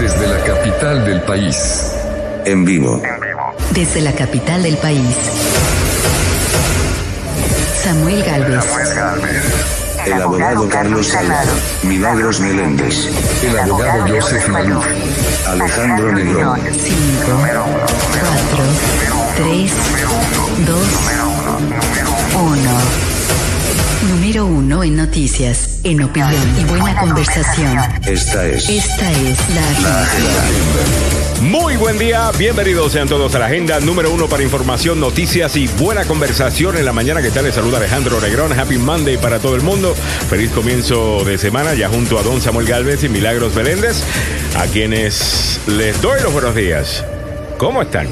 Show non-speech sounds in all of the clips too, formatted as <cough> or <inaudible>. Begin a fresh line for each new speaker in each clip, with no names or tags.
Desde la capital del país.
En vivo.
Desde la capital del país. Samuel Galvez.
El abogado Carlos Salado. Milagros Meléndez.
El abogado Joseph Maluf.
Alejandro Negrón.
5, 4, 3, 2, 1. Número 1 en noticias, en opinión y buena conversación.
Esta es
Esta es la agenda.
Muy buen día, bienvenidos sean todos a la agenda número uno para información, noticias y buena conversación en la mañana. ¿Qué tal? Les saluda Alejandro Negrón. Happy Monday para todo el mundo. Feliz comienzo de semana ya junto a Don Samuel Galvez y Milagros Beléndez, a quienes les doy los buenos días. ¿Cómo están?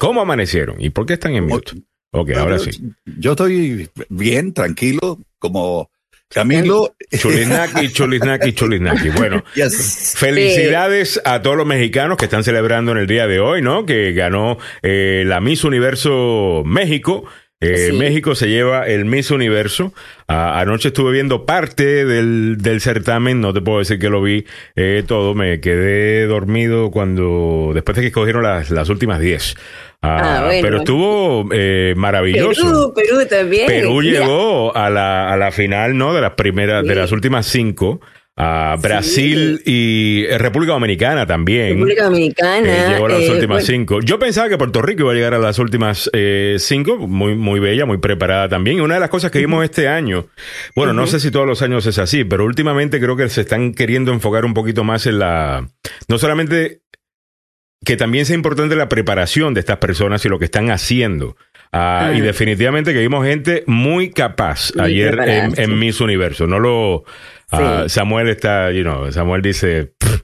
¿Cómo amanecieron? ¿Y por qué están en mute? Ok, ahora sí.
Yo estoy bien, tranquilo, como Camilo.
Chulisnaki, <laughs> chulisnaki, chulisnaki. Bueno,
Yes.
Felicidades a todos los mexicanos que están celebrando en el día de hoy, ¿no? Que ganó eh, la Miss Universo México. Eh,
Sí.
México se lleva el Miss Universo. Ah, anoche estuve viendo parte del, del certamen, no te puedo decir que lo vi eh, todo, me quedé dormido cuando, después de que escogieron las, las últimas 10. Ah,
Ah, bueno.
Pero estuvo eh, maravilloso.
Perú, Perú también.
Perú
Mira,
llegó a la, a la final, ¿no? De las primeras, de las últimas cinco. A Brasil y eh, República Dominicana también.
República Dominicana.
Eh, llegó a las
eh,
últimas
bueno,
cinco. Yo pensaba que Puerto Rico iba a llegar a las últimas cinco, muy, muy bella, muy preparada también. Y una de las cosas que vimos este año, bueno, no sé si todos los años es así, pero últimamente creo que se están queriendo enfocar un poquito más en la, no solamente que también sea importante la preparación de estas personas y lo que están haciendo. Ah. Y definitivamente que vimos gente muy capaz
Muy
ayer en. Miss Universo. No lo. ah. Samuel está, you know, Samuel dice. "Pff,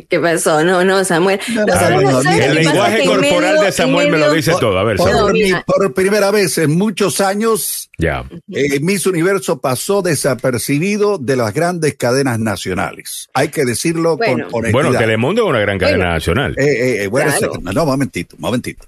<laughs>
¿Qué pasó? No, no, Samuel. No,
no,
¿sabes-
no,
sabes
mira,
el lenguaje corporal
medio-
de Samuel me lo dice todo. A ver,
Por, mi- por primera vez en muchos años,
Ya.
eh, Miss Universo pasó desapercibido de las grandes cadenas nacionales. Hay que decirlo
Bueno.
con honestidad.
Bueno, Telemundo es una gran cadena
Bueno.
nacional.
Eh, eh, eh, a
Claro.
second. No, momentito, momentito.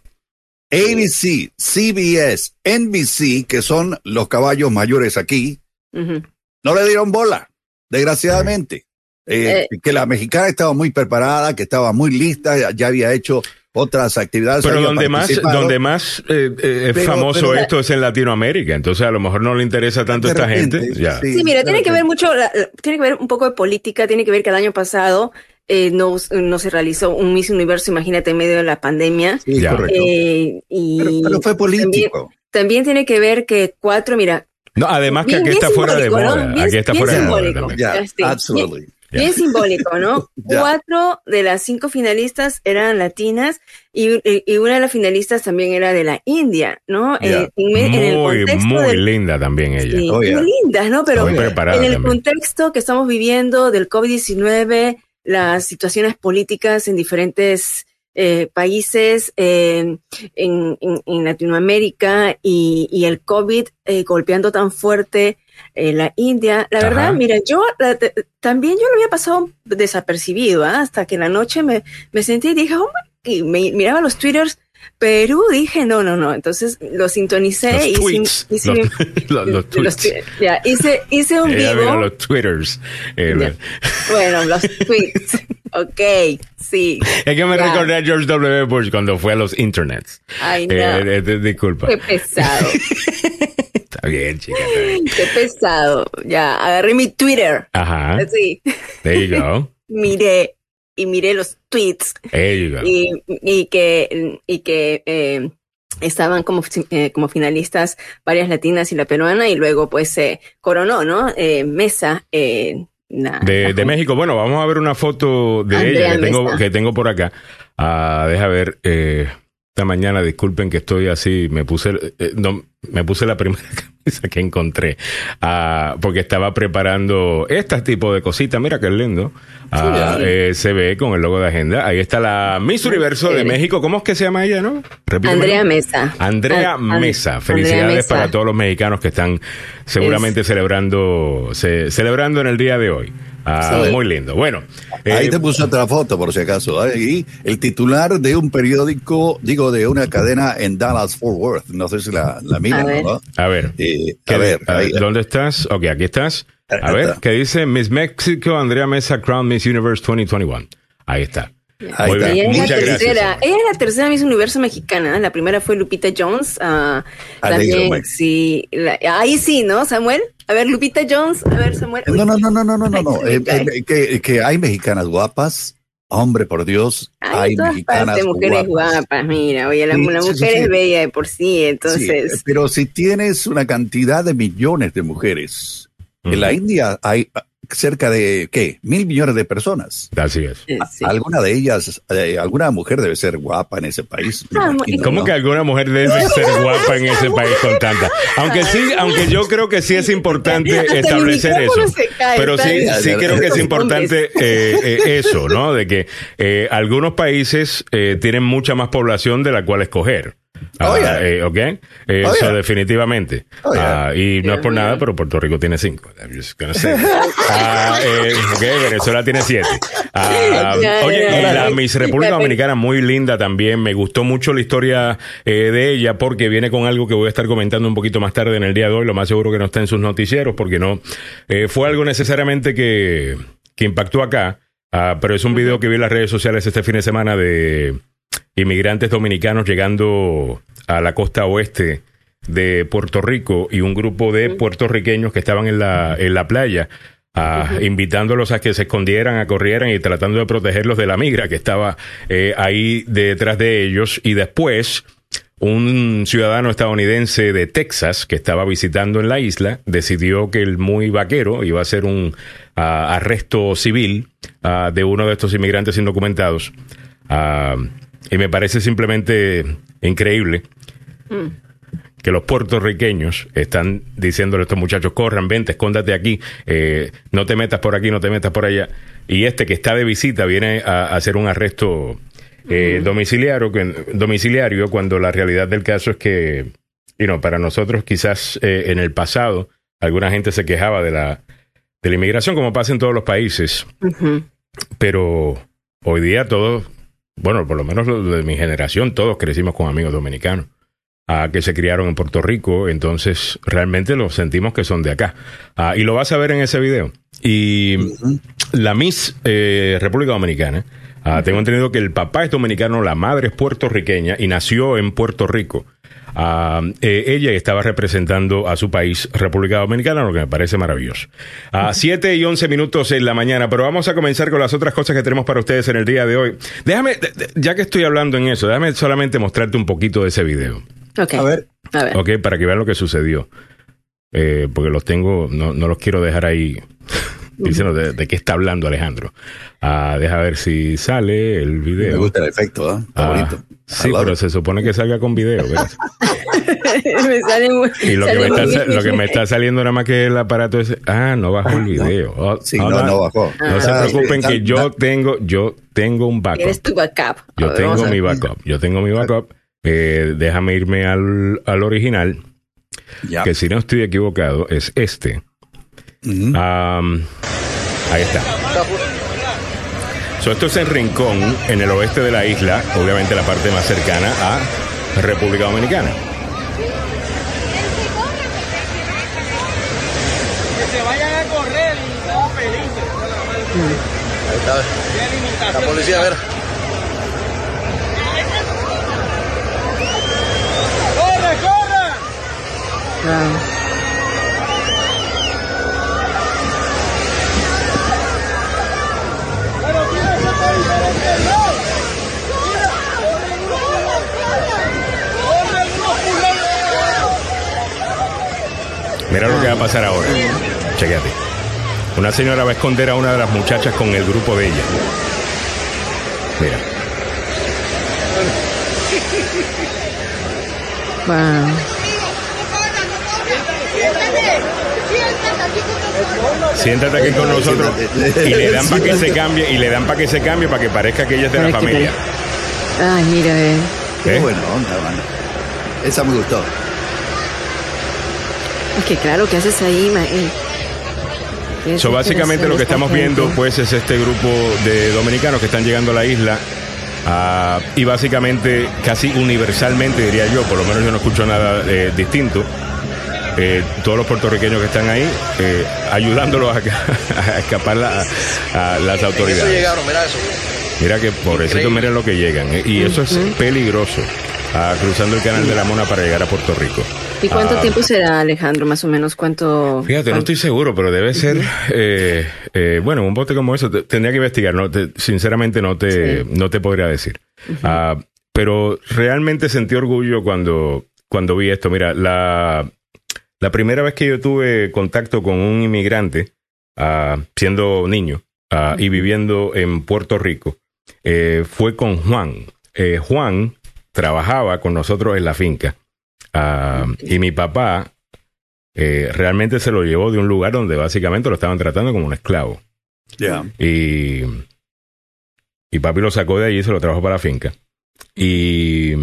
ABC, CBS, NBC, que son los caballos mayores aquí, no le dieron bola, desgraciadamente. Eh,
Eh.
que la mexicana estaba muy preparada, que estaba muy lista, ya- había hecho otras actividades.
Pero donde más, donde más eh, eh,
Pero-
famoso
pero-
esto es en Latinoamérica. Entonces a lo mejor no le interesa tanto a esta
repente,
gente. Ya.
sí.
Sí, mira, tiene que ver mucho, tiene que ver un poco de política, tiene que ver que el año pasado eh, no, no se realizó un Miss Universo, imagínate, en medio de la pandemia.
Sí,
Ya.
correcto.
Eh, y
pero, pero fue político.
también tiene que ver que cuatro, mira,
No, además que
Bien-
aquí
bien
está fuera de moda.
Bien-
aquí está fuera de moda.
Ya,
Este,
absolutely.
Bien simbólico, ¿no? <laughs> Cuatro de las cinco finalistas eran latinas y, una de las finalistas también era de la India, ¿no? Eh, en, me- en el
Muy,
contexto
muy
del-
linda también ella.
Sí,
Oh, yeah.
muy lindas, ¿no? Pero
Muy preparada
en el
también.
contexto que estamos viviendo del COVID-19, las situaciones políticas en diferentes eh, países eh, en, en- en Latinoamérica y, y el COVID eh, golpeando tan fuerte eh, la India. La
Ajá.
verdad, mira, yo la- también yo lo había pasado desapercibido ¿ah? hasta que en la noche me, me sentí y dije, oh y me miraba los twitters. Perú, dije, no, no, no. Entonces lo sintonicé.
Los
hice-
tweets.
hice-
Los, <laughs> los- los
los
tweets.
tweets. Ya, hice, hice un
Ella
vivo.
los twitters. Eh.
Bueno, los <laughs> tweets. ok, sí.
Es que me
Ya.
recordé a George W. Bush cuando fue a los internets.
Ay, no.
Eh, eh, eh, disculpa.
Qué pesado. <laughs>
Está bien, chica. está bien. <laughs>
Qué pesado. Ya, agarré mi Twitter.
Ajá.
Así.
There you go. <laughs>
Miré y miré los tweets
There you go.
y, y que, y que eh, estaban como, eh, como finalistas varias latinas y la peruana y luego pues se coronó, ¿no? Eh, Mesa. La-
De,
la-
de México. Bueno, vamos a ver una foto de
Andrea
ella que tengo,
Mesa.
que tengo por acá. Ah, deja ver. Esta mañana, disculpen que estoy así, me puse, eh, no, me puse la primera <laughs> camisa que encontré, ah, porque estaba preparando este tipo de cositas. Mira qué lindo. Ah, eh, se ve con el logo de agenda. Ahí está la Miss Universo de. México. ¿Cómo es que se llama ella, no? Repíteme.
Andrea Mesa.
Andrea
An- An-
Mesa,
Andrea
felicidades
Mesa.
para todos los mexicanos que están seguramente celebrando, ce- celebrando en el día de hoy. Ah,
Sí.
Muy lindo. Bueno,
Ahí
eh,
te puse otra foto, por si acaso. Ahí, el titular de un periódico, digo, de una cadena en Dallas, Fort Worth. No sé si la, la miran,
A ver.
¿no?
a ver,
Eh,
¿qué-
a ver,
a ver,
ahí-
¿dónde estás? Ok, aquí estás. A ver, ¿qué dice Miss Mexico, Andrea Mesa, Crown Miss Universe 2021? Ahí está.
Ahí está.
Ella es, la
Muchas gracias.
tercera, ella es la tercera Miss Universo mexicana. La primera fue Lupita Jones.
Alegro,
también,
Mike.
sí. la- ahí sí, ¿no, Samuel? A ver, Lupita Jones. A ver, Samuel.
No, no, no, no, no, no, no. No. Eh, eh, que, que hay mexicanas guapas. Hombre, por Dios,
Hay
hay
en todas
mexicanas
partes mujeres
guapas.
guapas. Mira, oye, la,
Sí,
la mujer
sí, sí.
es bella de por sí,
Sí,
entonces.
pero si tienes una cantidad de millones de mujeres, en la India hay cerca de, ¿qué? Mil millones de personas.
Así es.
sí.
Alguna de ellas, eh, alguna mujer debe ser guapa en ese país.
Ah,
imagino,
¿Cómo
¿no?
que alguna mujer debe ser guapa en ese <laughs> país con tanta? Aunque sí, aunque yo creo que sí es importante
Hasta
establecer eso.
cae,
Pero sí, sí creo que es importante eh, eh, eso, ¿no? De que eh, algunos países eh, tienen mucha más población de la cual escoger. Ah,
Oh, yeah.
eh, ¿Ok? Eh,
Oh,
Eso
yeah.
definitivamente.
Oh, yeah.
Ah, y no es por nada, pero Puerto Rico tiene cinco. I'm just gonna say. <laughs> Ah, eh, ok, Venezuela tiene siete. <laughs>
Ya,
oye, y la Miss República Dominicana muy linda también. Me gustó mucho la historia eh, de ella porque viene con algo que voy a estar comentando un poquito más tarde en el día de hoy. Lo más seguro que no está en sus noticieros porque no eh, fue algo necesariamente que, que impactó acá. Pero es un video que vi en las redes sociales este fin de semana de inmigrantes dominicanos llegando a la costa oeste de Puerto Rico y un grupo de puertorriqueños que estaban en la, en la playa. ah, invitándolos a que se escondieran, a corrieran y tratando de protegerlos de la migra que estaba eh, ahí detrás de ellos. Y después, un ciudadano estadounidense de Texas que estaba visitando en la isla decidió que el muy vaquero iba a hacer un ah, arresto civil ah, de uno de estos inmigrantes indocumentados. Y me parece simplemente increíble que los puertorriqueños están diciéndole a estos muchachos, corran, vente, escóndate aquí, eh, no te metas por aquí, no te metas por allá. Y este que está de visita viene a, a hacer un arresto eh, domiciliario, domiciliario cuando la realidad del caso es que, you know, para nosotros quizás eh, en el pasado alguna gente se quejaba de la, de la inmigración, como pasa en todos los países, pero hoy día todos, bueno, por lo menos los de mi generación, todos crecimos con amigos dominicanos ah, que se criaron en Puerto Rico, entonces realmente los sentimos que son de acá. Ah, y lo vas a ver en ese video. Y la Miss eh, República Dominicana, ah, tengo entendido que el papá es dominicano, la madre es puertorriqueña y nació en Puerto Rico. Eh, ella estaba representando a su país, República Dominicana, lo que me parece maravilloso. A 7 y 11 minutos en la mañana, pero vamos a comenzar con las otras cosas que tenemos para ustedes en el día de hoy. Déjame, ya que estoy hablando en eso, déjame solamente mostrarte un poquito de ese video.
Ok.
A ver,
A ver.
Ok, para que vean lo que sucedió. Eh, porque los tengo, no, no los quiero dejar ahí diciendo de, de qué está hablando Alejandro. Ah, deja ver si sale el video.
me gusta el efecto, ¿eh? Está
Ah,
bonito.
Sí, pero se supone que salga con video. ¿verdad? <laughs>
me sale muy,
Y lo que, me está,
muy
sa-
bien.
lo que me está saliendo nada más que el aparato es, ah, no bajó el video. Oh,
Sí,
oh,
no, no bajó.
No se
Ah,
preocupen
sí,
que yo tengo, yo tengo un
Eres
backup.
tu backup.
Yo
ver,
tengo mi backup. Yo tengo mi backup. Eh, déjame irme al, al original, que si no estoy equivocado, es este. Ahí está. So, esto es en Rincón, en el oeste de la isla, obviamente la parte más cercana a República Dominicana.
Que se vayan a correr y estamos felices.
Ahí está. La policía, a ver.
¡Corre, corre!
Wow.
Mira lo que va a pasar ahora. Chequéate. Una señora va a esconder a una de las muchachas con el grupo de ella. Mira.
Wow.
Siéntate aquí con nosotros y le dan para que se cambie y le dan para que se cambie para que parezca que ella es de la familia.
Ay, mira, ve.
Qué
¿Eh?
buena onda, mano. Esa me gustó.
Es que claro, ¿qué haces ahí, ma? eh? ¿Qué
So, básicamente lo que
esta
estamos
gente?
viendo pues es este grupo de dominicanos que están llegando a la isla ah, y básicamente casi universalmente diría yo, por lo menos yo no escucho nada eh, distinto, eh, todos los puertorriqueños que están ahí, eh, ayudándolos a, <laughs> a escapar la- a, las
Eso
autoridades.
llegaron, mira eso.
Mira que pobrecitos, miren lo que llegan. eh, Y eso es peligroso. ah, cruzando el canal de la Mona para llegar a Puerto Rico.
¿Y cuánto
Ah,
tiempo será, Alejandro? Más o menos, ¿cuánto?
Fíjate, no estoy seguro, pero debe ser, eh, eh, bueno, un bote como eso, te- tendría que investigar, no te- sinceramente no te,
Sí.
no te podría decir. Ah, pero realmente sentí orgullo cuando, cuando vi esto. Mira, la, la primera vez que yo tuve contacto con un inmigrante, ah, siendo niño ah, y viviendo en Puerto Rico, eh, fue con Juan. Eh, Juan trabajaba con nosotros en la finca. Ah, y mi papá eh, realmente se lo llevó de un lugar donde básicamente lo estaban tratando como un esclavo. Y, y papi lo sacó de allí y se lo trajo para la finca. Y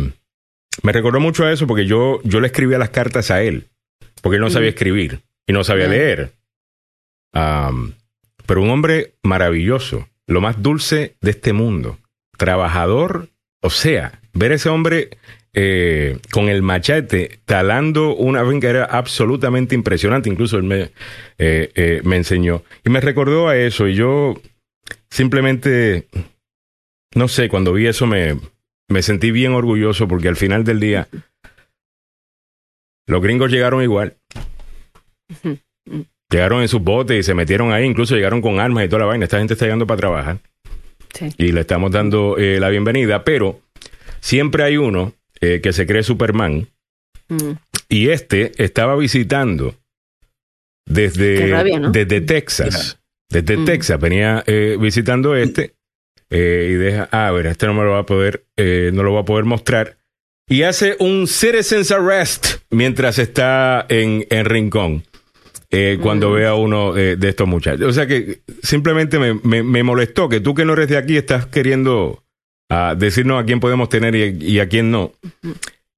me recordó mucho a eso porque yo, yo le escribía las cartas a él, porque él no sabía escribir y no sabía leer. Pero un hombre maravilloso, lo más dulce de este mundo, trabajador, o sea, ver a ese hombre eh, con el machete talando una finca era absolutamente impresionante, incluso él me, eh, eh, me enseñó. Y me recordó a eso y yo simplemente, no sé, cuando vi eso me, me sentí bien orgulloso porque al final del día los gringos llegaron igual. Llegaron en sus botes y se metieron ahí, incluso llegaron con armas y toda la vaina. Esta gente está llegando para trabajar
Sí.
y le estamos dando eh, la bienvenida, pero siempre hay uno eh, que se cree Superman
Mm.
y este estaba visitando desde,
Qué rabia, ¿no?
desde Texas. Desde
Mm.
Texas venía eh, visitando este eh, y deja, ah, a ver, este no me lo va a poder, eh, no lo va a poder mostrar. Y hace un citizen's arrest mientras está en, en Rincón. eh, cuando
Mm.
ve a uno eh, de estos muchachos. O sea que simplemente me, me- me molestó que tú que no eres de aquí estás queriendo ah, decirnos a quién podemos tener y, y a quién no.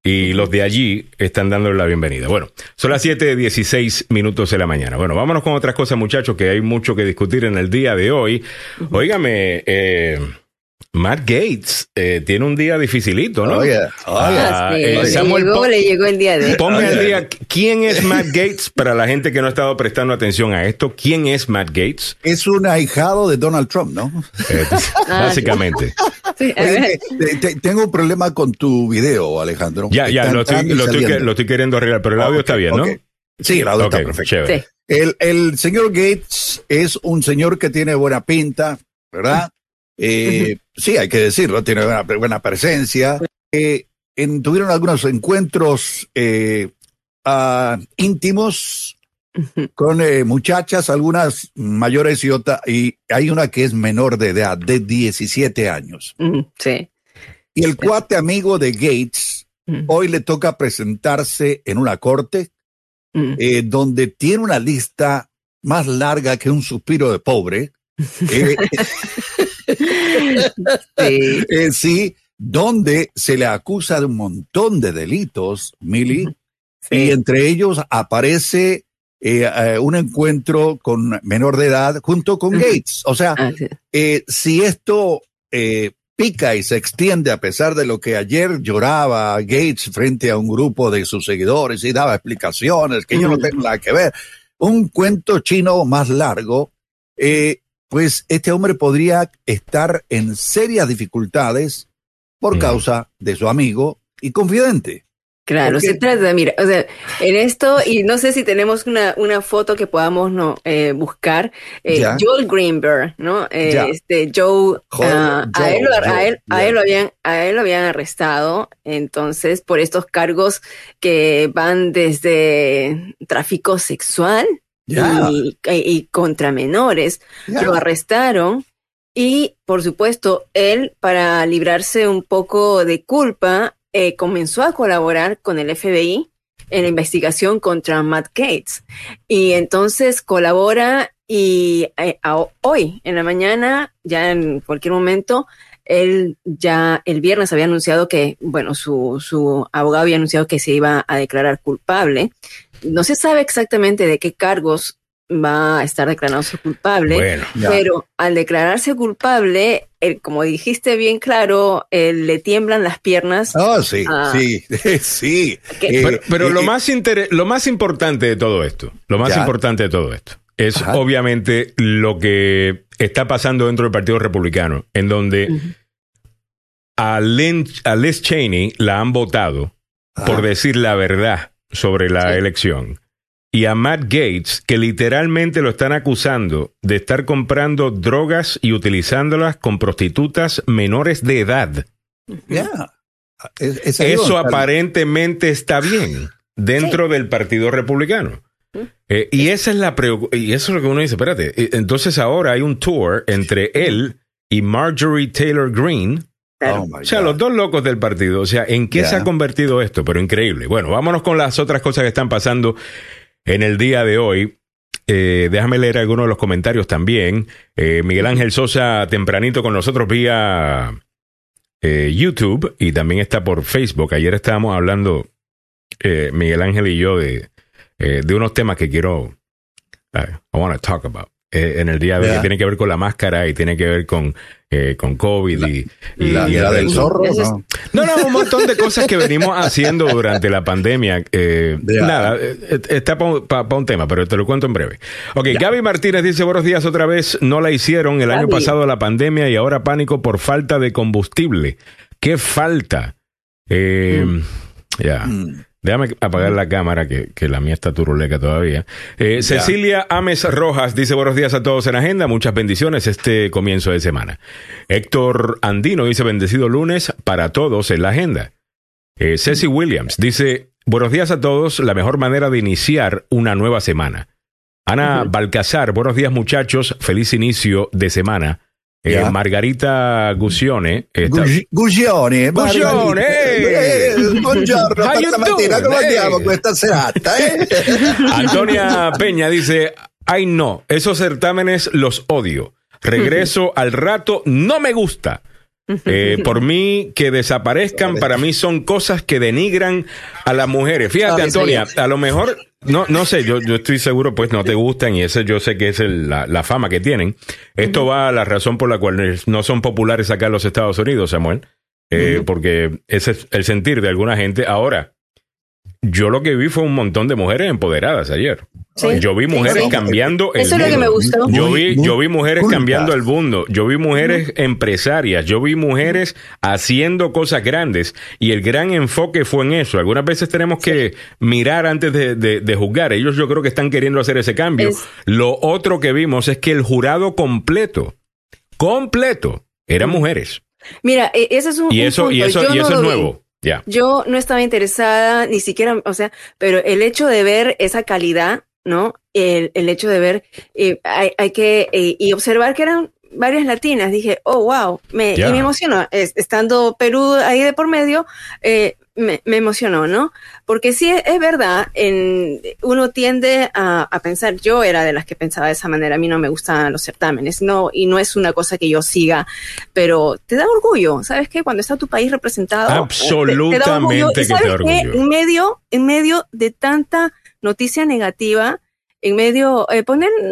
Y los de allí están dándole la bienvenida. Bueno, son las 7.16 minutos de la mañana. Bueno, vámonos con otras cosas, muchachos, que hay mucho que discutir en el día de hoy. Óigame, eh, Matt Gates eh, tiene un día dificilito, ¿no?
Oye, oye.
Ah,
Ah, sí,
eh,
le,
Samuel
llegó, le llegó el día de.
Ponme al
Oye.
día, ¿quién es Matt Gates? Para la gente que no ha estado prestando atención a esto, ¿quién es Matt Gates?
Es un ahijado de Donald Trump, ¿no?
Eh, <laughs> básicamente. <laughs>
Sí.
Oye, te- te- tengo un problema con tu video, Alejandro.
Ya, ya, lo estoy, lo, estoy, lo estoy queriendo arreglar, pero el audio
Ok,
está bien, ¿no?
Sí, el audio está perfecto.
chévere.
Sí.
El, el señor Gates es un señor que tiene buena pinta, ¿verdad? Eh, Sí, hay que decirlo, tiene buena, buena presencia. Eh, en- tuvieron algunos encuentros eh, ah, íntimos con muchachas, algunas mayores y otra, y hay una que es menor de edad, de 17 años.
Sí.
Y el cuate amigo de Gates hoy le toca presentarse en una corte donde tiene una lista más larga que un suspiro de pobre. <laughs> <laughs>
Sí. <laughs>
eh, sí, donde se le acusa de un montón de delitos, Mili, y entre ellos aparece eh, eh, un encuentro con menor de edad junto con. Gates. O sea,
Ah,
si esto eh, pica y se extiende a pesar de lo que ayer lloraba Gates frente a un grupo de sus seguidores y daba explicaciones que yo no tengo nada que ver, un cuento chino más largo, eh, pues este hombre podría estar en serias dificultades por
Mm.
causa de su amigo y confidente.
Claro,
Porque-
se trata, mira, o sea, en esto, y no sé si tenemos una, una foto que podamos no, eh, buscar, eh. Joel Greenberg, ¿no? Eh. Este, Joe,
Joel,
a, él, lo- a,
Joe,
él, a
ya.
él lo habían, a él lo habían arrestado, entonces, por estos cargos que van desde tráfico sexual Y, contra menores. Lo arrestaron y, por supuesto, él, para librarse un poco de culpa, eh, comenzó a colaborar con el FBI en la investigación contra Matt Gates. Y entonces colabora y eh, a- hoy, en la mañana, ya en cualquier momento, él ya el viernes había anunciado que, bueno, su, su abogado había anunciado que se iba a declarar culpable. No se sabe exactamente de qué cargos va a estar declarándose culpable,
Bueno,
pero al declararse culpable, él, como dijiste bien claro, él, le tiemblan las piernas.
Ah, sí, sí, <laughs> sí.
Que-
Eh,
Pero, pero
eh,
lo,
eh,
más inter- lo más importante de todo esto, lo más
Ya.
importante de todo esto, es
Ajá.
obviamente lo que está pasando dentro del Partido Republicano, en donde a, a Liz Cheney la han votado por decir la verdad sobre la
Sí.
elección. Y a Matt Gates, que literalmente lo están acusando de estar comprando drogas y utilizándolas con prostitutas menores de edad.
Es- es
Eso aparentemente está bien dentro del Partido Republicano. Eh, y esa es la y eso es lo que uno dice, espérate, eh, entonces ahora hay un tour entre él y Marjorie Taylor Greene,
Oh,
o sea,
God.
los dos locos del partido, o sea, ¿en qué se ha convertido esto? Pero increíble. Bueno, vámonos con las otras cosas que están pasando en el día de hoy. Eh, déjame leer algunos de los comentarios también. Eh, Miguel Ángel Sosa tempranito con nosotros vía eh, YouTube y también está por Facebook. Ayer estábamos hablando, eh, Miguel Ángel y yo, de, eh, de unos temas que quiero, uh, I want to talk about. eh, en el día de hoy, que tiene que ver con la máscara y tiene que ver con, eh, con COVID y, y-
La,
y
la del zorro, ¿no?
No, no, un montón de cosas que venimos haciendo durante la pandemia. eh. Nada, eh, está para un tema, pero te lo cuento en breve. Ok, Gaby Martínez dice, buenos días otra vez, no la hicieron el año pasado la pandemia y ahora pánico por falta de combustible. ¿Qué falta? Eh, Ya.
Mm.
Déjame apagar la cámara, que, que la mía está turuleca todavía. Eh, Cecilia Ames Rojas dice buenos días a todos en agenda, muchas bendiciones este comienzo de semana. Héctor Andino dice bendecido lunes para todos en la agenda. Eh, Ceci Williams dice buenos días a todos, la mejor manera de iniciar una nueva semana. Ana Balcazar, buenos días muchachos, feliz inicio de semana. Eh. Margarita Gusione,
Gugione, buongiorno,
How you
stamattina,
doing?
come
Hey.
andiamo questa serata? Eh? <laughs>
Antonia Peña dice, ay no, esos certámenes los odio. Regreso al rato, no me gusta. Eh, por mí que desaparezcan, para mí son cosas que denigran a las mujeres. Fíjate, Antonia, a lo mejor, no, no sé, yo, yo estoy seguro, pues no te gustan y ese yo sé que es el- la, la fama que tienen. Esto va a la razón por la cual no son populares acá en los Estados Unidos, Samuel, eh, porque ese es el sentir de alguna gente. Ahora, yo lo que vi fue un montón de mujeres empoderadas ayer.
Sí.
Yo vi mujeres
Sí.
cambiando el
Eso es lo que me gustó.
Yo vi, yo vi mujeres cambiando el mundo. Yo vi mujeres empresarias. Yo vi mujeres haciendo cosas grandes. Y el gran enfoque fue en eso. Algunas veces tenemos que mirar antes de, de- de juzgar. Ellos yo creo que están queriendo hacer ese cambio.
Es-
Lo otro que vimos es que el jurado completo, completo, eran mujeres.
Mira, e- ese es un,
Y
un
eso, y eso,
Yo
y
no
eso es
vi.
nuevo.
Yo no estaba interesada, ni siquiera, o sea, pero el hecho de ver esa calidad, ¿no? El, el hecho de ver, eh, hay, hay que, eh, y observar que eran varias latinas, dije, oh, wow, me, y me emocionó, Es- estando Perú ahí de por medio, eh, me, me emocionó, ¿no? Porque sí, es, verdad, en, uno tiende a, a pensar, yo era de las que pensaba de esa manera, a mí no me gustan los certámenes, no, y no es una cosa que yo siga, pero te da orgullo, ¿sabes qué? Cuando está tu país representado,
Absolutamente
te- te da orgullo.
que
¿Y
te da
qué?
orgullo.
En medio, en medio de tanta noticia negativa, en medio, eh, poner, no,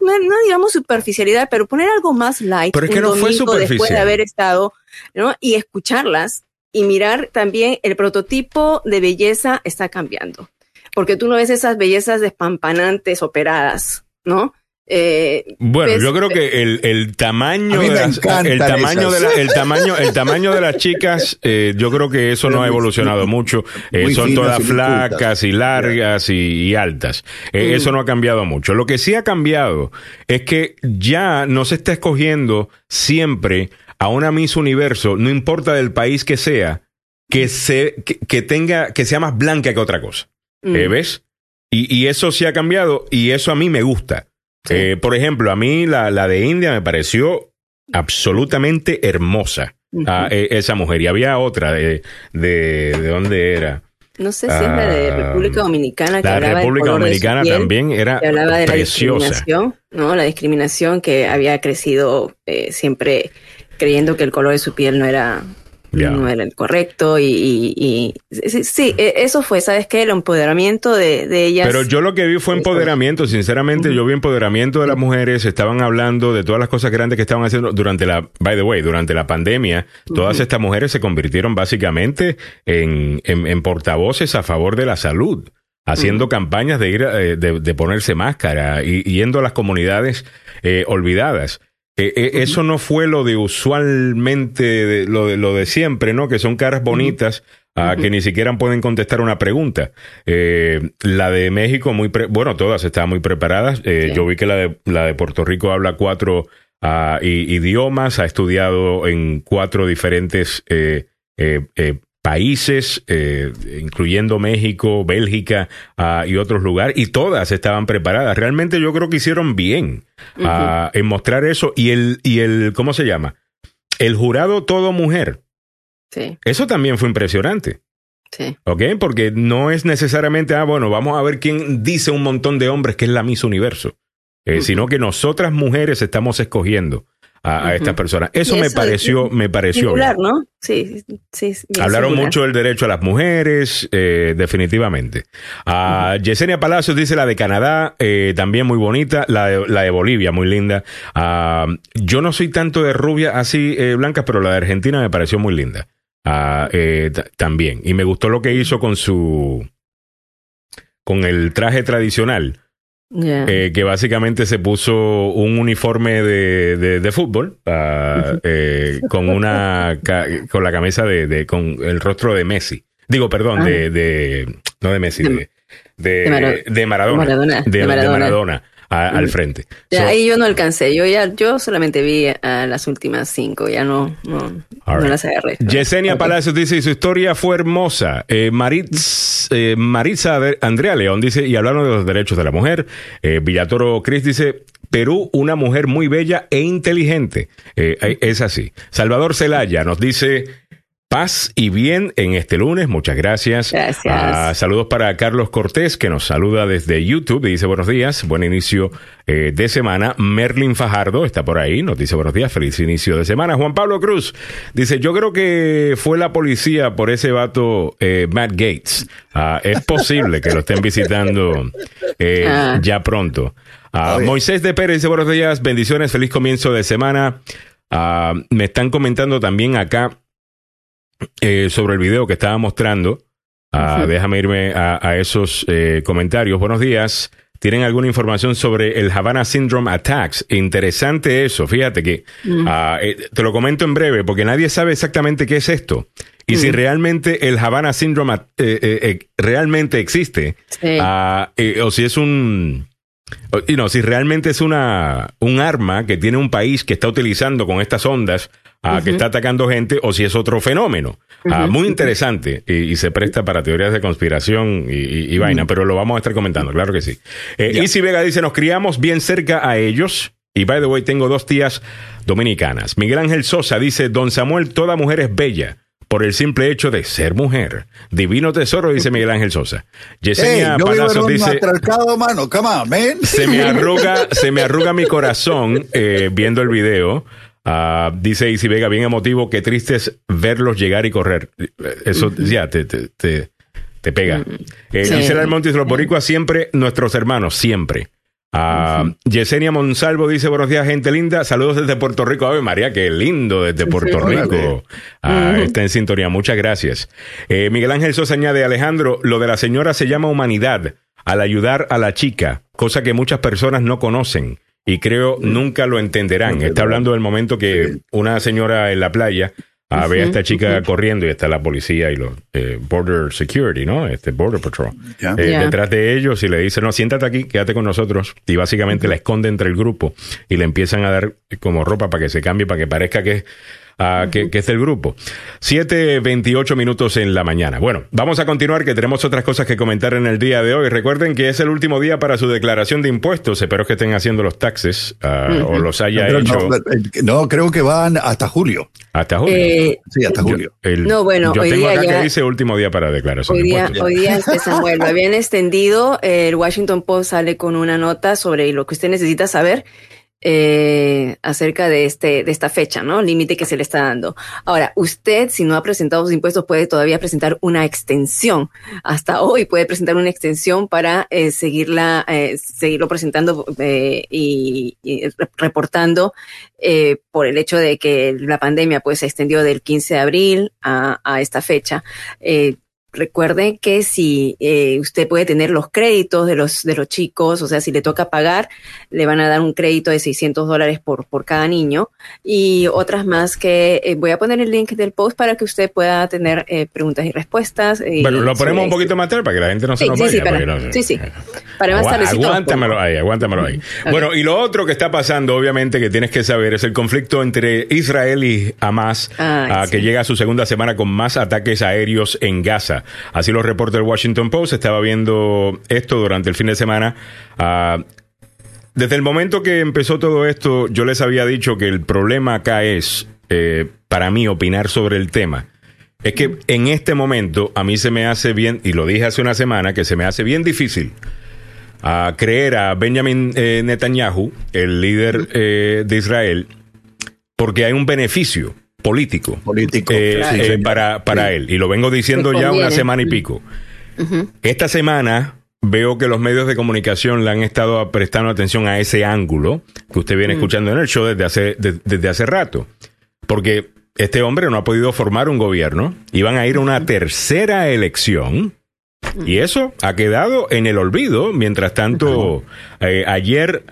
no, no, no digamos superficialidad, pero poner algo más light.
Pero es que
un
no fue
domingo Después de
superficial.
haber estado, ¿no? Y escucharlas y mirar también el prototipo de belleza está cambiando. Porque tú no ves esas bellezas despampanantes operadas, ¿no? Eh,
Bueno,
ves-
yo creo que el, el tamaño de las, el tamaño de la- el tamaño el tamaño de las chicas eh, yo creo que eso no ha
Muy-
evolucionado mucho Eh, son
finas
todas
y
flacas y largas y, y altas Eh,
Mm.
eso no ha cambiado mucho lo que sí ha cambiado es que ya no se está escogiendo siempre a una Miss Universo no importa del país que sea que se que, que tenga que sea más blanca que otra cosa
mm,
eh, ¿Ves? Y, y eso sí ha cambiado y eso a mí me gusta.
Sí.
Eh, por ejemplo, a mí la, la de India me pareció absolutamente hermosa.
ujú.
ah, eh, esa mujer. Y había otra de, de, ¿de dónde era?
no sé si es la de
ah,
República Dominicana. Que
La
hablaba del
República
color de
Dominicana
piel.
también era
que hablaba de la
preciosa.
discriminación, ¿no? La discriminación que había crecido eh, siempre creyendo que el color de su piel no era no era el correcto y, y- y- sí, sí, e- eso fue, ¿sabes qué? El empoderamiento de, de ellas.
Pero yo lo que vi fue empoderamiento, sinceramente, yo vi empoderamiento de las mujeres, estaban hablando de todas las cosas grandes que estaban haciendo durante la, by the way, durante la pandemia, todas estas mujeres se convirtieron básicamente en, en- en portavoces a favor de la salud, haciendo campañas de ir, eh, de, de ponerse máscara y y yendo a las comunidades eh, olvidadas. Eh, eh, Eso no fue lo de usualmente, de- lo, de, lo de siempre, ¿no? Que son caras bonitas ah, que ni siquiera pueden contestar una pregunta. Eh, la de México, muy pre- bueno, todas estaban muy preparadas.
Sí.
Yo vi que la de, la de Puerto Rico habla cuatro ah, idiomas, ha estudiado en cuatro diferentes países, eh, incluyendo México, Bélgica ah, y otros lugares, y todas estaban preparadas. Realmente yo creo que hicieron bien ah, en mostrar eso y el, y el, ¿cómo se llama? El jurado todo mujer.
Sí,
Eso también fue impresionante.
sí.
¿Ok? Porque no es necesariamente, ah, bueno, vamos a ver quién dice un montón de hombres que es la Miss Universo. Eh. Sino que nosotras mujeres estamos escogiendo a, a estas personas. Eso, me pareció, me pareció.
Singular,
bien.
¿no? Sí, sí.
Hablaron
singular.
mucho del derecho a las mujeres, eh, definitivamente. Ah, Yesenia Palacios dice la de Canadá, eh, también muy bonita. La de, la de Bolivia, muy linda. Ah, yo no soy tanto de rubia así eh, blancas, pero la de Argentina me pareció muy linda. Ah, eh, ta- también. Y me gustó lo que hizo con su. con el traje tradicional. Eh, que básicamente se puso un uniforme de, de, de fútbol ah, eh, con una con la camisa de, de- con el rostro de Messi digo perdón
Ah.
de, de no de Messi de, de,
De Mara-
de Maradona de
Maradona.
A- al
Mm.
frente
Ya,
So,
ahí yo no alcancé. Yo ya, yo solamente vi a las últimas cinco. Ya no, no, no las agarré.
Yesenia. Palacios dice, su historia fue hermosa. Eh, Maritz, eh, Maritza Andrea León dice, y hablaron de los derechos de la mujer. Eh, Villatoro Cris dice, Perú, una mujer muy bella e inteligente. Eh, eh, es así. Salvador Celaya nos dice, paz y bien en este lunes. Muchas gracias.
Gracias.
Ah, saludos para Carlos Cortés, que nos saluda desde YouTube y dice buenos días, buen inicio eh, de semana. Merlin Fajardo está por ahí, nos dice buenos días, feliz inicio de semana. Juan Pablo Cruz dice, yo creo que fue la policía por ese vato eh, Matt Gates. Ah, es posible que lo estén visitando eh,
Ah.
ya pronto. Moisés de Pérez dice buenos días, bendiciones, feliz comienzo de semana. Me están comentando también acá eh, sobre el video que estaba mostrando. Ah. Déjame irme a, a esos eh, comentarios. Buenos días. ¿Tienen alguna información sobre el Havana Syndrome Attacks? Interesante eso. Fíjate que ah, eh, te lo comento en breve porque nadie sabe exactamente qué es esto. Y si realmente el Havana Syndrome realmente existe,
Sí.
ah, o si es un... o- y no, si realmente es una, un arma que tiene un país que está utilizando con estas ondas, ah, que está atacando gente, o si es otro fenómeno. Ah, muy interesante y, y se presta para teorías de conspiración y, y- y vaina, pero lo vamos a estar comentando, claro que sí. Eh, Isi Vega dice, nos criamos bien cerca a ellos. Y by the way, tengo dos tías dominicanas. Miguel Ángel Sosa dice, Don Samuel, toda mujer es bella por el simple hecho de ser mujer. Divino tesoro, dice Miguel Ángel Sosa.
Hey,
Yesenia
un
dice...
matriarcado, mano. Come on, man.
Se me arruga, se me arruga mi corazón eh, viendo el video. Ah, dice Isi Vega, bien emotivo, qué triste es verlos llegar y correr. Eso ya te, te, te, te pega. Eh,
Sí.
Gisela Almontes, los boricuas siempre, nuestros hermanos, siempre. Ah, Yesenia Monsalvo dice, buenos días, gente linda. Saludos desde Puerto Rico. Ave María, qué lindo desde Puerto Rico. Ah, Está en sintonía. Muchas gracias. Eh, Miguel Ángel Sosa añade, Alejandro, lo de la señora se llama humanidad al ayudar a la chica, cosa que muchas personas no conocen y creo nunca lo entenderán. Está hablando del momento que una señora en la playa ah, ve a esta chica corriendo y está la policía y los eh, Border Security, ¿no? Este Border Patrol. Eh. Detrás de ellos y le dice, no, siéntate aquí, quédate con nosotros. Y básicamente la esconde entre el grupo y le empiezan a dar como ropa para que se cambie, para que parezca que, ah, que, que es del grupo. 7.28 minutos en la mañana. Bueno, vamos a continuar que tenemos otras cosas que comentar en el día de hoy. Recuerden que es el último día para su declaración de impuestos. Espero que estén haciendo los taxes ah, o los haya hecho
no, no, creo que van hasta julio.
hasta julio.
Eh,
Sí, hasta
Yo-
julio.
el-
No, bueno,
yo
hoy
tengo
día
acá
ya-
que dice último día para declaración
Hoy
de
día,
impuestos.
hoy día este Samuel, lo habían extendido. El Washington Post sale con una nota sobre lo que usted necesita saber. Eh, acerca de este de esta fecha, ¿no? Límite que se le está dando. Ahora, usted, si no ha presentado sus impuestos, puede todavía presentar una extensión. Hasta hoy puede presentar una extensión para eh, seguirla, eh, seguirlo presentando eh, y, reportando eh, por el hecho de que la pandemia pues se extendió del 15 de abril a esta fecha. Eh, Recuerde que si eh, usted puede tener los créditos de los, de los chicos, o sea, si le toca pagar, le van a dar un crédito de 600 dólares por, por cada niño y otras más que eh, voy a poner el link del post para que usted pueda tener eh, preguntas y respuestas. Y
bueno, lo ponemos un poquito más tarde para que la gente no se
sí,
nos
sí,
vaya.
sí, para,
no,
sí, sí, para más tardecito.
Aguántamelo ahí, aguántamelo ahí. <laughs> Okay. Bueno, y lo otro que está pasando, obviamente, que tienes que saber, es el conflicto entre Israel y Hamas, ah, sí. que llega a su segunda semana con más ataques aéreos en Gaza. Así lo reporta el Washington Post. Estaba viendo esto durante el fin de semana. Uh, desde el momento que empezó todo esto, yo les había dicho que el problema acá es, eh, para mí, opinar sobre el tema. Es que en este momento a mí se me hace bien, y lo dije hace una semana, que se me hace bien difícil a creer a Benjamin eh, Netanyahu, el líder eh, de Israel, porque hay un beneficio político,
político
eh, eh, para, para sí. él. Y lo vengo diciendo ya una semana y pico. Uh -huh. Esta semana veo que los medios de comunicación le han estado prestando atención a ese ángulo que usted viene uh -huh. escuchando en el show desde hace, de, desde hace rato. Porque este hombre no ha podido formar un gobierno. Iban a ir a una tercera elección. Y eso ha quedado en el olvido. Mientras tanto, eh, ayer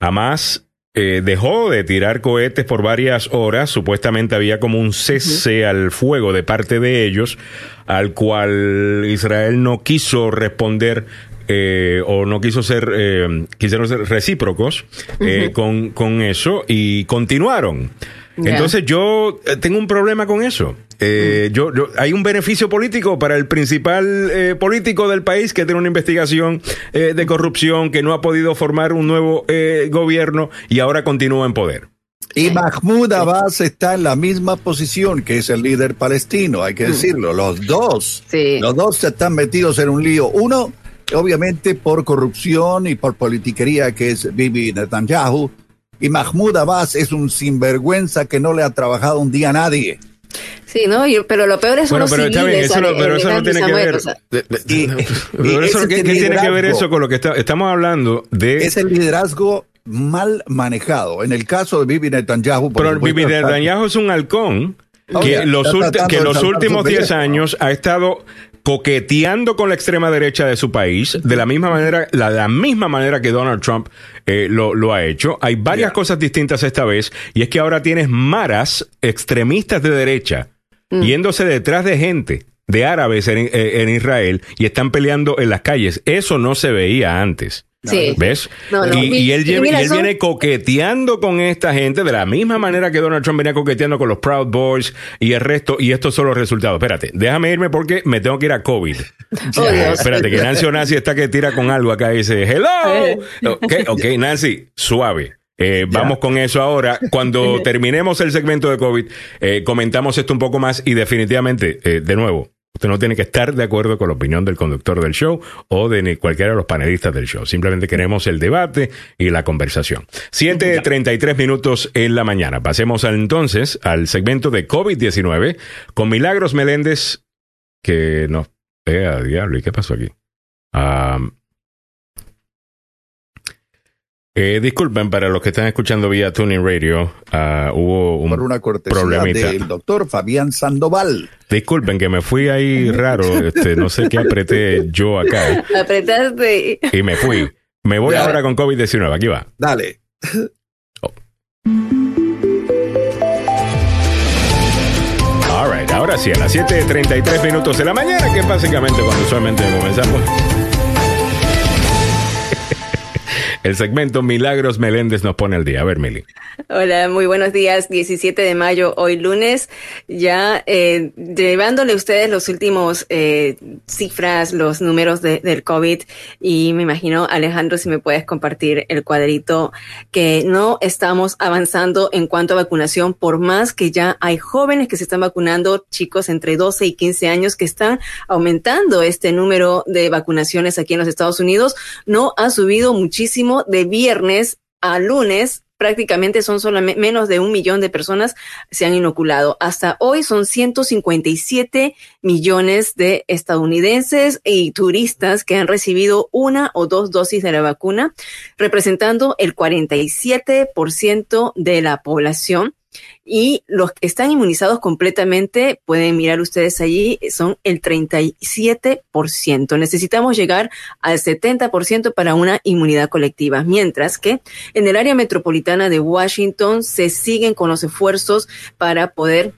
Hamas eh, dejó de tirar cohetes por varias horas. Supuestamente había como un cese al fuego de parte de ellos, al cual Israel no quiso responder eh, o no quiso ser, eh, quisieron ser recíprocos uh -huh. con, con eso y continuaron. Yeah. Entonces yo tengo un problema con eso. Eh, mm. yo, yo, hay un beneficio político para el principal eh, político del país que tiene una investigación eh, de corrupción, que no ha podido formar un nuevo eh, gobierno y ahora continúa en poder.
Y Mahmoud Abbas está en la misma posición que es el líder palestino, hay que decirlo. Los dos, sí. los dos están metidos en un lío. Uno, obviamente, por corrupción y por politiquería, que es Bibi Netanyahu. Y Mahmoud Abbas es un sinvergüenza que no le ha trabajado un día a nadie.
Sí, ¿no? Y, pero lo peor es
bueno, pero está bien, eso, no, pero eso no tiene que ver. ¿qué, ¿qué tiene que ver eso con lo que está, estamos hablando de?
Es el liderazgo mal manejado. En el caso de Bibi Netanyahu.
Por pero Bibi Netanyahu es un halcón que, los, que los últimos 10 años ha estado coqueteando con la extrema derecha de su país de la misma manera, la, la misma manera que Donald Trump eh, lo, lo, ha hecho. Hay varias yeah. cosas distintas esta vez y es que ahora tienes maras extremistas de derecha mm. yéndose detrás de gente de árabes en, eh, en Israel y están peleando en las calles. Eso no se veía antes.
Sí.
¿Ves? No, no. Y, y, él, y, mira, y él son... viene coqueteando con esta gente de la misma manera que Donald Trump venía coqueteando con los Proud Boys y el resto, y estos son los resultados. Espérate, déjame irme porque me tengo que ir a COVID. <laughs> Oh, espérate, que Nancy Nancy está que tira con algo acá y dice, hello. Ok, ok, Nancy, suave. Eh, vamos con eso ahora. Cuando <laughs> terminemos el segmento de COVID, eh, comentamos esto un poco más y definitivamente, eh, de nuevo, Usted no tiene que estar de acuerdo con la opinión del conductor del show o de cualquiera de los panelistas del show. Simplemente queremos el debate y la conversación. 7.33 minutos en la mañana. Pasemos entonces al segmento de COVID-19 con Milagros Meléndez que nos... Eh, diablo, ¿y qué pasó aquí? Um, eh, disculpen, para los que están escuchando vía Tuning Radio, uh, hubo un
Por una problemita. del doctor Fabián Sandoval.
Disculpen que me fui ahí raro, este, no sé qué apreté yo acá. <laughs>
Apretaste.
Y me fui. Me voy Dale. ahora con COVID-19, aquí va.
Dale.
Oh. All right, ahora sí, a las 7.33 minutos de la mañana, que es básicamente cuando usualmente comenzamos. El segmento Milagros Meléndez nos pone al día. A ver, Mili.
Hola, muy buenos días. 17 de mayo, hoy lunes, ya eh, llevándole a ustedes los últimos eh, cifras, los números de, del COVID. Y me imagino, Alejandro, si me puedes compartir el cuadrito, que no estamos avanzando en cuanto a vacunación, por más que ya hay jóvenes que se están vacunando, chicos entre 12 y 15 años que están aumentando este número de vacunaciones aquí en los Estados Unidos. No ha subido muchísimo de viernes a lunes prácticamente son solamente menos de un millón de personas se han inoculado. Hasta hoy son 157 millones de estadounidenses y turistas que han recibido una o dos dosis de la vacuna, representando el 47% de la población y los que están inmunizados completamente, pueden mirar ustedes allí, son el 37%. Necesitamos llegar al 70% para una inmunidad colectiva, mientras que en el área metropolitana de Washington se siguen con los esfuerzos para poder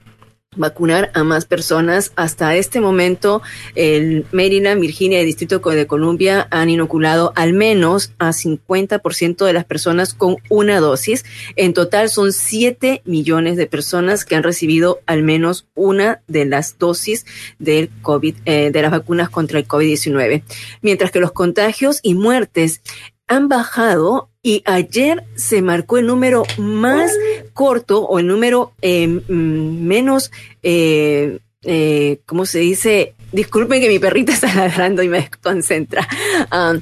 vacunar a más personas. Hasta este momento, el Maryland, Virginia y Distrito de Columbia han inoculado al menos a 50% de las personas con una dosis. En total son 7 millones de personas que han recibido al menos una de las dosis del COVID, eh, de las vacunas contra el COVID-19. Mientras que los contagios y muertes han bajado y ayer se marcó el número más corto o el número eh, mm, menos, eh, eh, ¿cómo se dice? Disculpen que mi perrita <laughs> está ladrando y me desconcentra. Ah,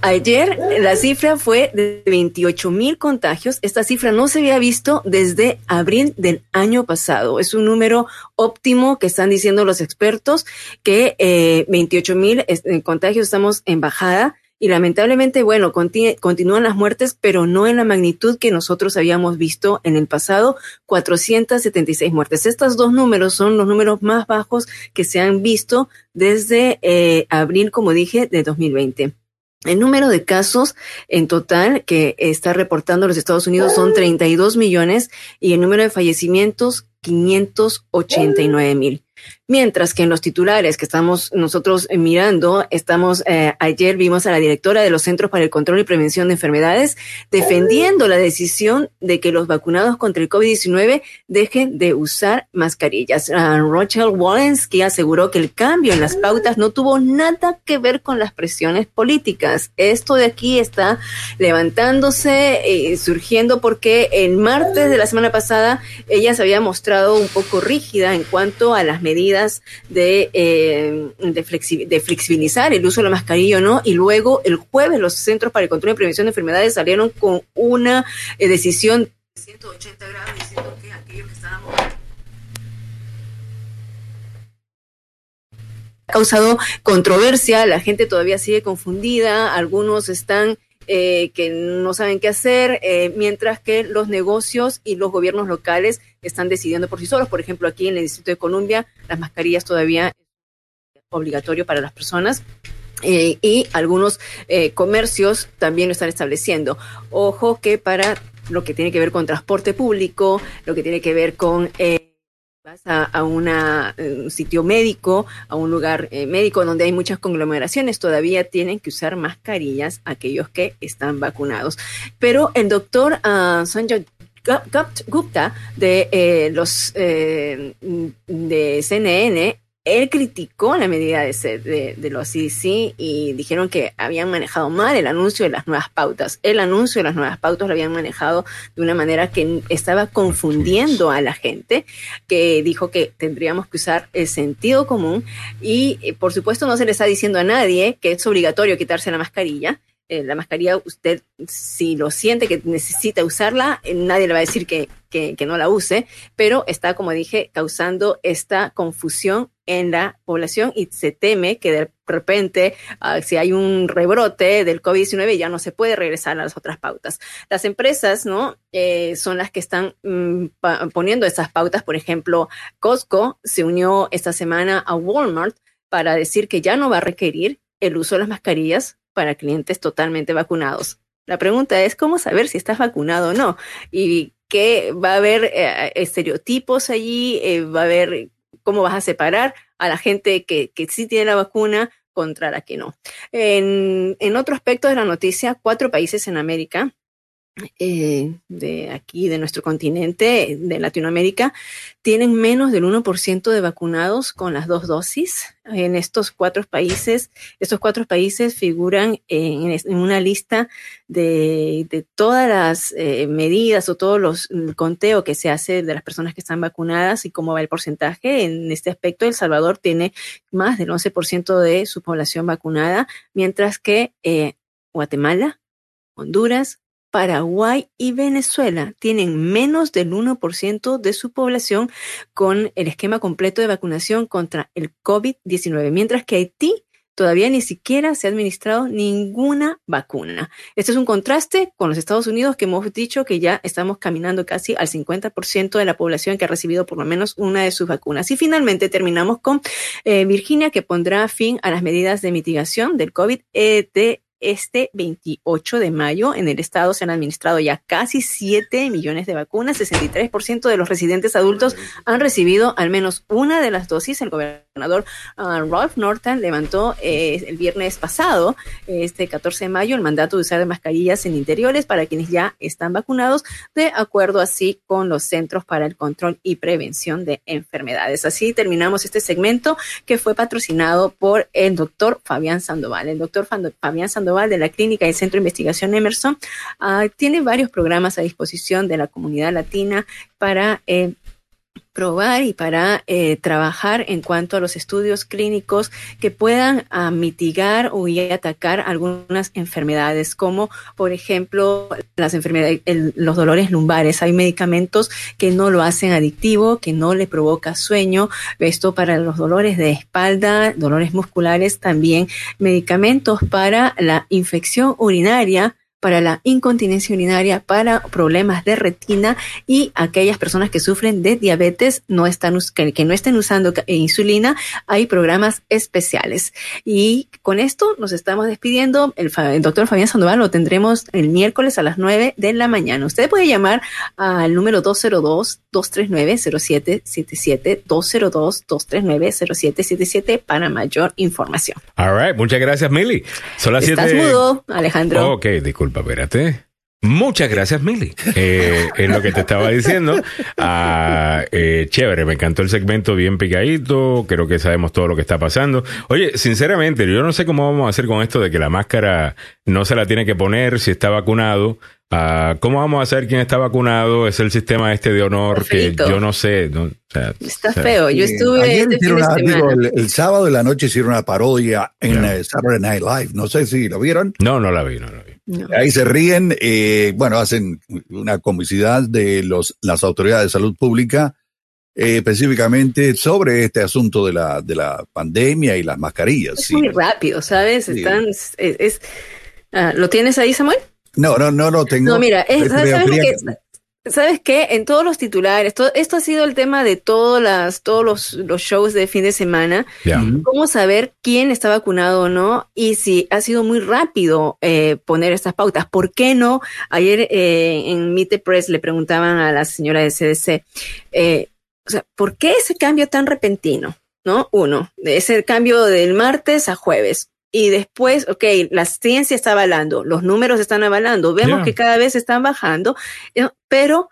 ayer la cifra fue de 28 mil contagios. Esta cifra no se había visto desde abril del año pasado. Es un número óptimo que están diciendo los expertos que eh, 28 mil contagios estamos en bajada y lamentablemente, bueno, continúan las muertes, pero no en la magnitud que nosotros habíamos visto en el pasado, 476 muertes. Estos dos números son los números más bajos que se han visto desde eh, abril, como dije, de 2020. El número de casos en total que está reportando los Estados Unidos son 32 millones y el número de fallecimientos 589 mil. Mientras que en los titulares que estamos nosotros eh, mirando, estamos, eh, ayer vimos a la directora de los Centros para el Control y Prevención de Enfermedades defendiendo la decisión de que los vacunados contra el COVID-19 dejen de usar mascarillas. Uh, Rochelle Walensky aseguró que el cambio en las pautas no tuvo nada que ver con las presiones políticas. Esto de aquí está levantándose, eh, surgiendo porque el martes de la semana pasada ella se había mostrado un poco rígida en cuanto a las medidas de, eh, de, flexibilizar el uso de la mascarilla no, y luego el jueves los Centros para el Control y Prevención de Enfermedades salieron con una eh, decisión de 180 grados diciendo que aquellos que estábamos causado controversia, la gente todavía sigue confundida, algunos están eh, que no saben qué hacer, eh, mientras que los negocios y los gobiernos locales están decidiendo por sí solos. Por ejemplo, aquí en el Distrito de Columbia, las mascarillas todavía es obligatorio para las personas. Eh, y algunos comercios también lo están estableciendo. Ojo que para lo que tiene que ver con transporte público, lo que tiene que ver con vas a, una, un sitio médico, a un lugar eh, médico donde hay muchas conglomeraciones, todavía tienen que usar mascarillas aquellos que están vacunados. Pero el doctor uh, Sanjay Gupta de eh, los eh, de CNN él criticó la medida de, de, los CDC y dijeron que habían manejado mal el anuncio de las nuevas pautas. El anuncio de las nuevas pautas lo habían manejado de una manera que estaba confundiendo a la gente, que dijo que tendríamos que usar el sentido común y eh, por supuesto no se le está diciendo a nadie que es obligatorio quitarse la mascarilla. Eh, la mascarilla, usted si lo siente que necesita usarla, eh, nadie le va a decir que, que, que, no la use, pero está, como dije, causando esta confusión en la población y se teme que de repente, uh, si hay un rebrote del COVID-19, ya no se puede regresar a las otras pautas. Las empresas, ¿no? Eh, son las que están mm, poniendo esas pautas. Por ejemplo, Costco se unió esta semana a Walmart para decir que ya no va a requerir el uso de las mascarillas para clientes totalmente vacunados. La pregunta es cómo saber si estás vacunado o no y que va a haber eh, estereotipos allí, eh, va a haber cómo vas a separar a la gente que, sí tiene la vacuna contra la que no. En otro aspecto de la noticia, cuatro países en América eh, de aquí, de nuestro continente, de Latinoamérica, tienen menos del 1% de vacunados con las dos dosis. En estos cuatro países, estos cuatro países figuran en, una lista de, de todas las eh, medidas o todos los el conteo que se hace de las personas que están vacunadas y cómo va el porcentaje. En este aspecto, El Salvador tiene más del 11% de su población vacunada, mientras que eh, Guatemala, Honduras, Paraguay y Venezuela tienen menos del 1% de su población con el esquema completo de vacunación contra el COVID-19, mientras que Haití todavía ni siquiera se ha administrado ninguna vacuna. Este es un contraste con los Estados Unidos que hemos dicho que ya estamos caminando casi al 50% de la población que ha recibido por lo menos una de sus vacunas. Y finalmente terminamos con eh, Virginia que pondrá fin a las medidas de mitigación del COVID eh, de este 28 de mayo en el estado se han administrado ya casi 7 millones de vacunas. 63% de los residentes adultos han recibido al menos una de las dosis. El gobernador uh, Ralph Norton levantó eh, el viernes pasado, este 14 de mayo, el mandato de usar mascarillas en interiores para quienes ya están vacunados, de acuerdo así con los Centros para el Control y Prevención de Enfermedades. Así terminamos este segmento que fue patrocinado por el doctor Fabián Sandoval. El doctor Fabián Sandoval de la Clínica y Centro de Investigación Emerson, ah, tiene varios programas a disposición de la comunidad latina para eh, probar y para eh, trabajar en cuanto a los estudios clínicos que puedan ah, mitigar o atacar algunas enfermedades, como por ejemplo las enfermedades, los dolores lumbares. Hay medicamentos que no lo hacen adictivo, que no le provoca sueño. Esto para los dolores de espalda, dolores musculares, también medicamentos para la infección urinaria para la incontinencia urinaria, para problemas de retina y aquellas personas que sufren de diabetes no están, que, no estén usando insulina, hay programas especiales. Y con esto nos estamos despidiendo. El, doctor Fabián Sandoval lo tendremos el miércoles a las 9 de la mañana. Usted puede llamar al número 202-239-0777, 202-239-0777 para mayor información.
All right, muchas gracias, Milly.
Son las Estás mudo, Alejandro.
Ok, disculpa espérate. Muchas gracias, Mili. Eh, <laughs> en lo que te estaba diciendo. Ah, eh, chévere, me encantó el segmento bien picadito. Creo que sabemos todo lo que está pasando. Oye, sinceramente, yo no sé cómo vamos a hacer con esto de que la máscara no se la tiene que poner si está vacunado. Ah, ¿Cómo vamos a saber quién está vacunado? Es el sistema este de honor que yo no sé.
está feo. Yo estuve este
el, sábado de la noche hicieron una parodia en eh, Saturday Night Live. No sé si lo vieron.
No, no la vi, no la vi.
Ahí se ríen, eh, bueno, hacen una comicidad de los, las autoridades de salud pública, eh, específicamente sobre este asunto de la, de la pandemia y las mascarillas.
Es muy rápido, ¿sabes? Están, es, ah, ¿Lo tienes ahí, Samuel?
No, no, no lo tengo.
No, mira, ¿sabes, qué? En todos los titulares, esto ha sido el tema de todas las, todos los, los, shows de fin de semana. ¿Cómo saber quién está vacunado o no? Y si ha sido muy rápido eh, poner estas pautas. ¿Por qué no? Ayer eh, en Meet Press le preguntaban a la señora de CDC, eh, o sea, ¿por qué ese cambio tan repentino? ¿No? Uno, ese cambio del martes a jueves y después, ok, la ciencia está avalando, los números están avalando, vemos que cada vez están bajando, eh, pero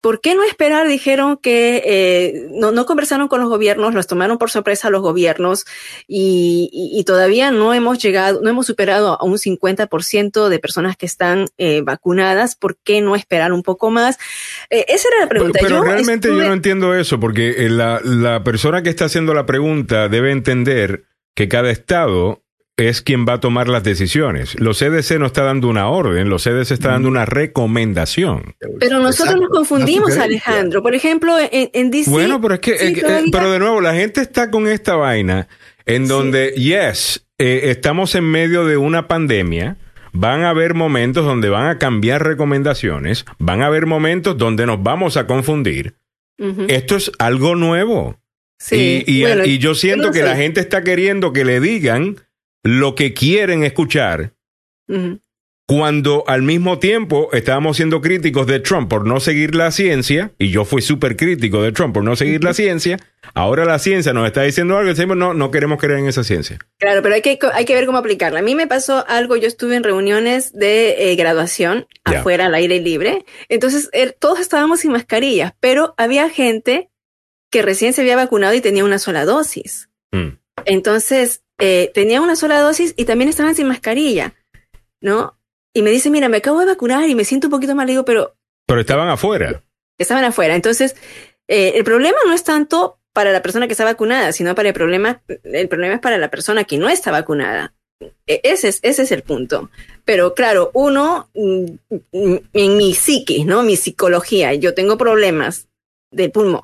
¿por qué no esperar? Dijeron que eh, no, no, conversaron con los gobiernos, los tomaron por sorpresa los gobiernos y, y, todavía no hemos llegado, no hemos superado a un 50% de personas que están eh, vacunadas. ¿Por qué no esperar un poco más? esa era la pregunta.
Pero, realmente yo no entiendo eso porque la, la persona que está haciendo la pregunta debe entender que cada estado es quien va a tomar las decisiones. Los CDC no está dando una orden, los CDC está dando una recomendación.
Pero nosotros nos confundimos, Alejandro. Por ejemplo, en, en DC.
Bueno, pero es que, eh, pero de nuevo, la gente está con esta vaina en donde, yes, eh, estamos en medio de una pandemia. Van a haber momentos donde van a cambiar recomendaciones, van a haber momentos donde nos vamos a confundir. Esto es algo nuevo. Sí, y, y, yo siento que la gente está queriendo que le digan lo que quieren escuchar cuando al mismo tiempo estábamos siendo críticos de Trump por no seguir la ciencia, y yo fui súper crítico de Trump por no seguir la ciencia, ahora la ciencia nos está diciendo algo y decimos, no, no queremos creer en esa ciencia.
Claro, pero hay que, hay que ver cómo aplicarla. A mí me pasó algo, yo estuve en reuniones de eh, graduación afuera al aire libre, entonces er, todos estábamos sin mascarillas, pero había gente que recién se había vacunado y tenía una sola dosis. Mm. Entonces, eh, tenía una sola dosis y también estaban sin mascarilla, ¿no? Y me dice, mira, me acabo de vacunar y me siento un poquito mal, digo, pero...
Pero estaban afuera.
Estaban afuera. Entonces, eh, el problema no es tanto para la persona que está vacunada, sino para el problema, el problema es para la persona que no está vacunada. e- ese es, ese es el punto. Pero claro, uno, mm, mm, en mi psiquis, ¿no? Mi psicología, yo tengo problemas de pulmón.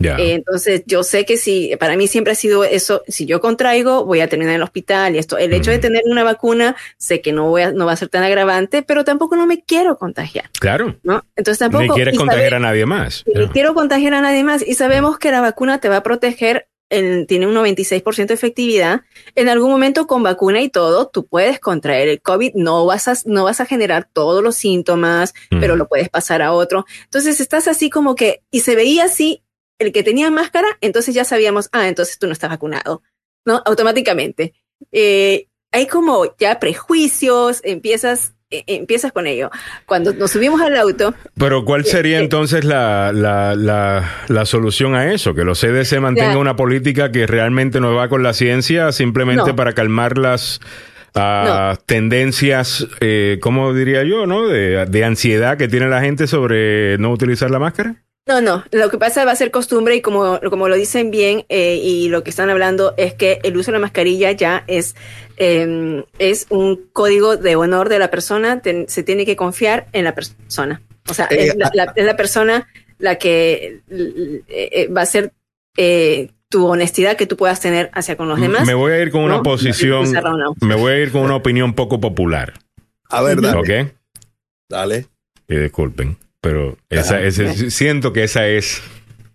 Ya.
Eh, entonces, yo sé que si, para mí siempre ha sido eso, si yo contraigo, voy a terminar en el hospital y esto. El hecho de tener una vacuna, sé que no, voy a, no va a ser tan agravante, pero tampoco no me quiero contagiar,
claro.
¿no? Entonces tampoco.
Ni quieres contagiar
sabe-
a nadie más.
ni quiero contagiar a nadie más. Y sabemos que la vacuna te va a proteger, en- tiene un 96% de efectividad. En algún momento con vacuna y todo, tú puedes contraer el COVID, no vas a, no vas a generar todos los síntomas,
Mm.
pero lo puedes pasar a otro. Entonces estás así como que, y se veía así, el que tenía máscara, entonces ya sabíamos, ah, entonces tú no estás vacunado, ¿no? Automáticamente. Eh, hay como ya prejuicios, empiezas, eh, empiezas con ello. Cuando nos subimos al auto,
Pero ¿cuál sería
Eh, eh.
entonces la, la, la, la solución a eso? Que los CDC mantenga una política que realmente no va con la ciencia simplemente
No.
para calmar las ah, tendencias, eh, ¿cómo diría yo, no? De, de ansiedad que tiene la gente sobre no utilizar la máscara.
No, no, lo que pasa va a ser costumbre y como, como lo dicen bien eh, y lo que están hablando es que el uso de la mascarilla ya es, eh, es un código de honor de la persona, ten- se tiene que confiar en la persona. O sea,
Eh,
es, la, la- es la persona la que eh, eh, va a ser eh, tu honestidad que tú puedas tener hacia con los demás.
Me voy a ir con una
¿no?
posición,
no.
me voy a ir con una opinión poco popular,
A ver, dale.
¿ok?
Dale.
Y disculpen, pero esa, ese- siento que esa es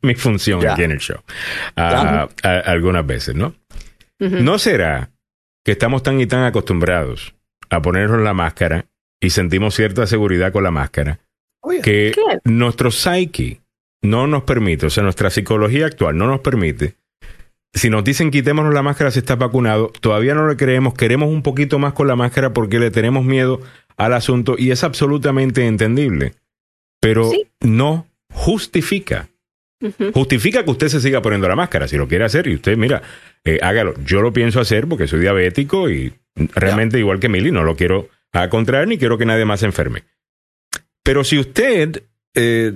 mi función aquí en el show. A- algunas veces, ¿no? ¿No será que estamos tan y tan acostumbrados a ponernos la máscara y sentimos cierta seguridad con la máscara que nuestro psyche no nos permite, o sea, nuestra psicología actual no nos permite. Si nos dicen quitémonos la máscara si estás vacunado, todavía no lo creemos, queremos un poquito más con la máscara porque le tenemos miedo al asunto y es absolutamente entendible. Pero
Sí.
no justifica justifica que usted se siga poniendo la máscara si lo quiere hacer y usted, mira, eh, hágalo. Yo lo pienso hacer porque soy diabético y realmente igual que Mili, no lo quiero a contraer ni quiero que nadie más se enferme. Pero si usted eh,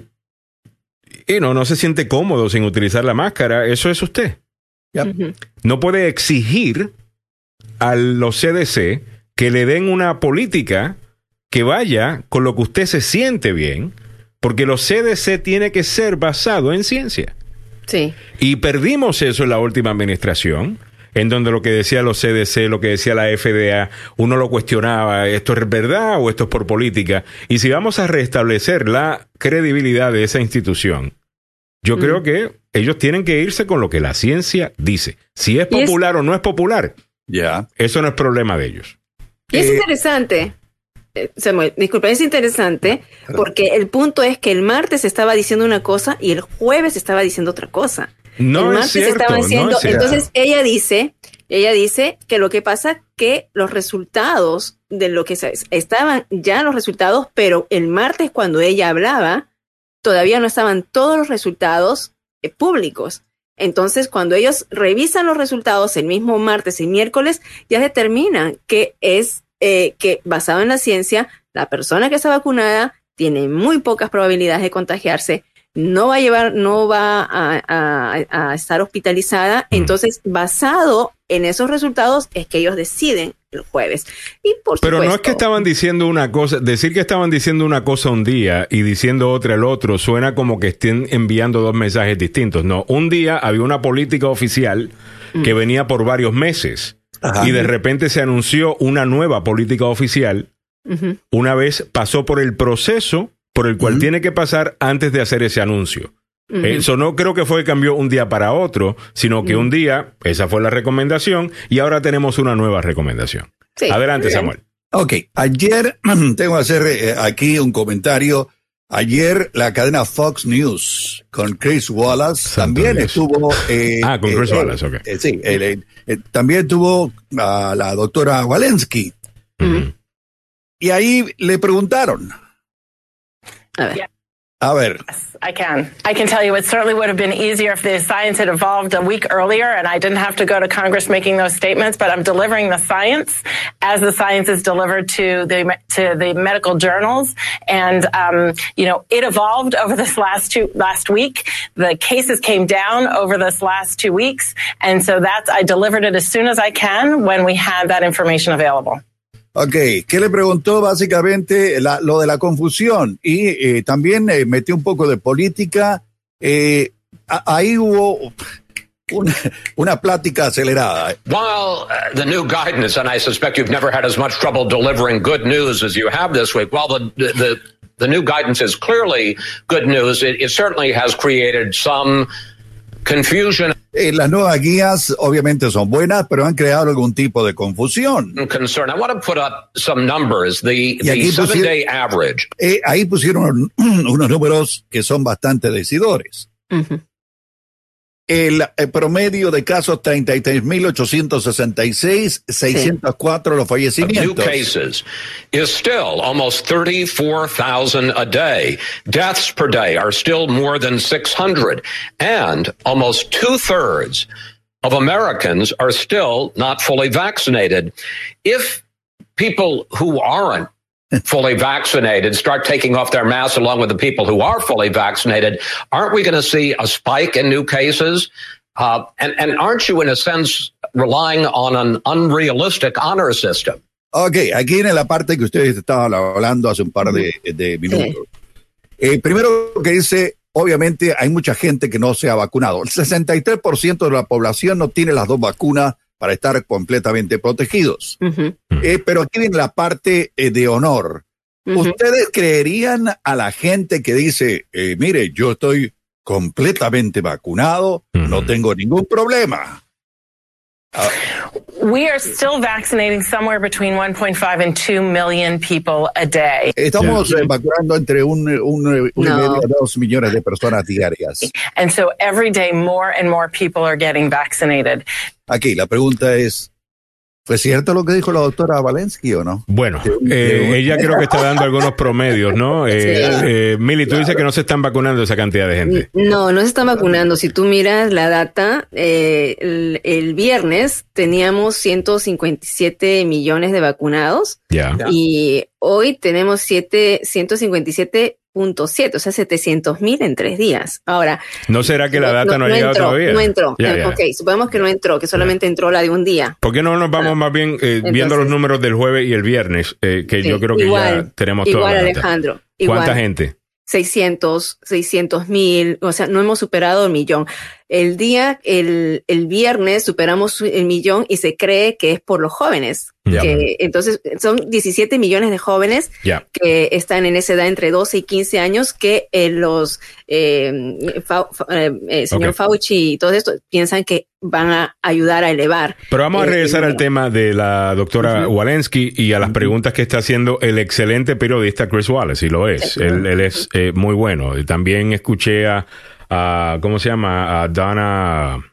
y no, no se siente cómodo sin utilizar la máscara, eso es usted. No puede exigir a los CDC que le den una política que vaya con lo que usted se siente bien, porque los CDC tiene que ser basado en ciencia.
Sí.
Y perdimos eso en la última administración, en donde lo que decía los CDC, lo que decía la FDA, uno lo cuestionaba, ¿esto es verdad o esto es por política? Y si vamos a restablecer la credibilidad de esa institución, yo
Mm.
creo que ellos tienen que irse con lo que la ciencia dice. Si es popular o no es popular,
Ya.
eso no es problema de ellos.
Y es
Eh,
interesante. Eh, Samuel, disculpa, es interesante porque el punto es que el martes estaba diciendo una cosa y el jueves estaba diciendo otra cosa.
No
el
es
martes
cierto.
estaba
no
diciendo,
es cierto.
entonces ella dice, ella dice que lo que pasa que los resultados de lo que estaban ya los resultados, pero el martes cuando ella hablaba todavía no estaban todos los resultados eh, públicos. Entonces, cuando ellos revisan los resultados el mismo martes y miércoles, ya determinan que es eh, que basado en la ciencia, la persona que está vacunada tiene muy pocas probabilidades de contagiarse, no va a llevar, no va a, a- a estar hospitalizada.
Mm.
Entonces, basado en esos resultados, es que ellos deciden el jueves. Y por
Pero no es que estaban diciendo una cosa, decir que estaban diciendo una cosa un día y diciendo otra el otro, suena como que estén enviando dos mensajes distintos. No, un día había una política oficial que venía por varios meses
Ajá.
y de repente se anunció una nueva política oficial una vez pasó por el proceso por el cual tiene que pasar antes de hacer ese anuncio.
Ujú.
Eso no creo que fue que cambió un día para otro, sino que un día, esa fue la recomendación, y ahora tenemos una nueva recomendación.
Sí,
Adelante. Samuel.
Ok, ayer <clears throat> tengo que hacer eh, aquí un comentario. Ayer la cadena Fox News con Chris Wallace
Santo
también
Dios.
estuvo. eh, <laughs>
Ah, con Chris
eh,
Wallace, ok.
eh, sí, eh, eh, también tuvo a la doctora Walensky.
Ujú.
Y ahí le preguntaron,
A ver.
A ver.
Yes, I can. I can tell you it certainly would have been easier if the science had evolved a week earlier and I didn't have to go to Congress making those statements, but I'm delivering the science as the science is delivered to the to the medical journals and um, you know, it evolved over this last two last week. The cases came down over this last two weeks and so that's I delivered it as soon as I can when we had that information available.
Ok, ¿qué le preguntó básicamente lo de la confusión? Y eh, también eh, metió un poco de política. Eh, ahí hubo una, plática acelerada.
While uh, the new guidance, and I suspect you've never had as much trouble delivering good news as you have this week, while the the the new guidance is clearly good news, it certainly has created some confusion
Eh, las nuevas guías obviamente son buenas, pero han creado algún tipo de confusión.
concern. I want to put up some numbers. The the seven day average
Eh, ahí pusieron <clears throat> unos números que son bastante decidores. El, eh, promedio de casos 33.866, 604 los
of new cases is still almost 34,000 a day. Deaths per day are still more than 600. And almost two thirds of Americans are still not fully vaccinated. If people who aren't fully vaccinated start taking off their masks along with the people who are fully vaccinated, aren't we going to see a spike in new cases? Uh, and, and aren't you, in a sense, relying on an unrealistic honor system?
Ok, aquí viene la parte que ustedes estaban hablando hace un par de, de minutos. Eh, primero que dice, obviamente hay mucha gente que no se ha vacunado. El 63% de la población no tiene las dos vacunas para estar completamente protegidos. Eh, pero aquí viene la parte eh, de honor. ¿Ustedes creerían a la gente que dice, eh, mire, yo estoy completamente vacunado, no tengo ningún problema?
We are still vaccinating somewhere between 1.5 and 2 million people a day.
Estamos eh, vacunando entre un, un, un y
No.
medio a dos millones de personas diarias.
And so every day more and more people are getting vaccinated.
Aquí la pregunta es, ¿fue cierto lo que dijo la doctora Valensky o no?
Bueno, eh, ella creo que está dando algunos promedios, ¿no? <laughs> Eh,
Sí.
eh, Mili, tú dices que no se están vacunando esa cantidad de gente.
No, no se están vacunando. Si tú miras la data, eh, el, el viernes teníamos 157 millones de vacunados
Ya.
y hoy tenemos siete- 157.7, o sea, 700 mil en tres días. Ahora,
¿No será que la data no, ha llegado
entró,
todavía?
No entró. Ok, supongamos que no entró, que solamente entró la de un día.
¿Por qué no nos vamos más bien eh, viendo
Ah. Entonces-
los números del jueves y el viernes? eh, que
Sí,
yo creo que
igual,
ya tenemos toda
igual,
la data.
Alejandro,
¿Cuánta
igual.
gente?
600, 600 mil, o sea, no hemos superado el millón. El día, el, el viernes superamos el millón y se cree que es por los jóvenes. Que, entonces, son 17 millones de jóvenes que están en esa edad entre 12 y 15 años que eh, los, eh, Fa- eh, eh, señor. Fauci y todo esto piensan que van a ayudar a elevar.
Pero vamos a
eh,
regresar al tema de la doctora Walensky y a las preguntas que está haciendo el excelente periodista Chris Wallace, y lo es. Él, él es eh, muy bueno. También escuché a, a- ¿cómo se llama? A Donna...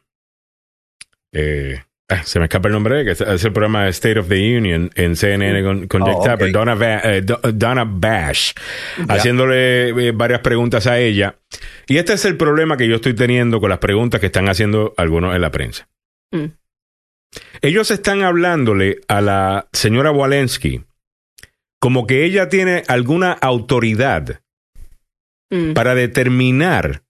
eh, ah, se me escapa el nombre, que es es el programa de State of the Union en CNN con, con
Oh,
Jake Tapper,
ok.
Donna, Va- eh, Do- Donna Bash, haciéndole eh, varias preguntas a ella. Y este es el problema que yo estoy teniendo con las preguntas que están haciendo algunos en la prensa.
Mm.
Ellos están hablándole a la señora Walensky como que ella tiene alguna autoridad
Mm.
para determinar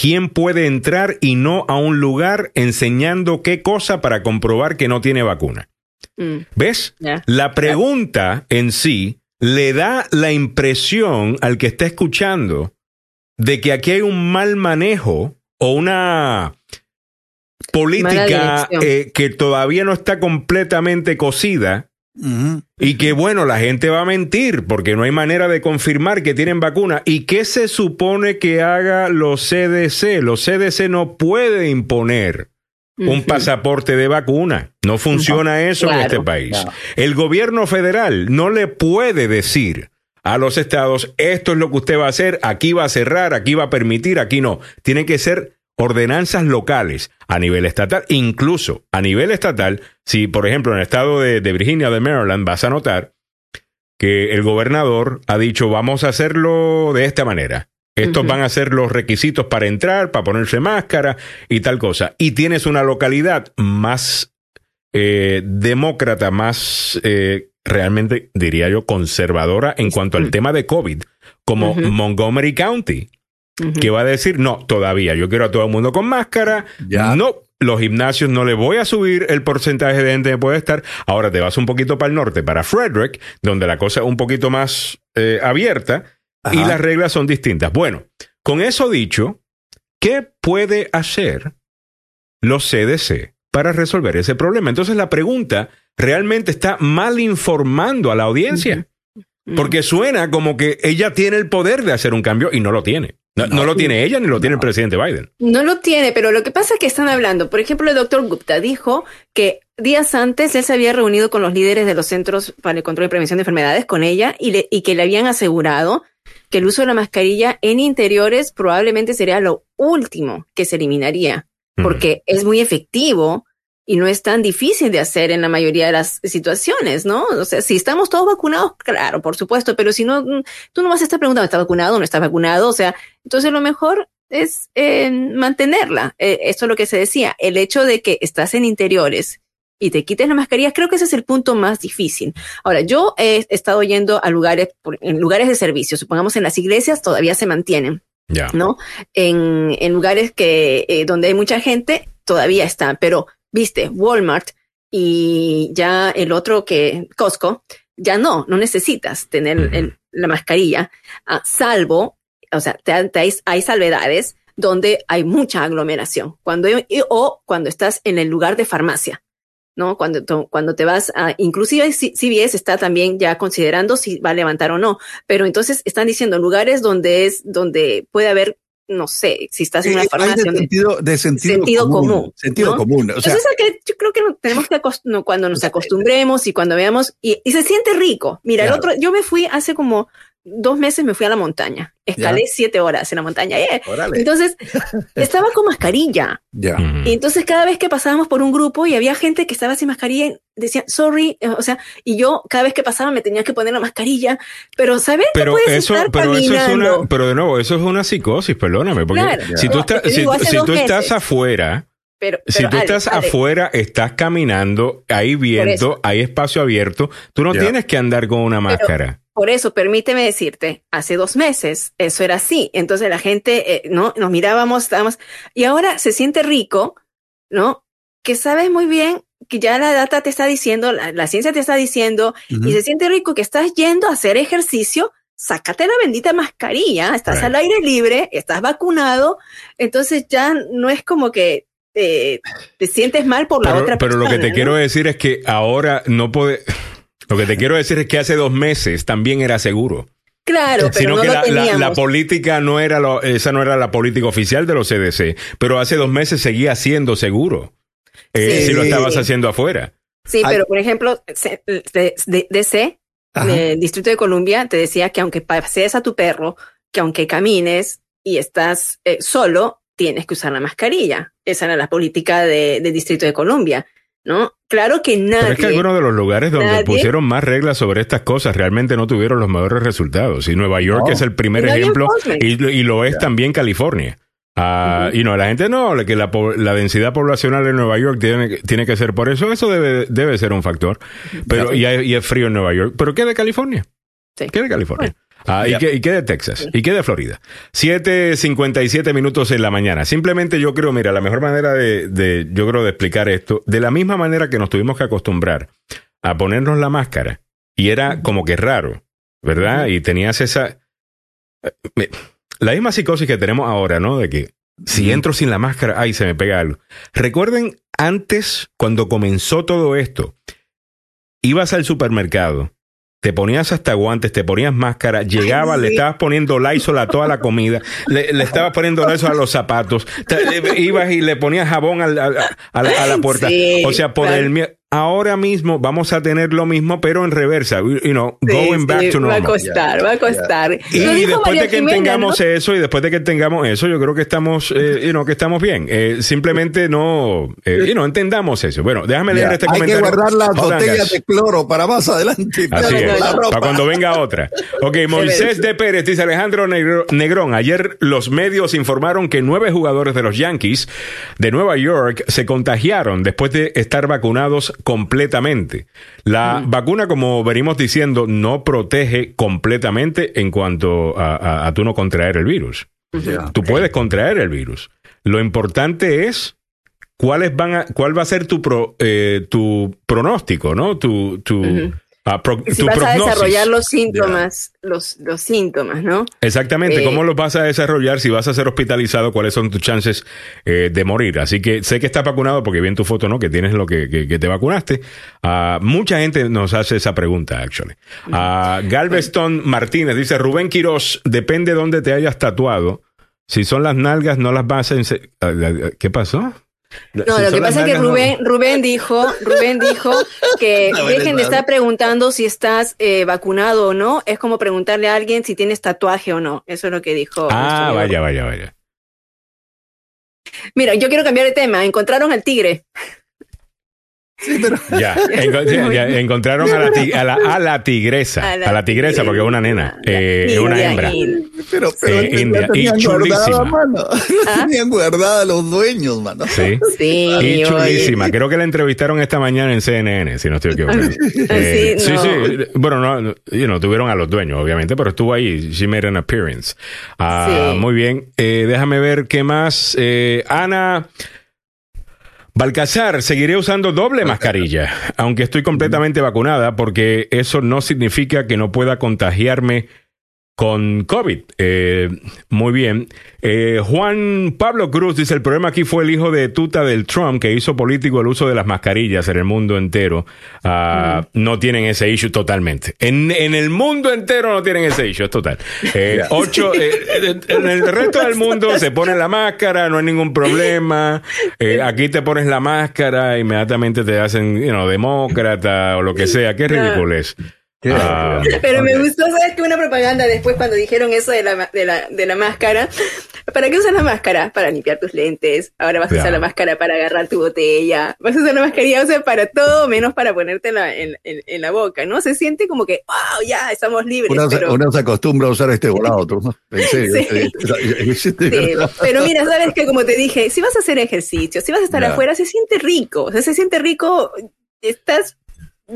quién puede entrar y no a un lugar enseñando qué cosa para comprobar que no tiene vacuna.
Mm.
¿Ves? La pregunta en sí le da la impresión al que está escuchando de que aquí hay un mal manejo o una política eh, que todavía no está completamente cocida y que bueno, la gente va a mentir porque no hay manera de confirmar que tienen vacuna. ¿Y qué se supone que haga los CDC? Los CDC no puede imponer un pasaporte de vacuna. No funciona eso en este país. El gobierno federal no le puede decir a los estados, esto es lo que usted va a hacer, aquí va a cerrar, aquí va a permitir, aquí no. Tienen que ser ordenanzas locales a nivel estatal, incluso a nivel estatal, si por ejemplo en el estado de, de Virginia o de Maryland vas a notar que el gobernador ha dicho vamos a hacerlo de esta manera. Estos van a ser los requisitos para entrar, para ponerse máscara y tal cosa. Y tienes una localidad más eh, demócrata, más eh, realmente, diría yo, conservadora en cuanto al tema de COVID, como. Montgomery County, Que va a decir, no, todavía, yo quiero a todo el mundo con máscara,
Ya.
no, los gimnasios no le voy a subir el porcentaje de gente que puede estar. Ahora te vas un poquito para el norte, para Frederick, donde la cosa es un poquito más eh, abierta y las reglas son distintas. Bueno, con eso dicho, ¿qué puede hacer los CDC para resolver ese problema? Entonces la pregunta realmente está mal informando a la audiencia. Porque suena como que ella tiene el poder de hacer un cambio y no lo tiene. No, no lo tiene ella ni lo tiene el presidente Biden.
No lo tiene, pero lo que pasa es que están hablando. Por ejemplo, el doctor Gupta dijo que días antes él se había reunido con los líderes de los Centros para el Control y Prevención de Enfermedades, con ella, y, le- y que le habían asegurado que el uso de la mascarilla en interiores probablemente sería lo último que se eliminaría, porque es muy efectivo y no es tan difícil de hacer en la mayoría de las situaciones, ¿no? O sea, si estamos todos vacunados, claro, por supuesto, pero si no, mm, tú no vas a estar preguntando, ¿estás vacunado o no estás vacunado? O sea, entonces lo mejor es eh, mantenerla. Eh, esto es lo que se decía. El hecho de que estás en interiores y te quites la mascarilla, creo que ese es el punto más difícil. Ahora, yo he estado yendo a lugares, en lugares de servicio, supongamos en las iglesias todavía se mantienen.
Ya.
¿no? En, en lugares que, eh, donde hay mucha gente, todavía están, pero viste, Walmart y ya el otro que, Costco, ya no, no necesitas tener el- la mascarilla, ah, salvo, o sea, te- te hay, hay salvedades donde hay mucha aglomeración, cuando, y- o cuando estás en el lugar de farmacia. ¿no? Cuando, to- cuando te vas a, inclusive C- CVS está también ya considerando si va a levantar o no, pero entonces están diciendo lugares donde es, donde puede haber, no sé, si estás en una
Eh, hay
farmacia.
de sentido, de sentido,
Sentido
común.
común,
Sentido
¿no?
común. O sea,
Entonces, es que yo creo que tenemos que cuando nos acostumbremos y cuando veamos, y, y se siente rico. Mira, el otro, yo me fui hace como dos meses, me fui a la montaña, escalé siete horas en la montaña. ¡eh! Entonces, <laughs> estaba con mascarilla.
Ya.
Y entonces cada vez que pasábamos por un grupo y había gente que estaba sin mascarilla, y decían, sorry, eh, o sea, y yo cada vez que pasaba me tenía que poner la mascarilla, pero ¿sabes?
Pero
puedes
eso,
estar
pero eso es
caminando.
una, pero de nuevo, eso es una psicosis, perdóname, porque
Claro.
si tú
te
si,
digo,
si tú estás afuera,
Pero,
si
pero
tú
Ale,
estás
Ale,
afuera, estás caminando, hay viento, hay espacio abierto, tú no
Ya.
tienes que andar con una máscara.
Por eso, permíteme decirte, hace dos meses eso era así. Entonces la gente, eh, ¿no? Nos mirábamos, estábamos, y ahora se siente rico, ¿no? Que sabes muy bien que ya la data te está diciendo, la, la ciencia te está diciendo, y se siente rico que estás yendo a hacer ejercicio, sácate la bendita mascarilla, estás
Right.
al aire libre, estás vacunado, entonces ya no es como que eh, te sientes mal por la
Pero,
otra
pero
persona.
lo que te
¿no?
quiero decir es que ahora no puede. Lo que te quiero decir es que hace dos meses también era seguro.
Claro, pero
Sino
no
que
lo
la, la- la política no era lo- esa no era la política oficial de los CDC, pero hace dos meses seguía siendo seguro. eh,
Sí.
si lo estabas haciendo afuera.
Sí,
Ay.
pero por ejemplo, de- de- DC,
Ajá.
del Distrito de Columbia, te decía que aunque pasees a tu perro, que aunque camines y estás eh, solo, tienes que usar la mascarilla. Esa era la política de- del Distrito de Columbia, ¿no? Claro que nadie.
Pero es que algunos de los lugares donde
Nadie.
pusieron más reglas sobre estas cosas realmente no tuvieron los mejores resultados. Y Nueva York
No.
es el primer
no
ejemplo y, y lo es también California. Ah,
Ujú.
Y no, la gente no, que la, la densidad poblacional en Nueva York tiene, tiene que ser por eso. Eso debe, debe ser un factor. Pero y, hay- y es frío en Nueva York. ¿Pero qué de California?
Sí.
¿Qué de California? Ah, ¿y, qué, ¿Y qué de Texas? ¿Y qué de Florida? 7.57 minutos en la mañana. Simplemente yo creo, mira, la mejor manera de, de, yo creo, de explicar esto, de la misma manera que nos tuvimos que acostumbrar a ponernos la máscara, y era como que raro, ¿verdad? Y tenías esa... eh, La misma psicosis que tenemos ahora, ¿no? De que si entro sin la máscara, ay, se me pega algo. Recuerden, antes, cuando comenzó todo esto, ibas al supermercado, te ponías hasta guantes, te ponías máscara, llegabas, le estabas poniendo Lysol a toda la comida, le, le estabas poniendo Lysol a los zapatos, te- eh, ibas y le ponías jabón al- al- a, la, a la puerta.
Sí,
o sea, por
claro.
el mie- ahora mismo vamos a tener lo mismo, pero en reversa, you know,
Sí,
going back to
va a
normal.
costar, va a costar.
Y, después
María
de que
Jimena,
tengamos
¿no?
eso y después de que tengamos eso, yo creo que estamos, eh, you know, que estamos bien. Eh, simplemente no, eh, you know, entendamos eso. Bueno, déjame leer este
Hay que
comentario.
guardar las botellas de cloro para más adelante.
Así es, para cuando venga otra. Ok, <laughs> Moisés de Pérez dice Alejandro Negro- Negrón. Ayer los medios informaron que nueve jugadores de los Yankees de Nueva York se contagiaron después de estar vacunados completamente. La vacuna, como venimos diciendo, no protege completamente en cuanto a, a- a tú no contraer el virus. Tú puedes contraer el virus. Lo importante es cuáles van a, cuál va a ser tu pro- eh, tu pronóstico, ¿no? Tu tu. Ah, pro-
Si
tu
vas a desarrollar los síntomas, los, los síntomas, ¿no?
Exactamente,
Eh,
¿cómo los vas a desarrollar? Si vas a ser hospitalizado, ¿cuáles son tus chances eh, de morir? Así que sé que estás vacunado porque vi en tu foto, ¿no? Que tienes lo que, que, que te vacunaste. Ah, mucha gente nos hace esa pregunta, actually. Ah, Galveston Martínez dice, Rubén Quirós, depende dónde te hayas tatuado. Si son las nalgas, no las vas a... ¿Qué pasó?
No, lo que pasa es que Rubén, Rubén dijo, Rubén dijo que <laughs> dejen de estar preguntando si estás eh, vacunado o no. Es como preguntarle a alguien si tienes tatuaje o no. Eso es lo que dijo.
Ah, vaya, vaya, vaya.
Mira, yo quiero cambiar de tema. Encontraron al tigre.
Ya, <laughs> enco- ya, ya, encontraron a la, a la, a la tigresa, <laughs> a la, tigresa porque es una nena, eh, es una hembra.
Pero, pero
Eh,
la
India, y
tenían guardada,
chulísima.
mano. La <laughs>
¿Ah?
tenían guardada los dueños, mano.
Sí.
Sí,
Y
oye.
chulísima. Creo que la entrevistaron esta mañana en CNN, si no estoy equivocado. Eh,
Sí,
sí,
no.
sí. Bueno, no, no, you know, tuvieron a los dueños, obviamente, pero estuvo ahí. She made an appearance. Ah,
Sí.
Muy bien. Eh, déjame ver qué más. Eh, Ana. Balcazar, seguiré usando doble mascarilla, aunque estoy completamente vacunada, porque eso no significa que no pueda contagiarme con COVID. Eh, muy bien. Eh, Juan Pablo Cruz dice, el problema aquí fue el hijo de tuta del Trump que hizo político el uso de las mascarillas en el mundo entero. Ah, No tienen ese issue totalmente. En, en el mundo entero no tienen ese issue, es total. Eh, ocho, eh, eh, en el resto del mundo se pone la máscara, no hay ningún problema. Eh, aquí te pones la máscara, inmediatamente te hacen, you know, demócrata o lo que sea. Qué ridículo es. Ah,
Pero me gustó, ¿sabes que Una propaganda después cuando dijeron eso de la, de la, de la máscara. ¿Para qué usas la máscara? Para limpiar tus lentes. Ahora vas a usar la máscara para agarrar tu botella. Vas a usar la mascarilla, o sea, para todo menos para ponértela en, en, en la boca, ¿no? Se siente como que, wow, ya, estamos libres.
Uno, se-
pero,
uno se acostumbra a usar este volado, ¿no? En serio.
Sí.
este- este-
Sí,
verdad. <laughs>
pero mira, sabes que como te dije, si vas a hacer ejercicio, si vas a estar afuera, se siente rico. O sea, se siente rico, estás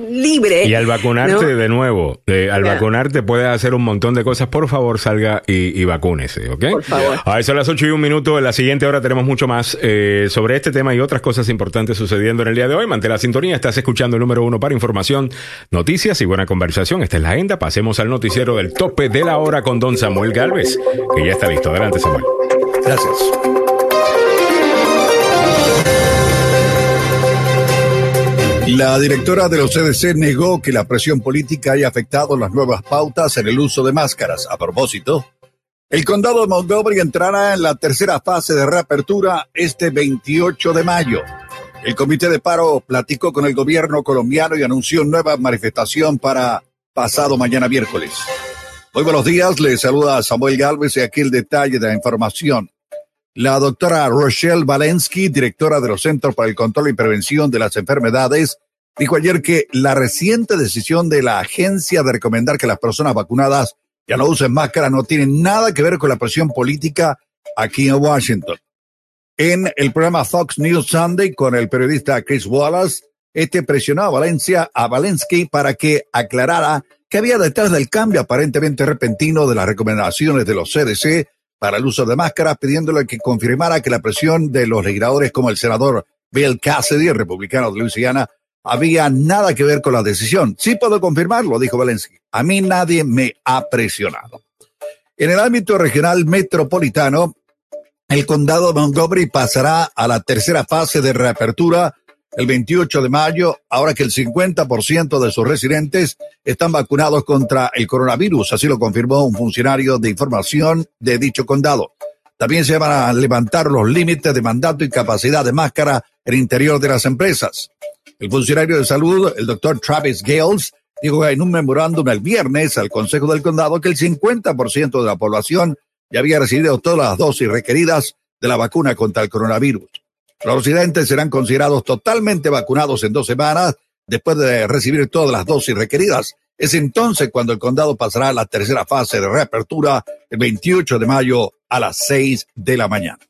libre.
Y al vacunarte
¿no?
de nuevo, eh, al vacunarte puedes hacer un montón de cosas. Por favor, salga y, y vacúnese, ¿ok?
Por favor.
A eso a las 8 y un minuto. En la siguiente hora tenemos mucho más eh, sobre este tema y otras cosas importantes sucediendo en el día de hoy. Mantén la sintonía. Estás escuchando el número uno para información, noticias y buena conversación. Esta es la agenda. Pasemos al noticiero del tope de la hora con don Samuel Galvez, que ya está listo. Adelante, Samuel.
Gracias. La directora de los CDC negó que la presión política haya afectado las nuevas pautas en el uso de máscaras. A propósito, el condado de Montgomery entrará en la tercera fase de reapertura este 28 de mayo. El comité de paro platicó con el gobierno colombiano y anunció nueva manifestación para pasado mañana miércoles. Muy buenos días, le saluda Samuel Galvez y aquí el detalle de la información. La doctora Rochelle Valensky, directora de los Centros para el Control y Prevención de las Enfermedades, dijo ayer que la reciente decisión de la agencia de recomendar que las personas vacunadas ya no usen máscara no tiene nada que ver con la presión política aquí en Washington. En el programa Fox News Sunday con el periodista Chris Wallace, este presionó a Valencia, a Valensky para que aclarara que había detrás del cambio aparentemente repentino de las recomendaciones de los CDC para el uso de máscaras, pidiéndole que confirmara que la presión de los legisladores como el senador Bill Cassidy, republicano de Luisiana, había nada que ver con la decisión. Sí puedo confirmarlo, dijo Valensky. A mí nadie me ha presionado. En el ámbito regional metropolitano, el condado de Montgomery pasará a la tercera fase de reapertura el 28 de mayo, ahora que el 50% de sus residentes están vacunados contra el coronavirus, así lo confirmó un funcionario de información de dicho condado. También se van a levantar los límites de mandato y capacidad de máscara en el interior de las empresas. El funcionario de salud, el doctor Travis Gales, dijo en un memorándum el viernes al Consejo del Condado que el 50% de la población ya había recibido todas las dosis requeridas de la vacuna contra el coronavirus. Los residentes serán considerados totalmente vacunados en dos semanas después de recibir todas las dosis requeridas. Es entonces cuando el condado pasará a la tercera fase de reapertura el 28 de mayo a las 6 de la mañana.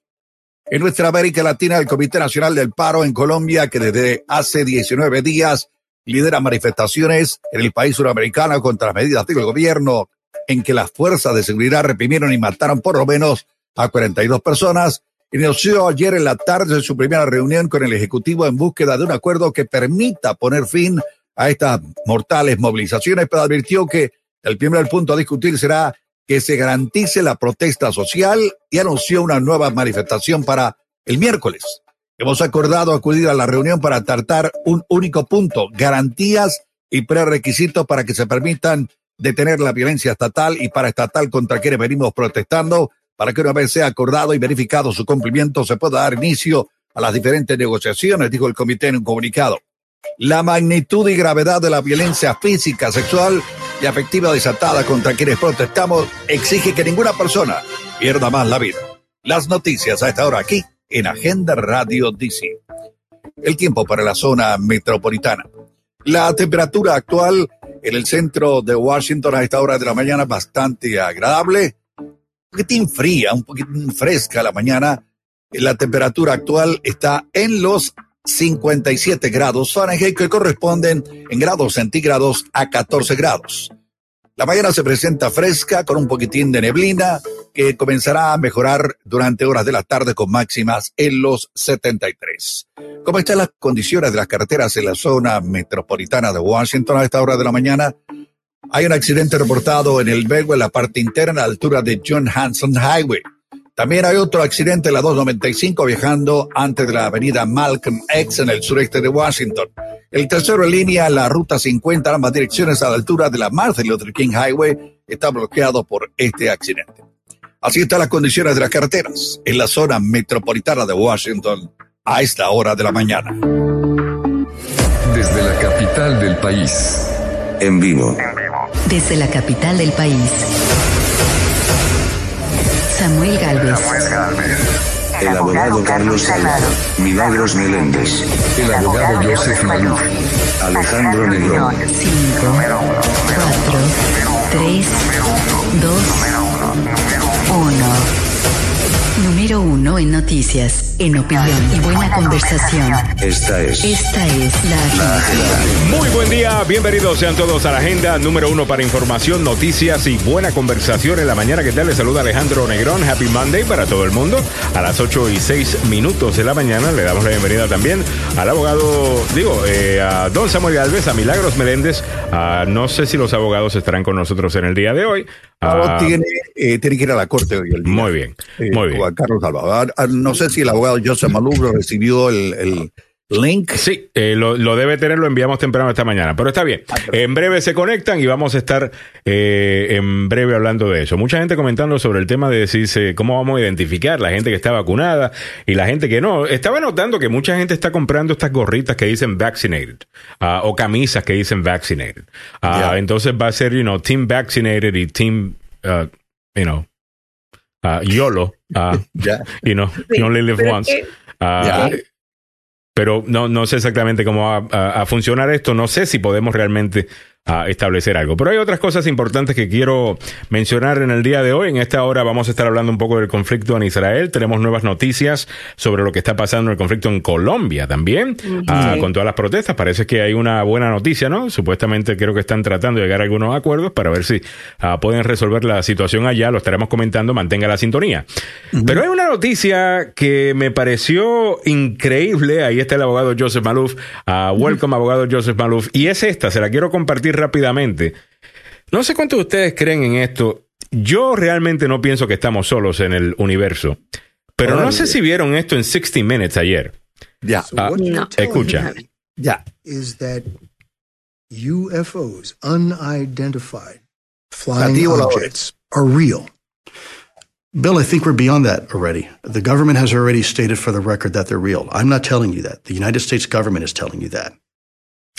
En nuestra América Latina, el Comité Nacional del Paro en Colombia, que desde hace 19 días lidera manifestaciones en el país suramericano contra las medidas del gobierno en que las fuerzas de seguridad reprimieron y mataron por lo menos a 42 personas, inició ayer en la tarde su primera reunión con el Ejecutivo en búsqueda de un acuerdo que permita poner fin a estas mortales movilizaciones, pero advirtió que el primer punto a discutir será que se garantice la protesta social y anunció una nueva manifestación para el miércoles. Hemos acordado acudir a la reunión para tratar un único punto, garantías y prerequisitos para que se permitan detener la violencia estatal y paraestatal contra quienes venimos protestando, para que una vez sea acordado y verificado su cumplimiento se pueda dar inicio a las diferentes negociaciones, dijo el comité en un comunicado. La magnitud y gravedad de la violencia física, sexual y afectiva desatada contra quienes protestamos exige que ninguna persona pierda más la vida. Las noticias a esta hora aquí en Agenda Radio DC. El tiempo para la zona metropolitana. La temperatura actual en el centro de Washington a esta hora de la mañana bastante agradable, poquitín fría, un poquitín fresca la mañana. La temperatura actual está en los 57 grados Fahrenheit que corresponden en grados centígrados a 14 grados. La mañana se presenta fresca con un poquitín de neblina que comenzará a mejorar durante horas de la tarde con máximas en los 73. ¿Cómo están las condiciones de las carreteras en la zona metropolitana de Washington a esta hora de la mañana? Hay un accidente reportado en el Belgo en la parte interna a la altura de John Hanson Highway. También hay otro accidente en la 295 viajando antes de la avenida Malcolm X en el sureste de Washington. El tercero en línea, la ruta 50, ambas direcciones a la altura de la Martin Luther King Highway, está bloqueado por este accidente. Así están las condiciones de las carreteras en la zona metropolitana de Washington a esta hora de la mañana.
Desde la capital del país.
En vivo.
Desde la capital del país. Samuel Galvez.
El abogado Carlos Salado. Milagros Meléndez.
El abogado Joseph Maluf.
Alejandro Negrón.
5, 4, 3, 2, 1. Número 1 en noticias, en opinión y buena conversación.
Esta es
Esta es la agenda.
Muy buen día, bienvenidos sean todos a la agenda número uno para información, noticias y buena conversación en la mañana. ¿Qué tal? Les saluda Alejandro Negrón. Happy Monday para todo el mundo. A las 8 y 6 minutos de la mañana le damos la bienvenida también al abogado, digo, eh, a don Samuel Galvez, a Milagros Meléndez. Ah, no sé si los abogados estarán con nosotros en el día de hoy. Ah,
tiene, eh, tiene que ir a la corte hoy el día.
muy bien,
Eh,
muy bien.
Juan Carlos Salvador. Ah, No sé si el abogado Joseph Maluf recibió el, el link.
Sí, eh, lo, lo debe tener, lo enviamos temprano esta mañana, pero está bien. En breve se conectan y vamos a estar eh, en breve hablando de eso. Mucha gente comentando sobre el tema de decirse cómo vamos a identificar la gente que está vacunada y la gente que no. Estaba notando que mucha gente está comprando estas gorritas que dicen vaccinated ah, o camisas que dicen vaccinated. Ah. Entonces va a ser, you know, team vaccinated y team, uh, you know, ah, YOLO. ah, <laughs> you know,
Sí,
you only live once. Ah. Pero no, no sé exactamente cómo va a, funcionar esto. No sé si podemos realmente ah, establecer algo. Pero hay otras cosas importantes que quiero mencionar en el día de hoy. En esta hora vamos a estar hablando un poco del conflicto en Israel. Tenemos nuevas noticias sobre lo que está pasando en el conflicto en Colombia también, ah, con todas las protestas. Parece que hay una buena noticia, ¿no? Supuestamente creo que están tratando de llegar a algunos acuerdos para ver si ah, pueden resolver la situación allá. Lo estaremos comentando. Mantenga la sintonía. Pero hay una noticia que me pareció increíble. Ahí está el abogado Joseph Maluf. Ah, welcome, abogado Joseph Maluf. Y es esta, se la quiero compartir rápidamente. No sé cuántos de ustedes creen en esto. Yo realmente no pienso que estamos solos en el universo. Pero no sé si vieron esto en 60 Minutes ayer.
Ya.
Ah,
no.
escucha.
Ya.
is that UFOs, unidentified flying objects, are real. Bill, I think we're beyond that already. The government has already stated for the record that they're real. I'm not telling you that. The United States government is telling you that.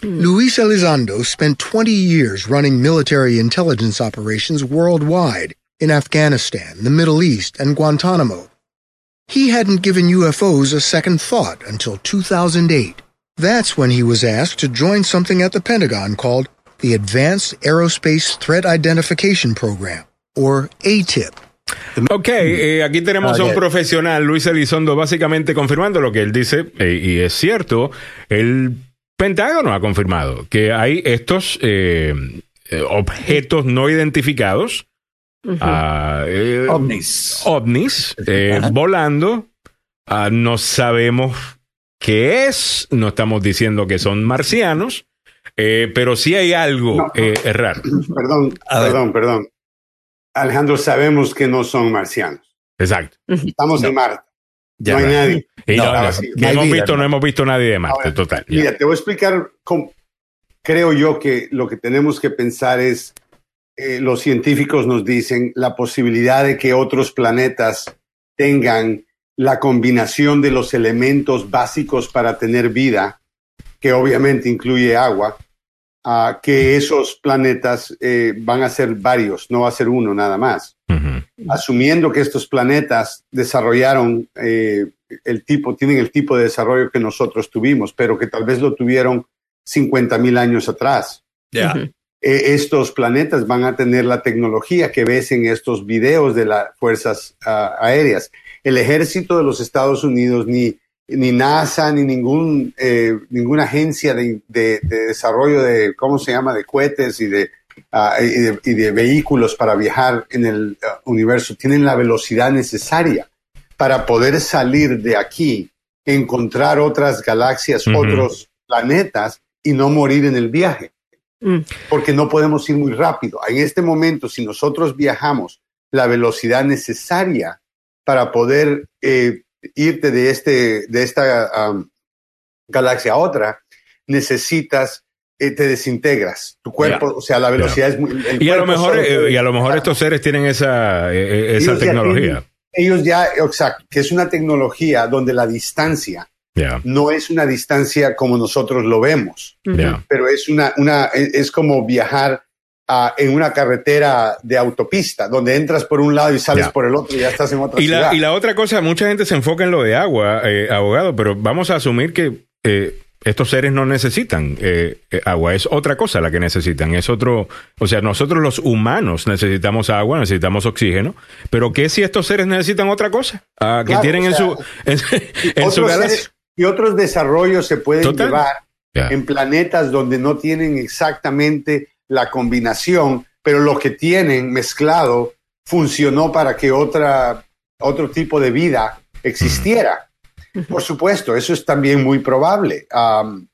Luis Elizondo spent 20 years running military intelligence operations worldwide in Afghanistan, the Middle East, and Guantanamo. He hadn't given UFOs a second thought until 2008. That's when he was asked to join something at the Pentagon called the Advanced Aerospace Threat Identification Program, or ATIP.
Ok, eh, aquí tenemos a un profesional, Luis Elizondo, básicamente confirmando lo que él dice, eh, y es cierto, el Pentágono ha confirmado que hay estos eh, eh, objetos no identificados, ah, eh,
ovnis,
ovnis eh, volando. Ah, no sabemos qué es, no estamos diciendo que son marcianos, eh, pero sí hay algo eh, raro.
Perdón, perdón, perdón. Alejandro, sabemos que no son marcianos.
Exacto.
Estamos en Marte.
Ya
no hay nadie.
Y no,
No,
no,
sí.
que hemos visto, no hemos visto nadie de Marte, total. ya.
Mira, te voy a explicar cómo creo yo que lo que tenemos que pensar es, eh, los científicos nos dicen la posibilidad de que otros planetas tengan la combinación de los elementos básicos para tener vida, que obviamente incluye agua, que esos planetas eh, van a ser varios, no va a ser uno nada más. Asumiendo que estos planetas desarrollaron eh, el tipo, tienen el tipo de desarrollo que nosotros tuvimos, pero que tal vez lo tuvieron 50 mil años atrás.
Ya.
Eh, estos planetas van a tener la tecnología que ves en estos videos de las fuerzas ah, aéreas. El ejército de los Estados Unidos, ni, ni NASA, ni ningún, eh, ninguna agencia de, de- de desarrollo de, ¿cómo se llama?, de cohetes y de, ah, y de, y de vehículos para viajar en el ah, universo, tienen la velocidad necesaria para poder salir de aquí, encontrar otras galaxias, otros planetas y no morir en el viaje. Porque no podemos ir muy rápido. En este momento, si nosotros viajamos la velocidad necesaria para poder eh, irte de, este, de esta um, galaxia a otra, necesitas, te desintegras. Tu cuerpo, o sea, la velocidad es muy... el
Y a lo mejor,
solo
eh, y a lo mejor estos seres tienen esa, eh, eh, esa
ellos ya
tecnología.
tienen- ellos ya, exacto, que es una tecnología donde la distancia no es una distancia como nosotros lo vemos, pero es una, una, es es como viajar en una carretera de autopista, donde entras por un lado y sales por el otro y ya estás en otra
Y
ciudad.
la, y la otra cosa, mucha gente se enfoca en lo de agua, eh, abogado, pero vamos a asumir que eh, estos seres no necesitan eh, eh, agua, es otra cosa la que necesitan, es otro, o sea, nosotros los humanos necesitamos agua, necesitamos oxígeno, pero ¿qué si estos seres necesitan otra cosa? Ah, que tienen
o
en su, en, en su
otros
galaxia.
seres y otros desarrollos se pueden
Total.
llevar en planetas donde no tienen exactamente la combinación, pero lo que tienen mezclado funcionó para que otra, otro tipo de vida existiera. Por supuesto, eso es también muy probable.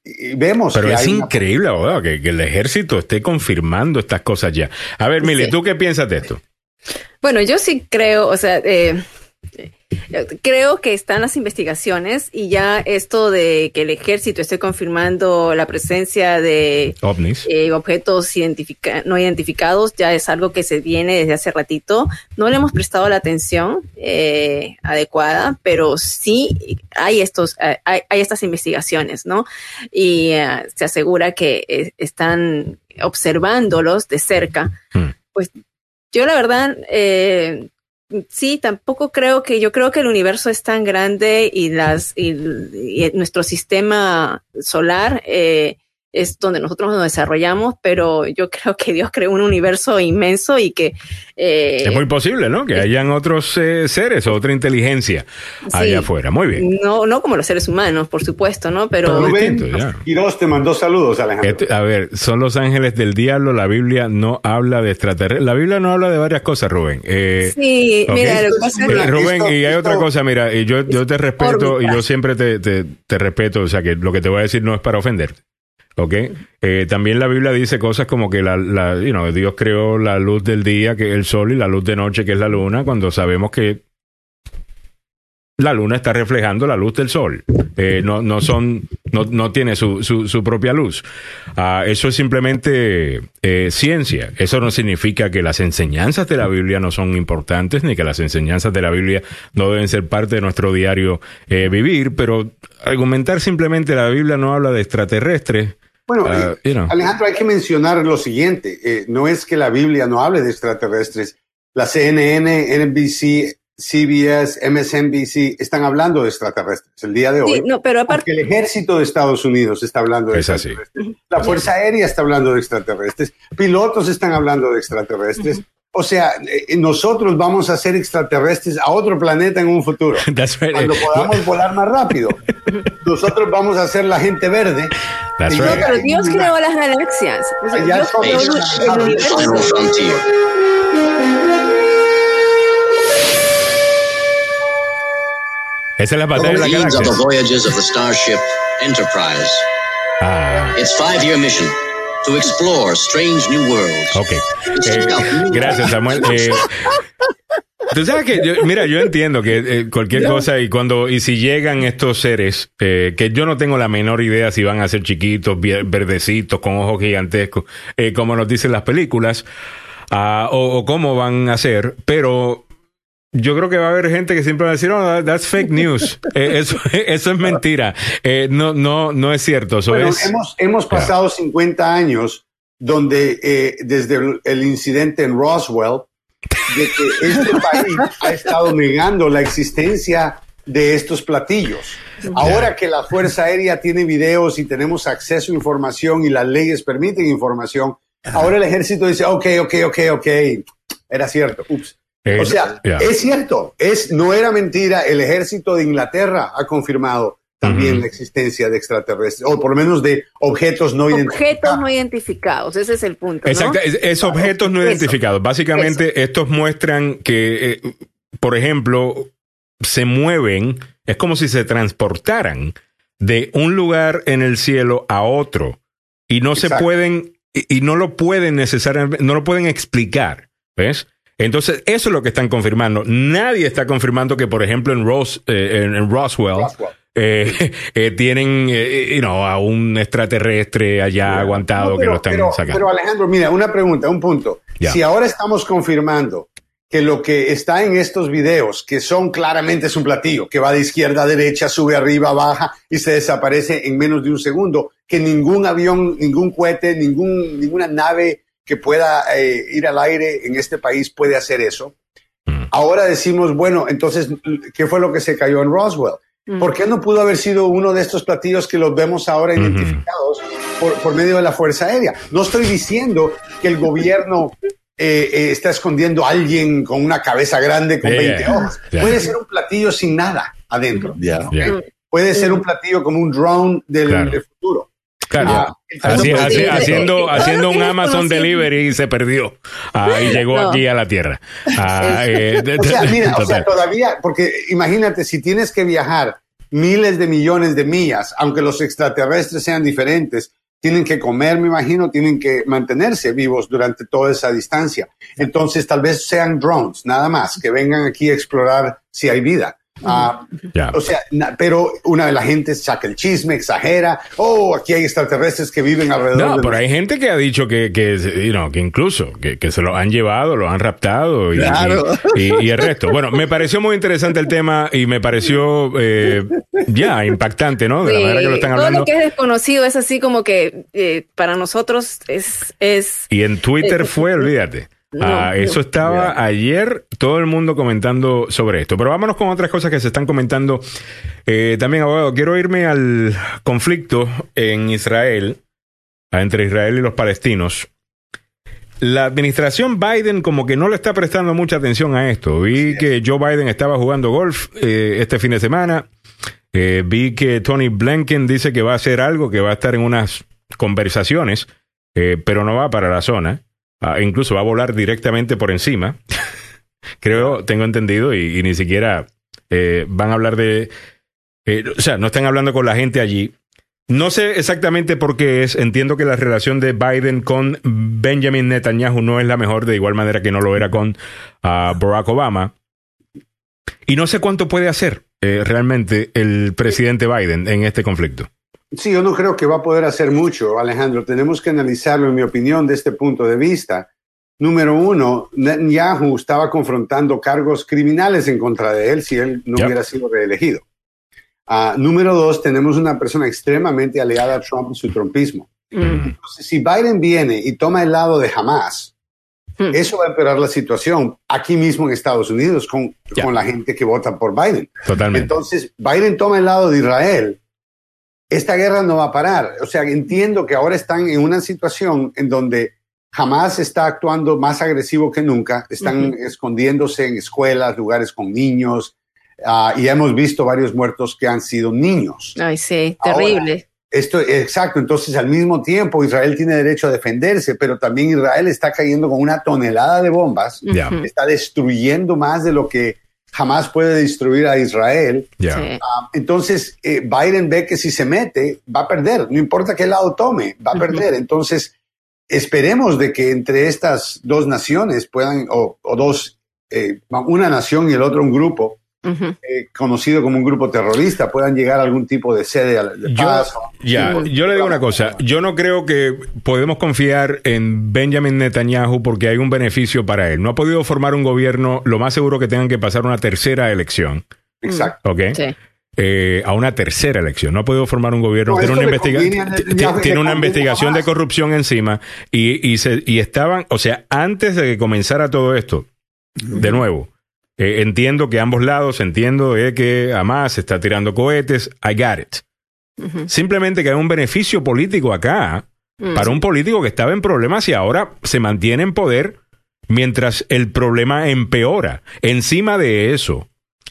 Y vemos
Pero
que
es
hay una-
increíble, abogado, que, que el ejército esté confirmando estas cosas ya. A ver, Mili,
Sí.
¿tú qué piensas de esto?
Bueno, yo sí creo, o sea, eh, creo que están las investigaciones y ya esto de que el ejército esté confirmando la presencia de
OVNIs.
eh, objetos identifica- no identificados ya es algo que se viene desde hace ratito. No le hemos prestado la atención eh, adecuada, pero sí hay estos, eh, hay, hay estas investigaciones, ¿no? Y eh, se asegura que están observándolos de cerca. Pues yo la verdad, eh, sí, tampoco creo que, yo creo que el universo es tan grande y las, y, nuestro sistema solar, eh, es donde nosotros nos desarrollamos, pero yo <laughs> creo que Dios creó un universo inmenso y que eh,
Es muy posible, ¿no? Que hayan otros eh, seres o otra inteligencia allá afuera. Muy bien.
no, no como los seres humanos, por supuesto, ¿no? Pero
Rubén. Quiroz te mandó saludos, Alejandro.
Este- a ver, son los ángeles del diablo. La Biblia no habla de extraterrestres. La Biblia no habla de varias cosas, Rubén. Eh,
sí, mira, lo que pasa es
Eh,
que-
Rubén,
esto-
y hay otra cosa, mira, y yo, yo te respeto y yo siempre te, te, te respeto, o sea que lo que te voy a decir no es para ofenderte. ¿Ok? Eh, también la Biblia dice cosas como que la, la, you know, Dios creó la luz del día, que es el sol, y la luz de noche, que es la luna, cuando sabemos que la luna está reflejando la luz del sol. Eh, no, no son, no, no tiene su, su, propia luz. Ah, eso es simplemente eh, ciencia. Eso no significa que las enseñanzas de la Biblia no son importantes, ni que las enseñanzas de la Biblia no deben ser parte de nuestro diario vivir, pero argumentar simplemente la Biblia no habla de extraterrestres.
Bueno,
Uh,
eh,
you know.
Alejandro, hay que mencionar lo siguiente. eh, no es que la Biblia no hable de extraterrestres. La CNN, NBC, CBS, MSNBC están hablando de extraterrestres el día de hoy.
Sí, no, pero aparte,
Porque el ejército de Estados Unidos está hablando de
Es así.
extraterrestres. La Fuerza Aérea está hablando de extraterrestres. Pilotos están hablando de extraterrestres. O sea, eh, nosotros vamos a ser extraterrestres a otro planeta en un futuro. <laughs>
That's right.
Cuando podamos volar más rápido. <laughs> Nosotros vamos a ser la gente verde.
That's right.
pero Dios creó las galaxias. O sea,
Allá
Dios
son-
creó el- universo.
Esa es la batalla de la
Leads of the
galaxia.
voyages of the Starship Enterprise.
Ah,
Its five-year mission to explore strange new worlds.
ok. Eh, gracias, Samuel. <laughs> Eh, Tú sabes que, yo- mira, yo entiendo que eh, cualquier cosa y cuando, y si llegan estos seres, eh, que yo no tengo la menor idea si van a ser chiquitos, verdecitos, con ojos gigantescos, eh, como nos dicen las películas, ah, o, o cómo van a ser, pero yo creo que va a haber gente que siempre va a decir, oh, that- that's fake news. <laughs> Eh, eso, <laughs> eso es mentira. Eh, no, no, no es cierto. Eso
Bueno,
es.
hemos, hemos pasado 50 años donde eh, desde el, el incidente en Roswell, de que este <laughs> país ha estado negando la existencia de estos platillos. Ahora que la Fuerza Aérea tiene videos y tenemos acceso a información y las leyes permiten información, ahora el ejército dice, ok, ok, ok, ok, era cierto, ups.
Eh,
O sea,
yeah.
es cierto, es, no era mentira, el ejército de Inglaterra ha confirmado también la existencia de extraterrestres, o por lo menos de objetos no identificados.
Objetos no identificados, ese es el punto. ¿no?
Exacto, es, es objetos no
Eso,
identificados. Básicamente, estos muestran que, eh, por ejemplo, se mueven, es como si se transportaran de un lugar en el cielo a otro y no se pueden, y, y no lo pueden necesariamente, no lo pueden explicar, ¿ves? Entonces, eso es lo que están confirmando. Nadie está confirmando que, por ejemplo, en, Ros, eh, en, en Roswell,
Roswell.
eh, <laughs> eh, tienen eh, you know, a un extraterrestre allá aguantado
No,
que lo están
pero,
sacando.
pero, Alejandro, mira, una pregunta, un punto. Si ahora estamos confirmando que lo que está en estos videos, que son claramente es un platillo, que va de izquierda a derecha, sube arriba, baja y se desaparece en menos de un segundo, que ningún avión, ningún cohete, ningún, ninguna nave que pueda eh, ir al aire en este país puede hacer eso.
Mm.
Ahora decimos, bueno, entonces, ¿qué fue lo que se cayó en Roswell? ¿Por qué no pudo haber sido uno de estos platillos que los vemos ahora identificados por, por medio de la Fuerza Aérea? No estoy diciendo que el gobierno eh, eh, está escondiendo a alguien con una cabeza grande con
Yeah,
20
yeah.
ojos.
Yeah.
Puede ser un platillo sin nada adentro. Puede ser un platillo como un drone del,
Claro.
del futuro.
Claro.
Ah,
Así-
No,
así-
sí,
haciendo haciendo un Amazon. Delivery y se perdió. Ah, y llegó
No.
aquí a la Tierra. Ah, eh, de-
O sea,
de-
mira, o sea,
total.
todavía, porque imagínate, si tienes que viajar miles de millones de millas, aunque los extraterrestres sean diferentes, tienen que comer, me imagino, tienen que mantenerse vivos durante toda esa distancia. Entonces, tal vez sean drones, nada más, que vengan aquí a explorar si hay vida. Ah, o sea, na- pero una de la gente saca el chisme, exagera. Oh, aquí hay extraterrestres que viven alrededor.
No,
de
pero hay gente que ha dicho que, que, you know, que incluso que, que se lo han llevado, lo han raptado y,
Claro.
y, y- y el resto. Bueno, me pareció muy interesante el tema y me pareció eh, ya impactante, ¿no? De la manera que lo están
todo
hablando.
lo que es desconocido es así como que eh, para nosotros es, es
Y en Twitter
Eh,
fue, olvídate.
No,
Ah,
no.
eso estaba ayer, todo el mundo comentando sobre esto. Pero vámonos con otras cosas que se están comentando. Eh, también, abogado, quiero irme al conflicto en Israel, ah, entre Israel y los palestinos. La administración Biden como que no le está prestando mucha atención a esto. Vi que Joe Biden estaba jugando golf eh, este fin de semana. Eh, vi que Tony Blinken dice que va a hacer algo, que va a estar en unas conversaciones, pero no va para la zona. Ah, incluso va a volar directamente por encima. <laughs> Creo, tengo entendido, y, ni siquiera eh, van a hablar de... eh, o sea, no están hablando con la gente allí. No sé exactamente por qué es. Entiendo que la relación de Biden con Benjamin Netanyahu no es la mejor, de igual manera que no lo era con ah, Barack Obama. Y no sé cuánto puede hacer eh, realmente el presidente Biden en este conflicto.
Sí, yo no creo que va a poder hacer mucho, Alejandro. Tenemos que analizarlo, en mi opinión, de este punto de vista. Número uno, Netanyahu estaba confrontando cargos criminales en contra de él si él no
Yep.
hubiera sido reelegido. Ah, número dos, tenemos una persona extremadamente aliada a Trump y su trumpismo. Entonces, si Biden viene y toma el lado de Hamas, eso va a empeorar la situación aquí mismo en Estados Unidos con, con la gente que vota por Biden.
Totalmente.
Entonces, Biden toma el lado de Israel. Esta guerra no va a parar. O sea, entiendo que ahora están en una situación en donde Hamas está actuando más agresivo que nunca. Están escondiéndose en escuelas, lugares con niños. ah, y hemos visto varios muertos que han sido niños.
Ay, sí,
Ahora,
terrible.
Esto, exacto. Entonces, al mismo tiempo, Israel tiene derecho a defenderse, pero también Israel está cayendo con una tonelada de bombas, está destruyendo más de lo que jamás puede destruir a Israel.
Sí.
Ah, entonces, eh, Biden ve que si se mete, va a perder, no importa qué lado tome, va a perder. Entonces, esperemos de que entre estas dos naciones puedan, o, o dos, eh, una nación y el otro un grupo, Eh, conocido como un grupo terrorista, puedan llegar a algún tipo de sede de
Yo,
paz.
ya, yo le digo una cosa, yo no creo que podemos confiar en Benjamin Netanyahu porque hay un beneficio para él. No ha podido formar un gobierno, lo más seguro que tengan que pasar una tercera elección,
Exacto.
¿ok?
Sí.
Eh, a una tercera elección. No ha podido formar un gobierno.
No,
tiene una, investiga-
conviene
tiene investigación de corrupción encima y, y, se, y estaban, o sea, antes de que comenzara todo esto, de nuevo, eh, entiendo que ambos lados, entiendo eh, que Hamas está tirando cohetes, I got it. Simplemente que hay un beneficio político acá
Mm.
para un político que estaba en problemas y ahora se mantiene en poder mientras el problema empeora. Encima de eso,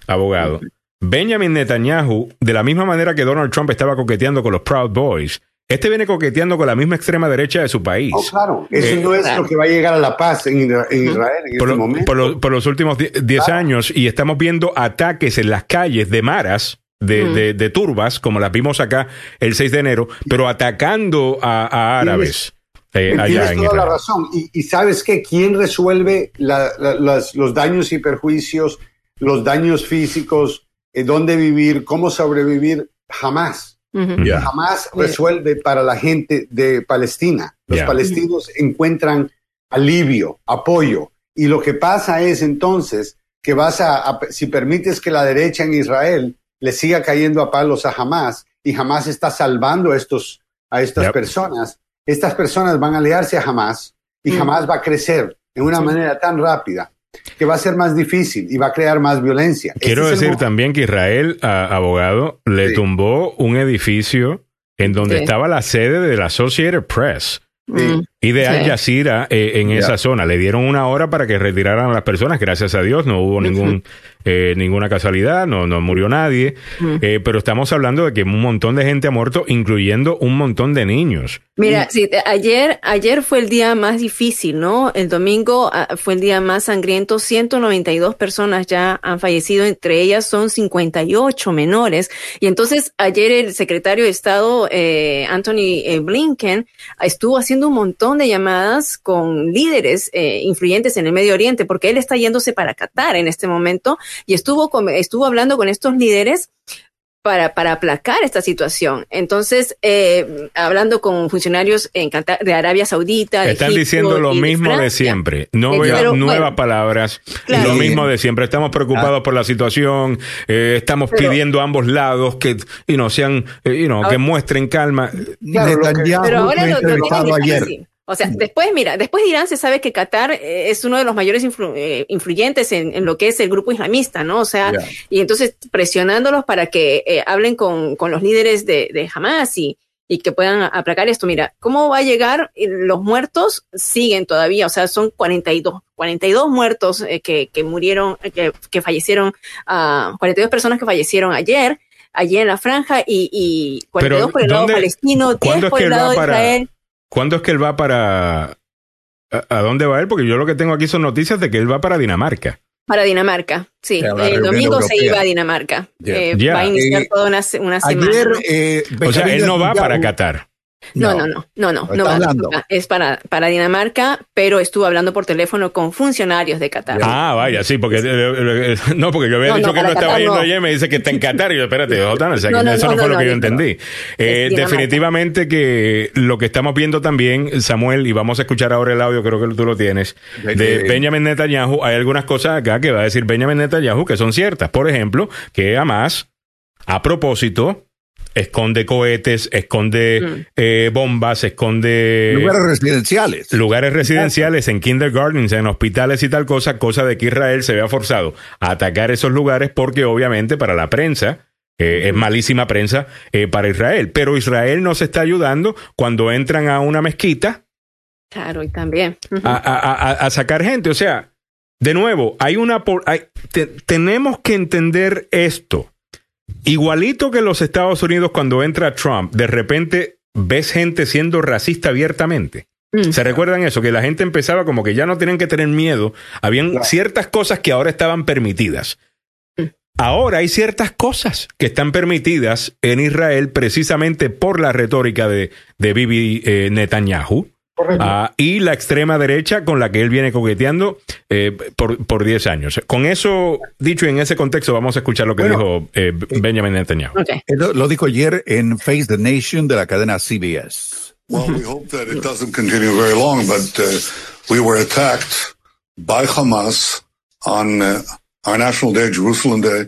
abogado, Benjamin Netanyahu, de la misma manera que Donald Trump estaba coqueteando con los Proud Boys, este viene coqueteando con la misma extrema derecha de su país.
Oh, claro, eso
Eh,
no es lo que va a llegar a la paz en, en Israel en
por,
este
lo-
momento.
por lo- por los últimos 10 años y estamos viendo ataques en las calles de maras, de,
Mm.
de- de turbas, como las vimos acá el 6 de enero, pero atacando a, a árabes eh, allá
Tienes
en
toda la
Israel.
razón. Y, y sabes qué, ¿quién resuelve la- la- las- los daños y perjuicios, los daños físicos, eh, dónde vivir, cómo sobrevivir? Jamás. Jamás resuelve para la gente de Palestina. Los palestinos encuentran alivio, apoyo. Y lo que pasa es entonces que vas a, a- si permites que la derecha en Israel le siga cayendo a palos a Hamas y Hamas está salvando a, estos, a estas
Yep.
personas, estas personas van a aliarse a Hamas y
Mm.
Hamas va a crecer de una
Sí.
manera tan rápida que va a ser más difícil y va a crear más violencia.
Quiero
Este
decir también que Israel, a- abogado, le
Sí.
tumbó un edificio en donde
Sí.
estaba la sede de la Associated Press
Mm.
Y de
Sí.
Al Jazeera eh, en esa zona. Le dieron una hora para que retiraran a las personas. Gracias a Dios no hubo ningún eh, ninguna casualidad, no, no murió nadie.
Mm.
Eh, pero estamos hablando de que un montón de gente ha muerto, incluyendo un montón de niños.
Mira, sí, te- ayer, ayer fue el día más difícil, ¿no? El domingo ah, fue el día más sangriento. 192 personas ya han fallecido, entre ellas son 58 menores. Y entonces ayer el secretario de Estado, eh, Anthony eh, Blinken, estuvo haciendo un montón de llamadas con líderes eh, influyentes en el Medio Oriente, porque él está yéndose para Qatar en este momento y estuvo, con- estuvo hablando con estos líderes para, para aplacar esta situación. Entonces, eh, hablando con funcionarios en Qatar- de Arabia Saudita, de
Están
Egipto
diciendo lo
y de
mismo de siempre. No veo nuevas
bueno,
palabras.
Claro.
Lo mismo de siempre. Estamos preocupados por la situación. eh, estamos
Pero-
pidiendo a ambos lados que, you know, sean, eh, you know, que muestren calma.
Claro,
Netanyahu
Pero ahora lo, lo
ayer.
difícil. O sea, después, mira, después de Irán se sabe que Qatar eh, es uno de los mayores influ- eh, influyentes en, en lo que es el grupo islamista, ¿no? O sea, y entonces presionándolos para que eh, hablen con, con los líderes de, de Hamas y, y que puedan aplacar esto. Mira, ¿cómo va a llegar? Los muertos siguen todavía, o sea, son 42, 42 muertos eh, que, que murieron, eh, que, que fallecieron, ah, 42 personas que fallecieron ayer, allí en la franja y, y 42
Pero,
por el lado
¿dónde-
palestino,
cuándo
10
es
por el lado de Israel.
¿Cuándo es que él va para... ¿A, a dónde va él? Porque yo lo que tengo aquí son noticias de que él va para Dinamarca.
Para Dinamarca, sí. El
reunión
domingo se iba a Dinamarca. Eh. Va a iniciar
Eh,
toda una, una semana.
Eh,
O sea, él no va para Qatar.
No, no, no, no, no, no no. Es para, para Dinamarca, pero estuvo hablando por teléfono con funcionarios de Qatar.
Ah, vaya, sí, porque... eh, eh, eh, no, porque yo había
No,
dicho
no,
que no estaba
Qatar
yendo
no.
ayer y me dice que está en Qatar. Y yo, espérate, o sea,
No,
que
no,
eso no,
no,
fue
no,
lo que
no,
yo
no.
entendí. Eh, definitivamente que lo que estamos viendo también, Samuel, y vamos a escuchar ahora el audio, creo que tú lo tienes, de
De-
Benjamin Netanyahu, hay algunas cosas acá que va a decir Benjamin Netanyahu que son ciertas. Por ejemplo, que Hamas, a propósito, esconde cohetes, esconde
Mm.
eh, bombas, esconde
Lugares residenciales.
lugares residenciales, en kindergartens, en hospitales y tal cosa, cosa de que Israel se vea forzado a atacar esos lugares porque obviamente para la prensa eh, es malísima prensa eh, para Israel. Pero Israel nos está ayudando cuando entran a una mezquita
Claro, y también.
A, a- a- a sacar gente. O sea, de nuevo, hay una por- hay- te- tenemos que entender esto. Igualito que los Estados Unidos cuando entra Trump, de repente ves gente siendo racista abiertamente.
Mm.
¿Se recuerdan eso? Que la gente empezaba como que ya no tenían que tener miedo. Habían ciertas cosas que ahora estaban permitidas. Ahora hay ciertas cosas que están permitidas en Israel precisamente por la retórica de, de Bibi eh, Netanyahu. Ah, y la extrema derecha con la que él viene coqueteando eh, por, por 10 años. Con eso dicho y en ese contexto, vamos a escuchar lo que dijo eh, Benjamin Netanyahu.
Él Lo, lo dijo ayer en Face the Nation de la cadena CBS.
Well, we hope that it doesn't continue very long, but uh, we were attacked by Hamas on uh, our National Day, Jerusalem Day,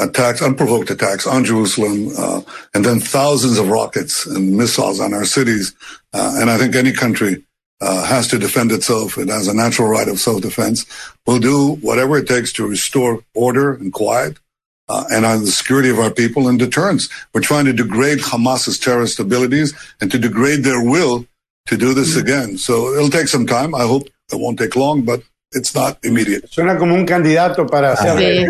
attacks, unprovoked attacks on Jerusalem, uh, and then thousands of rockets and missiles on our cities. Uh, and I think any country uh, has to defend itself. It has a natural right of self-defense. We'll do whatever it takes to restore order and quiet. Uh, and on the security of our people and deterrence. We're trying to degrade Hamas's terrorist abilities and to degrade their will to do this again. So it'll take some time. I hope it won't take long, but it's not immediate.
Suena como un candidato para para
right.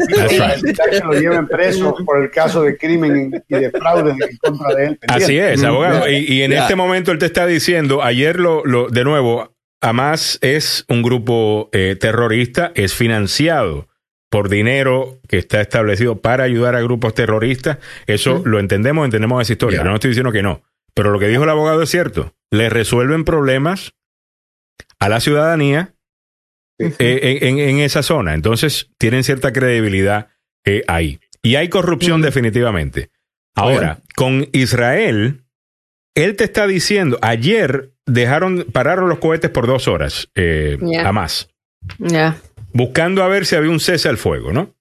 que lo lleven preso <laughs> por el caso de crimen y de fraude en contra de él.
Así es, abogado. Y, y en este momento él te está diciendo, ayer lo, lo de nuevo, Hamas es un grupo eh, terrorista, es financiado por dinero que está establecido para ayudar a grupos terroristas. Eso lo entendemos, entendemos esa historia. No estoy diciendo que no. Pero lo que dijo el abogado es cierto. Le resuelven problemas a la ciudadanía eh, en, en- en esa zona. Entonces tienen cierta credibilidad eh, ahí. Y hay corrupción definitivamente. Ahora, con Israel, él te está diciendo, ayer dejaron, pararon los cohetes por dos horas, eh, a más, buscando a ver si había un cese al fuego, ¿no?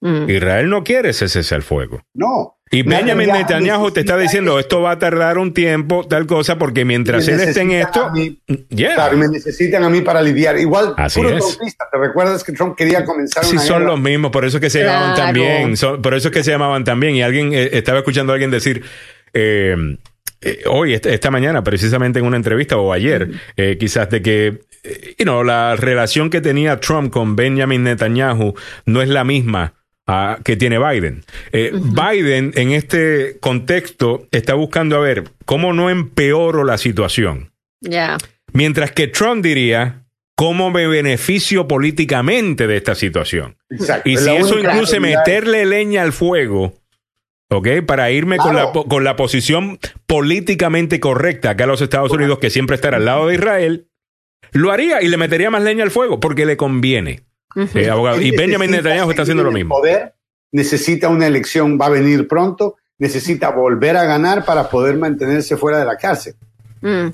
Mm.
Israel no quiere ese cese al fuego.
No.
Y Benjamin
Netanyahu
Netanyahu te está diciendo, esto va a tardar un tiempo, tal cosa, porque mientras él esté en esto,
a mí.
yeah.
Claro, me necesitan a mí para lidiar. Igual,
Así
puro
es.
¿Te recuerdas que Trump quería comenzar
Sí,
una
son
guerra?
los mismos, por eso es que se llamaban también, son- por eso es que se llamaban también. Y alguien, eh, estaba escuchando a alguien decir, eh, eh, hoy, esta, esta mañana, precisamente en una entrevista, o ayer, eh, quizás, de que, you know, la relación que tenía Trump con Benjamin Netanyahu no es la misma que tiene Biden. Eh, Biden, en este contexto, está buscando a ver cómo no empeoro la situación.
Ya.
Mientras que Trump diría, ¿cómo me beneficio políticamente de esta situación?
Exacto.
Y si
la
eso incluye meterle leña al fuego, ¿ok? Para irme con, la, con la posición políticamente correcta acá en los Estados Unidos, que siempre estar al lado de Israel, lo haría y le metería más leña al fuego porque le conviene. Eh, abogado. Y Benjamin
necesita
Netanyahu está haciendo lo mismo.
Poder, necesita una elección, va a venir pronto, necesita volver a ganar para poder mantenerse fuera de la cárcel.
Mm.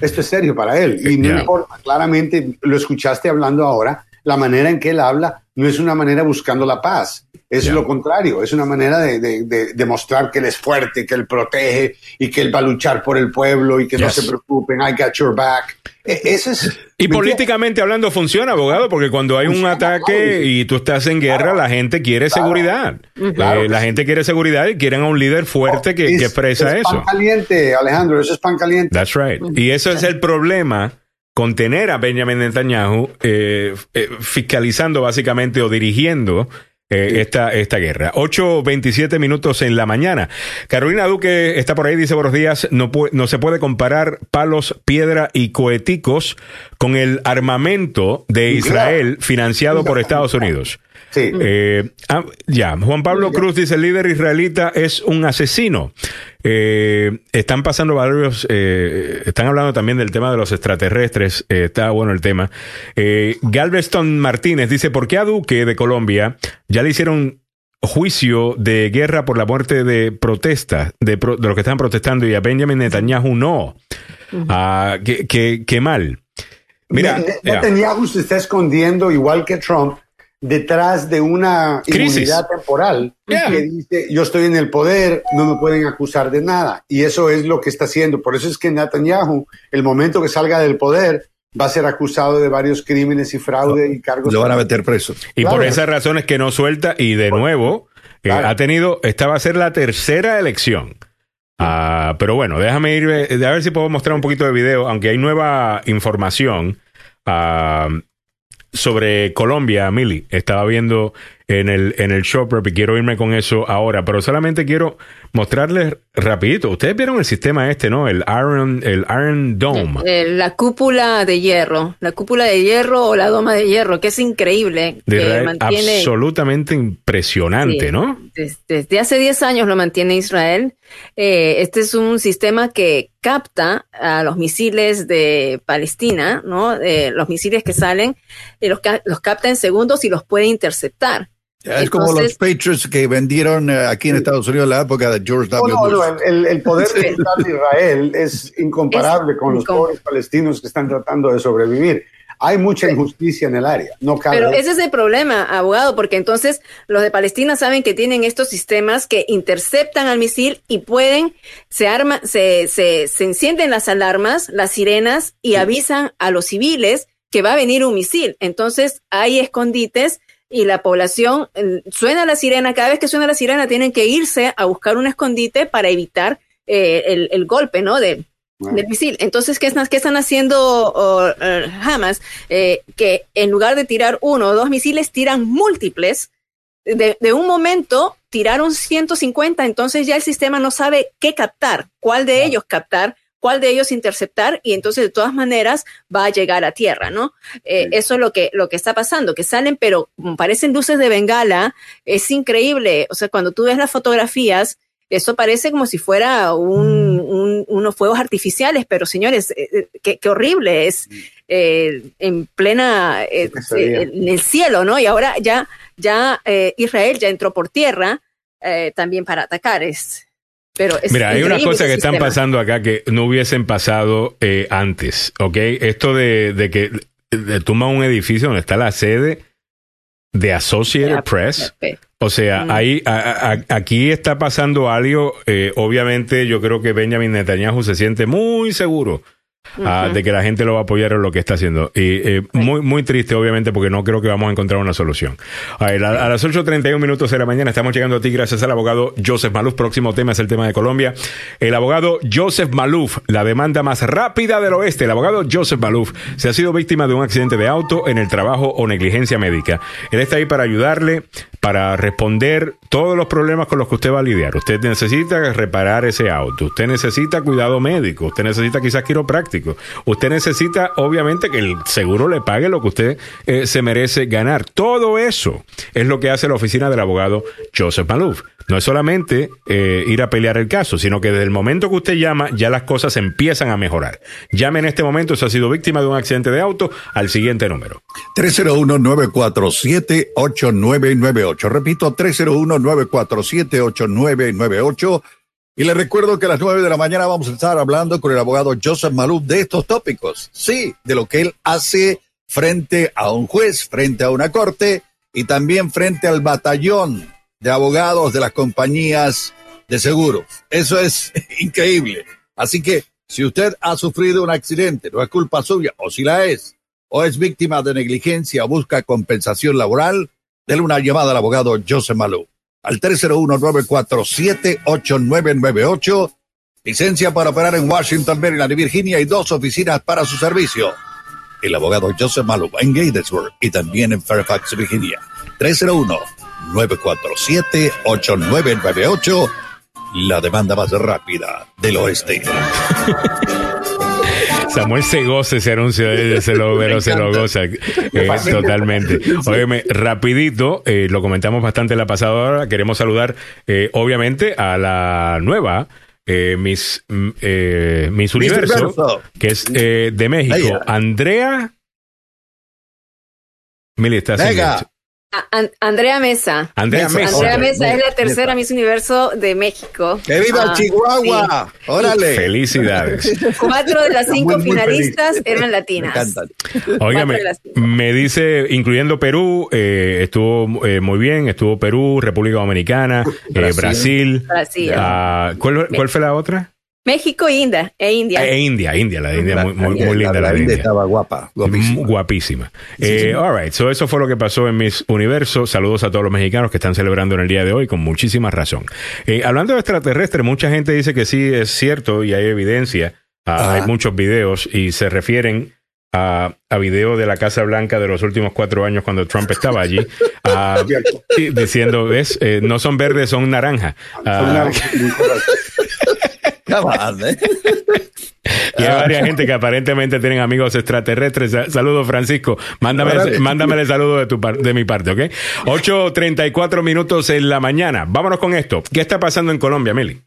Esto es serio para él. Y no importa, claramente lo escuchaste hablando ahora, la manera en que él habla no es una manera buscando la paz, es lo contrario, es una manera de, de- de demostrar que él es fuerte, que él protege y que él va a luchar por el pueblo y que no se preocupen, I got your back. E- Eso es...
Y políticamente hablando funciona, abogado, porque cuando hay un ataque y tú estás en guerra, la gente quiere seguridad.
Claro
Eh,
que
la gente quiere seguridad y quieren a un líder fuerte que, que
Es-
expresa
es
eso.
pan caliente, Alejandro, eso es pan caliente.
That's right. Y eso es el problema con tener a Benjamin Netanyahu eh, eh, fiscalizando básicamente o dirigiendo eh, esta, esta guerra. 8.27 minutos en la mañana. Carolina Duque está por ahí, dice buenos días, no, no se puede comparar palos, piedra y coheticos con el armamento de Israel financiado por Estados Unidos.
Sí.
Eh, ah, ya, Juan Pablo Cruz dice, el líder israelita es un asesino. Eh, están pasando varios, eh, están hablando también del tema de los extraterrestres, eh, está bueno el tema. Galveston Martínez dice, ¿por qué a Duque de Colombia ya le hicieron juicio de guerra por la muerte de protesta, de, pro- de los que están protestando y a Benjamin Netanyahu no? Ah, qué, qué- qué mal. Mira,
Ne-
ya.
Netanyahu se está escondiendo, igual que Trump, detrás de una
Crisis.
inmunidad temporal
Yeah.
que dice yo estoy en el poder, no me pueden acusar de nada. Y eso es lo que está haciendo. Por eso es que Netanyahu, el momento que salga del poder, va a ser acusado de varios crímenes y fraude y cargos.
Lo van a meter preso.
Y
Claro.
por esas razones que no suelta y de nuevo eh,
Claro.
ha tenido, esta va a ser la tercera elección. Ah, pero bueno, déjame ir, eh, a ver si puedo mostrar un poquito de video, aunque hay nueva información ah, sobre Colombia, Mili. Estaba viendo en el, en el shop y quiero irme con eso ahora, pero solamente quiero mostrarles rapidito. Ustedes vieron el sistema este, ¿no? El Iron, el Iron Dome.
Eh, la cúpula de hierro, la cúpula de hierro o la doma de hierro, que es increíble,
De
que
Israel,
mantiene
absolutamente impresionante,
Sí.
¿no?
des- desde hace 10 años lo mantiene Israel. Eh, este es un sistema que capta a los misiles de Palestina, ¿no? Eh, los misiles que salen, eh, los, los capta en segundos y los puede interceptar.
Es como los Patriots que vendieron eh, aquí en Estados Unidos en la época de George
No,
W.
no, no,
Bush.
el, el poder <laughs> militar de Israel es <laughs> incomparable
Es
con los
incom-
pobres palestinos que están tratando de sobrevivir. Hay mucha injusticia en el área, no cabe
Pero ese es el problema, abogado, porque entonces los de Palestina saben que tienen estos sistemas que interceptan al misil y pueden, se arma, se, se, se encienden las alarmas, las sirenas y avisan a los civiles que va a venir un misil. Entonces hay escondites y la población suena la sirena, cada vez que suena la sirena tienen que irse a buscar un escondite para evitar eh, el, el golpe, ¿no? De, del misil. Entonces, ¿qué están, qué están haciendo oh, Hamas? Eh, que en lugar de tirar uno o dos misiles, tiran múltiples. De, de un momento tiraron 150, entonces ya el sistema no sabe qué captar, cuál de ellos captar, cuál de ellos interceptar, y entonces de todas maneras va a llegar a tierra, ¿no? Eh, Eso es lo que, lo que está pasando, que salen, pero como parecen luces de bengala, es increíble. O sea, cuando tú ves las fotografías, eso parece como si fuera un, un- unos fuegos artificiales, pero señores, eh, eh, qué, qué horrible es eh, en plena, eh, en el cielo, ¿no? Y ahora ya, ya Israel ya entró por tierra también para atacar. Es, pero es
Mira, hay unas cosas que están pasando acá que no hubiesen pasado eh, antes, ¿ok? Esto de, de que eh, tumban un edificio donde está la sede de Associated Press. O sea,
Mm.
ahí, a- a- aquí está pasando algo. eh, obviamente, yo creo que Benjamin Netanyahu se siente muy seguro ah, de que la gente lo va a apoyar en lo que está haciendo. Y eh, muy, muy triste, obviamente, porque no creo que vamos a encontrar una solución. A, ver, a- a las 8.31 minutos de la mañana estamos llegando a ti gracias al abogado Joseph Maluf. Próximo tema es el tema de Colombia. El abogado Joseph Maluf, la demanda más rápida del oeste. El abogado Joseph Maluf se ha sido víctima de un accidente de auto en el trabajo o negligencia médica. Él está ahí para ayudarle, para responder todos los problemas con los que usted va a lidiar. Usted necesita reparar ese auto, usted necesita cuidado médico, usted necesita quizás quiropráctico, usted necesita obviamente que el seguro le pague lo que usted eh, se merece ganar. Todo eso es lo que hace la oficina del abogado Joseph Maluf. No es solamente eh, ir a pelear el caso, sino que desde el momento que usted llama ya las cosas empiezan a mejorar. Llame en este momento si ha sido víctima de un accidente de auto al siguiente número.
301-947-8998. Repito, 301-947-8998. Y les recuerdo que a las 9 de la mañana vamos a estar hablando con el abogado Joseph Maluf de estos tópicos. Sí, de lo que él hace frente a un juez, frente a una corte y también frente al batallón de abogados de las compañías de seguros. Eso es <laughs> increíble. Así que si usted ha sufrido un accidente, no es culpa suya, o si la es, o es víctima de negligencia o busca compensación laboral, déle una llamada al abogado Joseph Malou al 301-947-8998. Licencia para operar en Washington, Maryland y Virginia y dos oficinas para su servicio. El abogado Joseph Malou en Gatesburg y también en Fairfax, Virginia. 301-947-8998. La demanda más rápida del oeste.
Samuel se goza ese anuncio, eh, se lo, <laughs> pero se lo goza eh, totalmente. Óyeme, rapidito, eh, lo comentamos bastante la pasada hora, queremos saludar eh, obviamente a la nueva eh, Miss, mm, eh, Miss
Miss
Universo,
Universo.
que es eh, de México. Andrea... Mili, estás en
Andrea Mesa.
Andrea Mesa.
Andrea Mesa es la tercera Miss Universo de México.
¡Que viva
Ah,
Chihuahua!
sí.
¡Órale!
Felicidades. <laughs>
Cuatro de las cinco
Muy, muy
finalistas
feliz.
eran latinas.
Me.
Óigame, me dice, incluyendo Perú, eh, estuvo eh, muy bien, estuvo Perú, República Dominicana, eh, Brasil.
Brasil.
ah, ¿cuál, cuál fue la otra?
México e India. E India.
Eh, India, India, la de India, muy, muy,
La-
muy linda la,
la
de
India estaba guapa, guapísima.
Eh, all right, so eso fue lo que pasó en Miss Universo. Saludos a todos los mexicanos que están celebrando en el día de hoy con muchísima razón. Eh, hablando de extraterrestres, mucha gente dice que sí es cierto y hay evidencia. Ah, hay muchos videos y se refieren a, a videos de la Casa Blanca de los últimos cuatro años cuando Trump estaba allí, <laughs> y diciendo, ves, Eh, no son verdes, son naranja. Ah,
¿eh? <laughs>
Y hay varias gente que aparentemente tienen amigos extraterrestres. Sa- Saludos, Francisco. Mándame, mándame el saludo de, tu par- de mi parte, ¿ok? 8.34 minutos en la mañana. Vámonos con esto. ¿Qué está pasando en Colombia, Meli?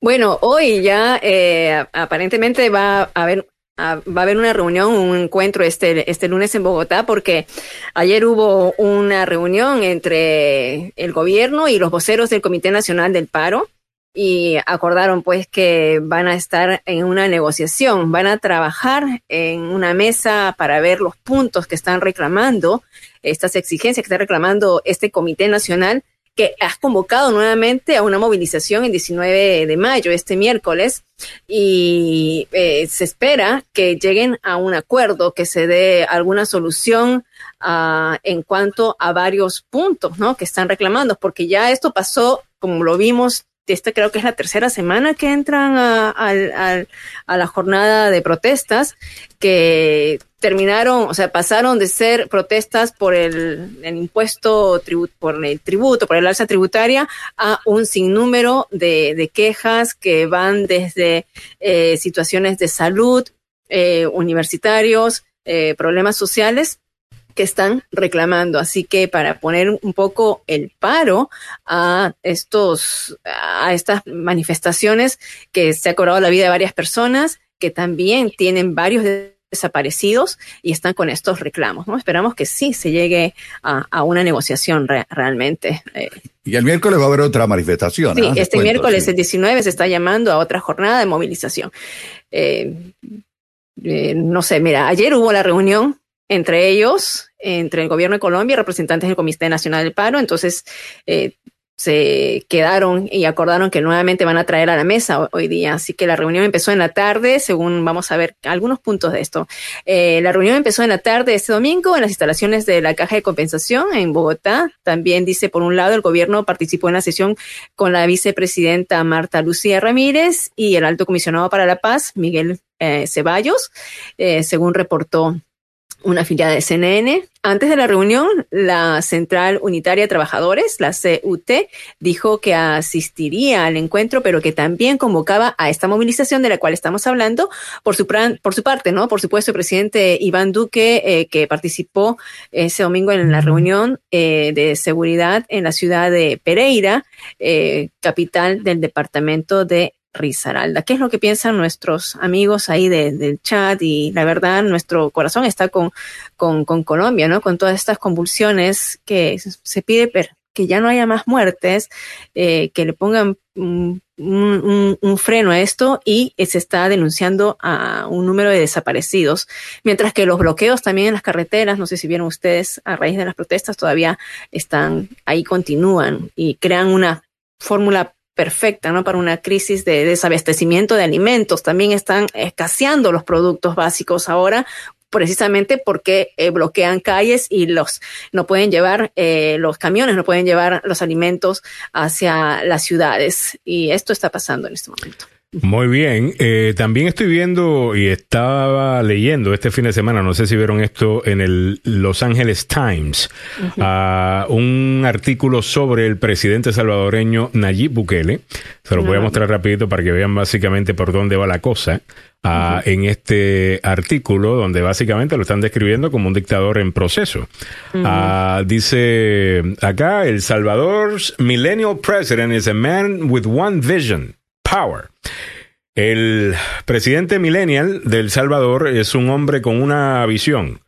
Bueno, hoy ya eh, aparentemente va a haber va a haber una reunión, un encuentro este, este lunes en Bogotá, porque ayer hubo una reunión entre el gobierno y los voceros del Comité Nacional del Paro y acordaron pues que van a estar en una negociación, van a trabajar en una mesa para ver los puntos que están reclamando, estas exigencias que está reclamando este Comité Nacional que has convocado nuevamente a una movilización el 19 de mayo, este miércoles, y eh, se espera que lleguen a un acuerdo, que se dé alguna solución ah, en cuanto a varios puntos ¿no? que están reclamando, porque ya esto pasó, como lo vimos, esta creo que es la tercera semana que entran a, al- a la jornada de protestas, que terminaron, o sea, pasaron de ser protestas por el, impuesto, por el tributo, por el alza tributaria, a un sinnúmero de, de quejas que van desde eh, situaciones de salud, eh, universitarios, eh, problemas sociales que están reclamando. Así que para poner un poco el paro a estos, a estas manifestaciones que se ha cobrado la vida de varias personas, que también tienen varios desaparecidos y están con estos reclamos. ¿no? Esperamos que sí se llegue a, a una negociación re- realmente. Eh,
Y el miércoles va a haber otra manifestación.
Sí,
¿ah? Les
este
cuento,
miércoles,
sí.
el 19, se está llamando a otra jornada de movilización. Eh, eh, no sé, mira, ayer hubo la reunión entre ellos, entre el gobierno de Colombia y representantes del Comité Nacional del Paro, entonces eh, se quedaron y acordaron que nuevamente van a traer a la mesa ho- hoy día. Así que la reunión empezó en la tarde, según vamos a ver algunos puntos de esto. Eh, la reunión empezó en la tarde este domingo en las instalaciones de la Caja de Compensación en Bogotá. También dice, por un lado, el gobierno participó en la sesión con la vicepresidenta Marta Lucía Ramírez y el alto comisionado para la paz, Miguel eh, Ceballos, según reportó una afiliada de CNN. Antes de la reunión, la Central Unitaria de Trabajadores, la CUT, dijo que asistiría al encuentro, pero que también convocaba a esta movilización de la cual estamos hablando. Por su, por su parte, ¿no? Por supuesto, el presidente Iván Duque, eh, que participó ese domingo en la reunión eh, de seguridad en la ciudad de Pereira, eh, capital del departamento de Risaralda. ¿Qué es lo que piensan nuestros amigos ahí de- del chat? Y la verdad, nuestro corazón está con, con, con Colombia, ¿no? Con todas estas convulsiones que se pide que ya no haya más muertes, eh, que le pongan un, un- freno a esto y se está denunciando a un número de desaparecidos, mientras que los bloqueos también en las carreteras, no sé si vieron ustedes a raíz de las protestas, todavía están ahí, continúan y crean una fórmula perfecta, ¿no? Para una crisis de desabastecimiento de alimentos. También están escaseando los productos básicos ahora precisamente porque eh, bloquean calles y los no pueden llevar eh, los camiones no pueden llevar los alimentos hacia las ciudades y esto está pasando en este momento.
Muy bien. Eh, también estoy viendo y estaba leyendo este fin de semana, no sé si vieron esto en el Los Angeles Times, ah, un artículo sobre el presidente salvadoreño Nayib Bukele. Se lo voy a mostrar rapidito para que vean básicamente por dónde va la cosa. ah, En este artículo, donde básicamente lo están describiendo como un dictador en proceso. Ah, dice acá, El Salvador's millennial president is a man with one vision, power. El presidente millennial del Salvador es un hombre con una visión,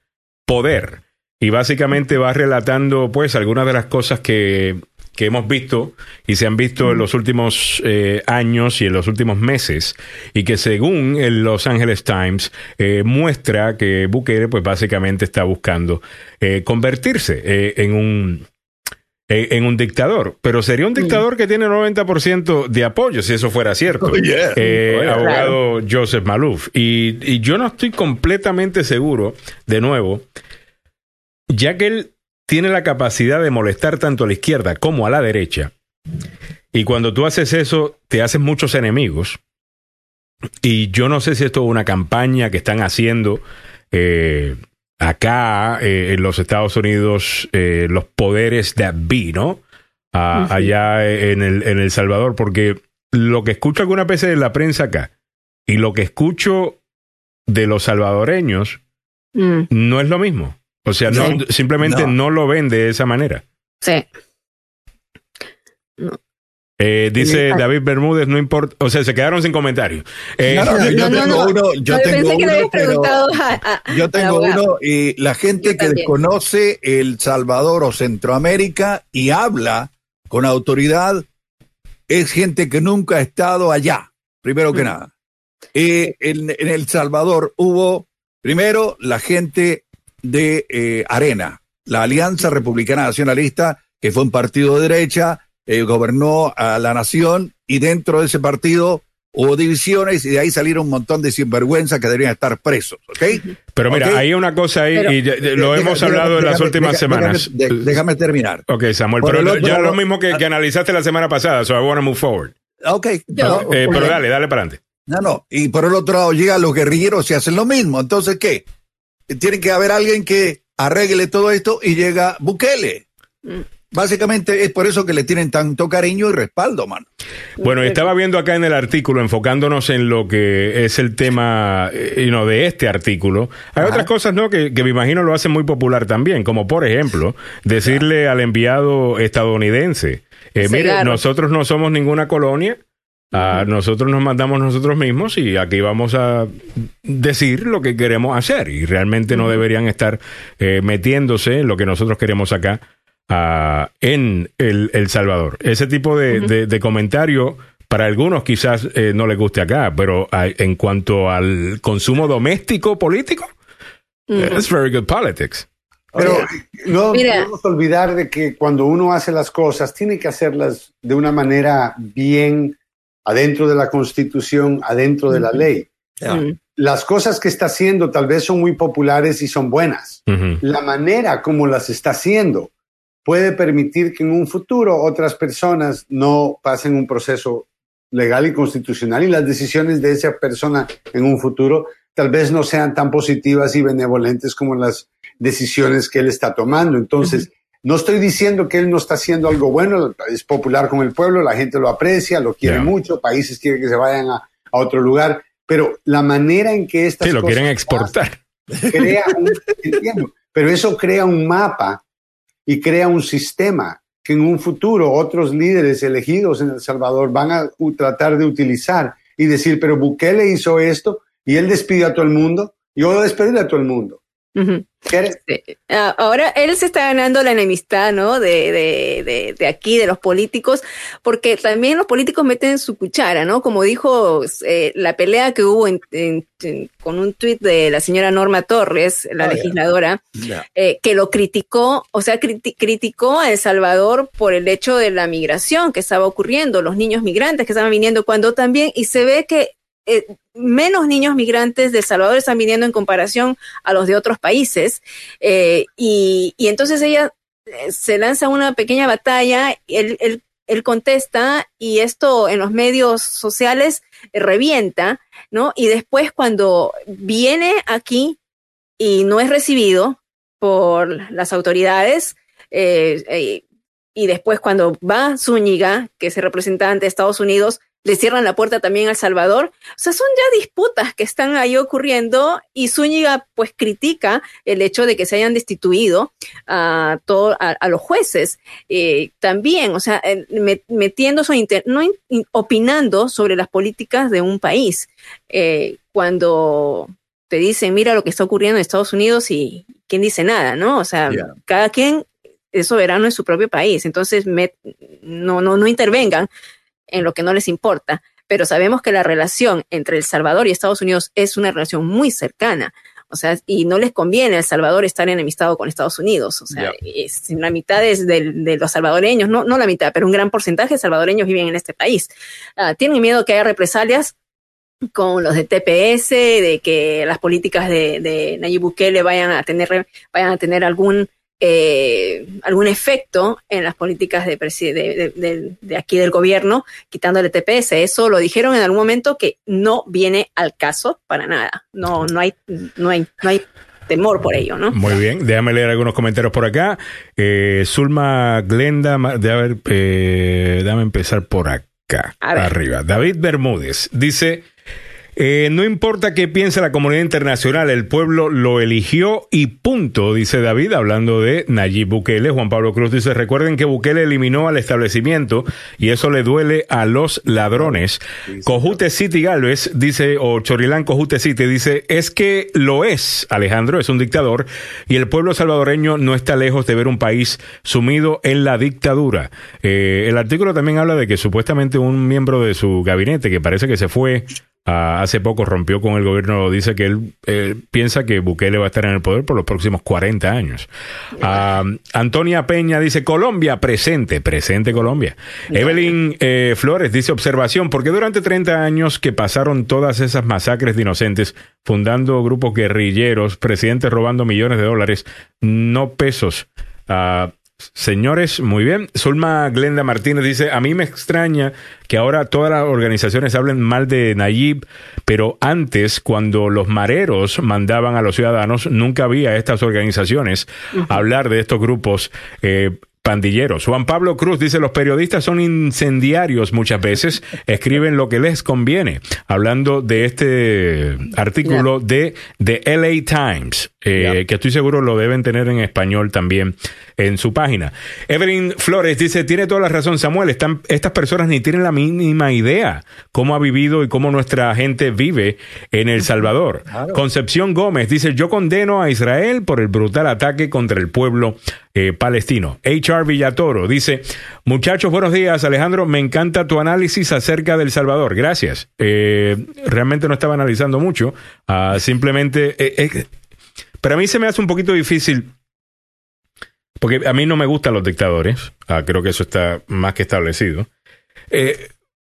poder. y básicamente va relatando pues algunas de las cosas que, que hemos visto y se han visto en los últimos eh, años y en los últimos meses y que según el Los Angeles Times eh, muestra que Bukele pues básicamente está buscando eh, convertirse eh, en un en, un dictador, pero sería un dictador que tiene 90% de apoyo si eso fuera cierto.
Oh, yeah.
Eh,
Oh, yeah.
abogado Joseph Malouf. Y, y yo no estoy completamente seguro, de nuevo, ya que él tiene la capacidad de molestar tanto a la izquierda como a la derecha, y cuando tú haces eso, te haces muchos enemigos. Y yo no sé si esto es una campaña que están haciendo eh, acá eh, en los Estados Unidos, eh, los poderes de be, ¿no? Ah,
Ujú.
Allá en el, en El Salvador, porque lo que escucho algunas veces en la prensa acá y lo que escucho de los salvadoreños
Mm,
no es lo mismo. O sea, no,
Sí.
simplemente
No.
no. lo ven de esa manera.
sí.
Eh, dice
Sí.
David Bermúdez, no importa, o sea, se quedaron sin comentarios. Eh,
No, no, yo
No,
tengo
no.
uno, yo
No,
tengo uno,
habías
pero
preguntado a- a-
yo
al
tengo
abogado.
uno y la gente
Yo
que
también.
desconoce El Salvador o Centroamérica y habla con autoridad es gente que nunca ha estado allá, primero que
Mm.
nada. Eh, en, en El Salvador hubo, primero, la gente de eh, Arena, la Alianza Republicana Nacionalista, que fue un partido de derecha, eh, gobernó a la nación y dentro de ese partido hubo divisiones y de ahí salieron un montón de sinvergüenza que deberían estar presos, ¿ok?
Pero mira,
Ok.
hay una cosa ahí
Pero-
y ya- lo
Deja-
hemos
déjame-
hablado en las
déjame-
últimas
deja-
semanas.
déjame- terminar.
Ok, Samuel,
Por
pero
otro
ya lo mismo que, que analizaste la semana pasada, so I want to move forward.
Ok.
Eh, pero dale, dale para adelante.
No, no. Y por el otro lado llegan los guerrilleros y hacen lo mismo. Entonces, ¿qué? Tiene que haber alguien que arregle todo esto y llega Bukele.
Mm.
Básicamente es por eso que le tienen tanto cariño y respaldo, mano.
Bueno, estaba viendo acá en el artículo, enfocándonos en lo que es el tema eh, you know, de este artículo. Hay otras cosas, ¿no? Que, que me imagino lo hacen muy popular también, como por ejemplo, decirle al enviado estadounidense, eh, mire, nosotros no somos ninguna colonia, ah, nosotros nos mandamos nosotros mismos y aquí vamos a decir lo que queremos hacer y realmente no deberían estar eh, metiéndose en lo que nosotros queremos acá ah, en el, El Salvador. Ese tipo de, de- de comentario para algunos quizás eh, no les guste acá, pero en cuanto al consumo doméstico político, it's very good politics.
Pero no podemos olvidar de que cuando uno hace las cosas, tiene que hacerlas de una manera bien adentro de la Constitución, adentro de la ley.
Mm.
Las cosas que está haciendo tal vez son muy populares y son buenas. La manera como las está haciendo puede permitir que en un futuro otras personas no pasen un proceso legal y constitucional y las decisiones de esa persona en un futuro tal vez no sean tan positivas y benevolentes como las decisiones que él está tomando. Entonces, no estoy diciendo que él no está haciendo algo bueno, es popular con el pueblo, la gente lo aprecia, lo quiere
Yeah.
mucho, países quieren que se vayan a, a otro lugar, pero la manera en que estas
Sí, lo
cosas
quieren exportar.
crea un, <laughs> entiendo, pero eso crea un mapa y crea un sistema que en un futuro otros líderes elegidos en El Salvador van a tratar de utilizar y decir, pero Bukele hizo esto y él despidió a todo el mundo, yo voy a a todo el mundo.
Ujú.
¿Qué-
Ah, ahora él se está ganando la enemistad, ¿no? De, de, de, de aquí, de los políticos, porque también los políticos meten su cuchara, ¿no? Como dijo eh, la pelea que hubo en- en- en- con un tuit de la señora Norma Torres, la
Oh, yeah.
legisladora, eh, que lo criticó, o sea, criti- criticó a El Salvador por el hecho de la migración que estaba ocurriendo, los niños migrantes que estaban viniendo, cuando también, y se ve que eh, menos niños migrantes de El Salvador están viniendo en comparación a los de otros países, eh, y, entonces ella eh, se lanza una pequeña batalla, él, él, él contesta, y esto en los medios sociales revienta, ¿no? Y después cuando viene aquí y no es recibido por las autoridades, y después cuando va Zúñiga, que es el representante de Estados Unidos, le cierran la puerta también a El Salvador. O sea, son ya disputas que están ahí ocurriendo y Zúñiga pues critica el hecho de que se hayan destituido a, todo, a, a los jueces. Eh, también, o sea, met- metiendo su inter- no in- in- opinando sobre las políticas de un país. Eh, cuando te dicen, mira lo que está ocurriendo en Estados Unidos y quién dice nada, ¿no? O sea,
Yeah.
cada quien es soberano en su propio país, entonces me- no, no, no intervengan en lo que no les importa. Pero sabemos que la relación entre El Salvador y Estados Unidos es una relación muy cercana. O sea, y no les conviene a El Salvador estar enemistado con Estados Unidos. O sea, es- la mitad es del- de, los salvadoreños, no, no la mitad, pero un gran porcentaje de salvadoreños viven en este país. Ah, tienen miedo que haya represalias con los de TPS, de que las políticas de, de Nayib Bukele vayan a tener, vayan a tener algún, eh, algún efecto en las políticas de, de, de- aquí del gobierno, quitándole TPS. Eso lo dijeron en algún momento que no viene al caso para nada. No, no hay, no hay, no hay temor por ello, ¿no?
Muy bien, déjame leer algunos comentarios por acá. Eh, Zulma Glenda, de haber, eh, déjame empezar por acá,
A
arriba. David Bermúdez dice, eh, no importa qué piense la comunidad internacional, el pueblo lo eligió y punto, dice David, hablando de Nayib Bukele. Juan Pablo Cruz dice, recuerden que Bukele eliminó al establecimiento y eso le duele a los ladrones. Cojute City Galvez dice, o Chorilán Cojute City dice, es que lo es, Alejandro, es un dictador y el pueblo salvadoreño no está lejos de ver un país sumido en la dictadura. Eh, el artículo también habla de que supuestamente un miembro de su gabinete, que parece que se fue ah, hace poco, rompió con el gobierno, dice que él eh, piensa que Bukele va a estar en el poder por los próximos 40 años. Ah, Antonia Peña dice, Colombia, presente, presente Colombia. Evelyn eh, Flores dice, observación, porque durante 30 años que pasaron todas esas masacres de inocentes, fundando grupos guerrilleros, presidentes robando millones de dólares, no pesos. Ah, Señores, muy bien. Zulma Glenda Martínez dice, a mí me extraña que ahora todas las organizaciones hablen mal de Nayib, pero antes, cuando los mareros mandaban a los ciudadanos, nunca había estas organizaciones hablar de estos grupos eh, pandilleros. Juan Pablo Cruz dice, los periodistas son incendiarios muchas veces, <laughs> escriben lo que les conviene, hablando de este artículo de The LA Times, eh, que estoy seguro lo deben tener en español también en su página. Evelyn Flores dice, tiene toda la razón Samuel, están, estas personas ni tienen la mínima idea cómo ha vivido y cómo nuestra gente vive en El Salvador. Concepción Gómez dice, yo condeno a Israel por el brutal ataque contra el pueblo eh, palestino. HR Villatoro dice, muchachos, buenos días Alejandro, me encanta tu análisis acerca del Salvador, gracias. Eh, realmente no estaba analizando mucho, ah, simplemente... eh, eh, pero a mí se me hace un poquito difícil porque a mí no me gustan los dictadores, ah, creo que eso está más que establecido.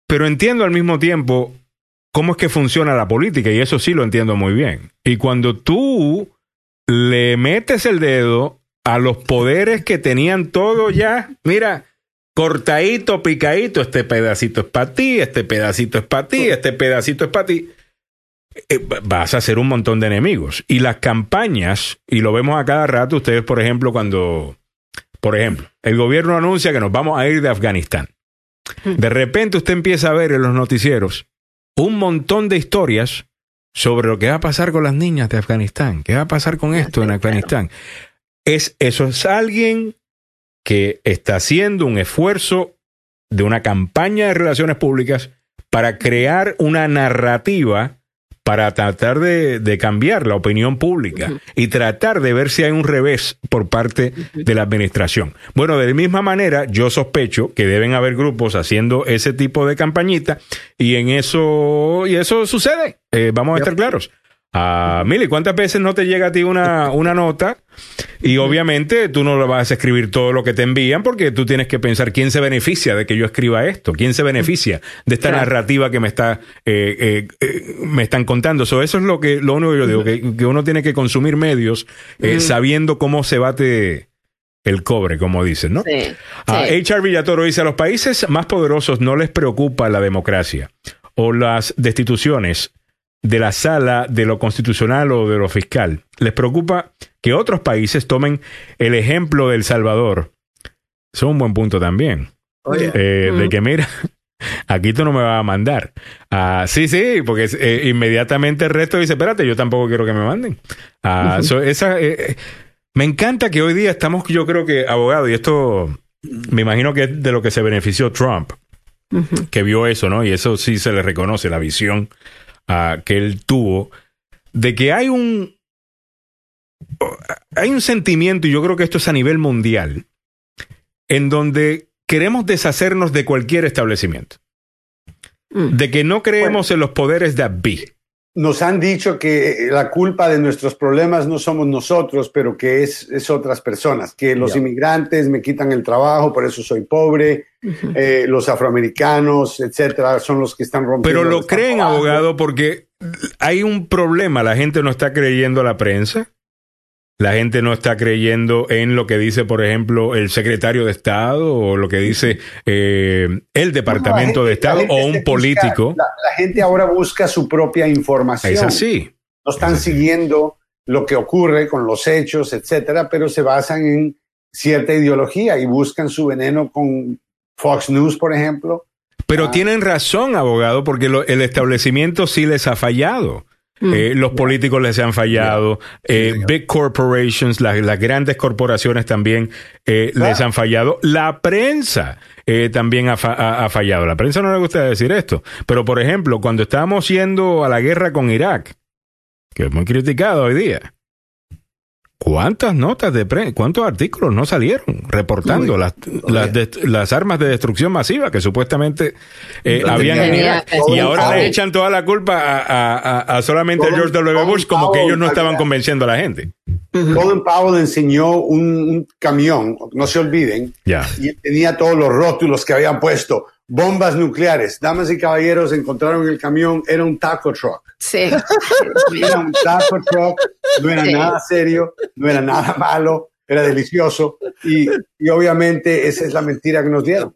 Pero entiendo al mismo tiempo cómo es que funciona la política y eso sí lo entiendo muy bien. Y cuando tú le metes el dedo a los poderes que tenían todo ya, mira, cortadito, picadito, este pedacito es para ti, este pedacito es para ti, este pedacito es para ti eh, vas a hacer un montón de enemigos. Y las campañas, y lo vemos a cada rato, ustedes, por ejemplo, cuando, por ejemplo, el gobierno anuncia que nos vamos a ir de Afganistán. De repente usted empieza a ver en los noticieros un montón de historias sobre lo que va a pasar con las niñas de Afganistán, qué va a pasar con esto en Afganistán. Es, eso es alguien que está haciendo un esfuerzo de una campaña de relaciones públicas para crear una narrativa para tratar de, de cambiar la opinión pública y tratar de ver si hay un revés por parte de la administración. Bueno, de la misma manera, yo sospecho que deben haber grupos haciendo ese tipo de campañita y en eso, y eso sucede. Eh, vamos a estar claros. Ah, Mili, ¿cuántas veces no te llega a ti una, una nota? Y obviamente tú no vas a escribir todo lo que te envían porque tú tienes que pensar quién se beneficia de que yo escriba esto, quién se beneficia de esta
Claro.
narrativa que me está eh, eh, eh, me están contando. So, eso es lo que lo único que yo digo, que, que uno tiene que consumir medios eh, sabiendo cómo se bate el cobre, como dicen, ¿no?
Sí,
Ah,
sí.
HR Villatoro dice, a los países más poderosos no les preocupa la democracia o las destituciones de la sala de lo constitucional o de lo fiscal. Les preocupa que otros países tomen el ejemplo del Salvador. Eso es un buen punto también.
Oye.
Eh, De que mira, <laughs> aquí tú no me vas a mandar. Ah, sí, sí, porque eh, inmediatamente el resto dice, espérate, yo tampoco quiero que me manden. Ah, so, esa, eh, me encanta que hoy día estamos, yo creo que, abogados, y esto me imagino que es de lo que se benefició Trump, que vio eso, ¿no? Y eso sí se le reconoce, la visión ah, que él tuvo de que hay un, hay un sentimiento, y yo creo que esto es a nivel mundial, en donde queremos deshacernos de cualquier establecimiento. De que no creemos en los poderes de Abby.
Nos han dicho que la culpa de nuestros problemas no somos nosotros, pero que es, es otras personas, que los inmigrantes me quitan el trabajo, por eso soy pobre, eh, los afroamericanos, etcétera, son los que están rompiendo.
Pero lo creen, abogado, porque hay un problema. La gente no está creyendo a la prensa. La gente no está creyendo en lo que dice, por ejemplo, el secretario de Estado o lo que dice eh, el Departamento
No,
de Estado o un
busca-
político.
La, la gente ahora busca su propia información.
Es así.
No están siguiendo lo que ocurre con los hechos, etcétera, pero se basan en cierta ideología y buscan su veneno con Fox News, por ejemplo.
Pero tienen razón, abogado, porque lo- el establecimiento sí les ha fallado. Eh, los políticos les han fallado, eh, big corporations, las, las grandes corporaciones también eh, les han fallado, la prensa eh, también ha- ha fallado. La prensa no le gusta decir esto, pero por ejemplo, cuando estábamos yendo a la guerra con Irak, que es muy criticado hoy día, ¿cuántas notas de prensa, cuántos artículos no salieron reportando las, las, las armas de destrucción masiva que supuestamente eh, habían Irak? Y ahora le echan toda la culpa a, a- a- a solamente
Colin-
George W. Bush,
Colin
como que ellos no estaban convenciendo a la gente.
Colin Powell enseñó un, un camión, no se olviden, y tenía todos los rótulos que habían puesto. Bombas nucleares. Damas y caballeros, encontraron el camión, era un taco truck.
Sí. <laughs>
Era un taco truck, no era
Sí.
nada serio, no era nada malo, era delicioso. Y, y obviamente esa es la mentira que nos dieron.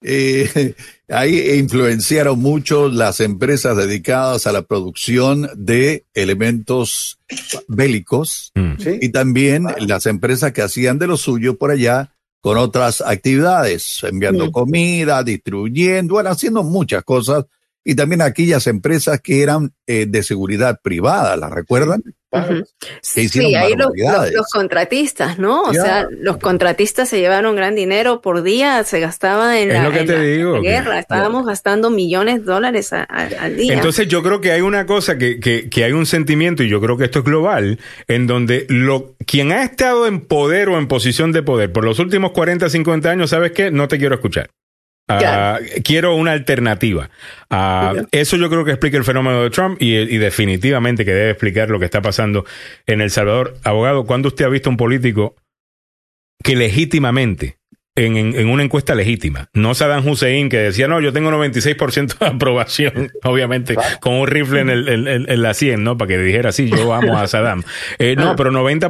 Eh, ahí influenciaron mucho las empresas dedicadas a la producción de elementos bélicos y también las empresas que hacían de lo suyo por allá con otras actividades, enviando
Sí.
comida, distribuyendo, bueno, haciendo muchas cosas. Y también aquellas empresas que eran eh, de seguridad privada, ¿las recuerdan? Que hicieron
Sí, ahí los,
barbaridades.
los- los contratistas, ¿no? O
Ya.
sea, los contratistas se llevaron gran dinero por día, se gastaba en
Es
la,
lo que
en
te
la-
digo,
la
que-
guerra, estábamos gastando millones de dólares a- a- al día.
Entonces yo creo que hay una cosa que, que, que hay un sentimiento, y yo creo que esto es global, en donde lo, quien ha estado en poder o en posición de poder por los últimos 40, 50 años, ¿sabes qué? No te quiero escuchar. Ah, quiero una alternativa. Ah, Eso yo creo que explica el fenómeno de Trump y, y definitivamente que debe explicar lo que está pasando en El Salvador. Abogado, ¿cuándo usted ha visto un político que legítimamente, en, una encuesta legítima, no Saddam Hussein que decía, no, yo tengo 96% de aprobación, <laughs> obviamente, con un rifle en, el, en, en- en la 100, ¿no? Para que dijera, sí, yo amo a Saddam. <laughs> Eh, no, pero 90%,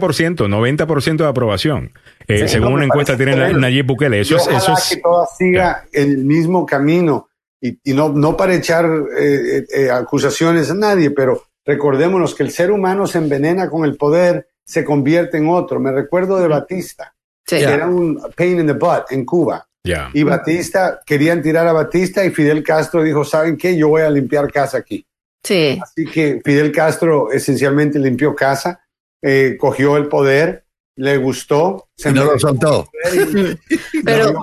90% de aprobación. Eh,
Sí,
según
no,
una encuesta tiene. Nayib Bukele. Eso es, eso es,
que todo siga el mismo camino y, y no, no para echar eh, eh, acusaciones a nadie, pero recordémonos que el ser humano se envenena con el poder, se convierte en otro. Me recuerdo de Batista, que
Ya.
era un pain in the butt en Cuba.
ya.
Y Batista, querían tirar a Batista y Fidel Castro dijo, ¿saben qué? Yo voy a limpiar casa aquí.
Sí.
Así que Fidel Castro esencialmente limpió casa, eh, cogió el poder, le gustó. Se
Y no lo soltó. <laughs>
Pero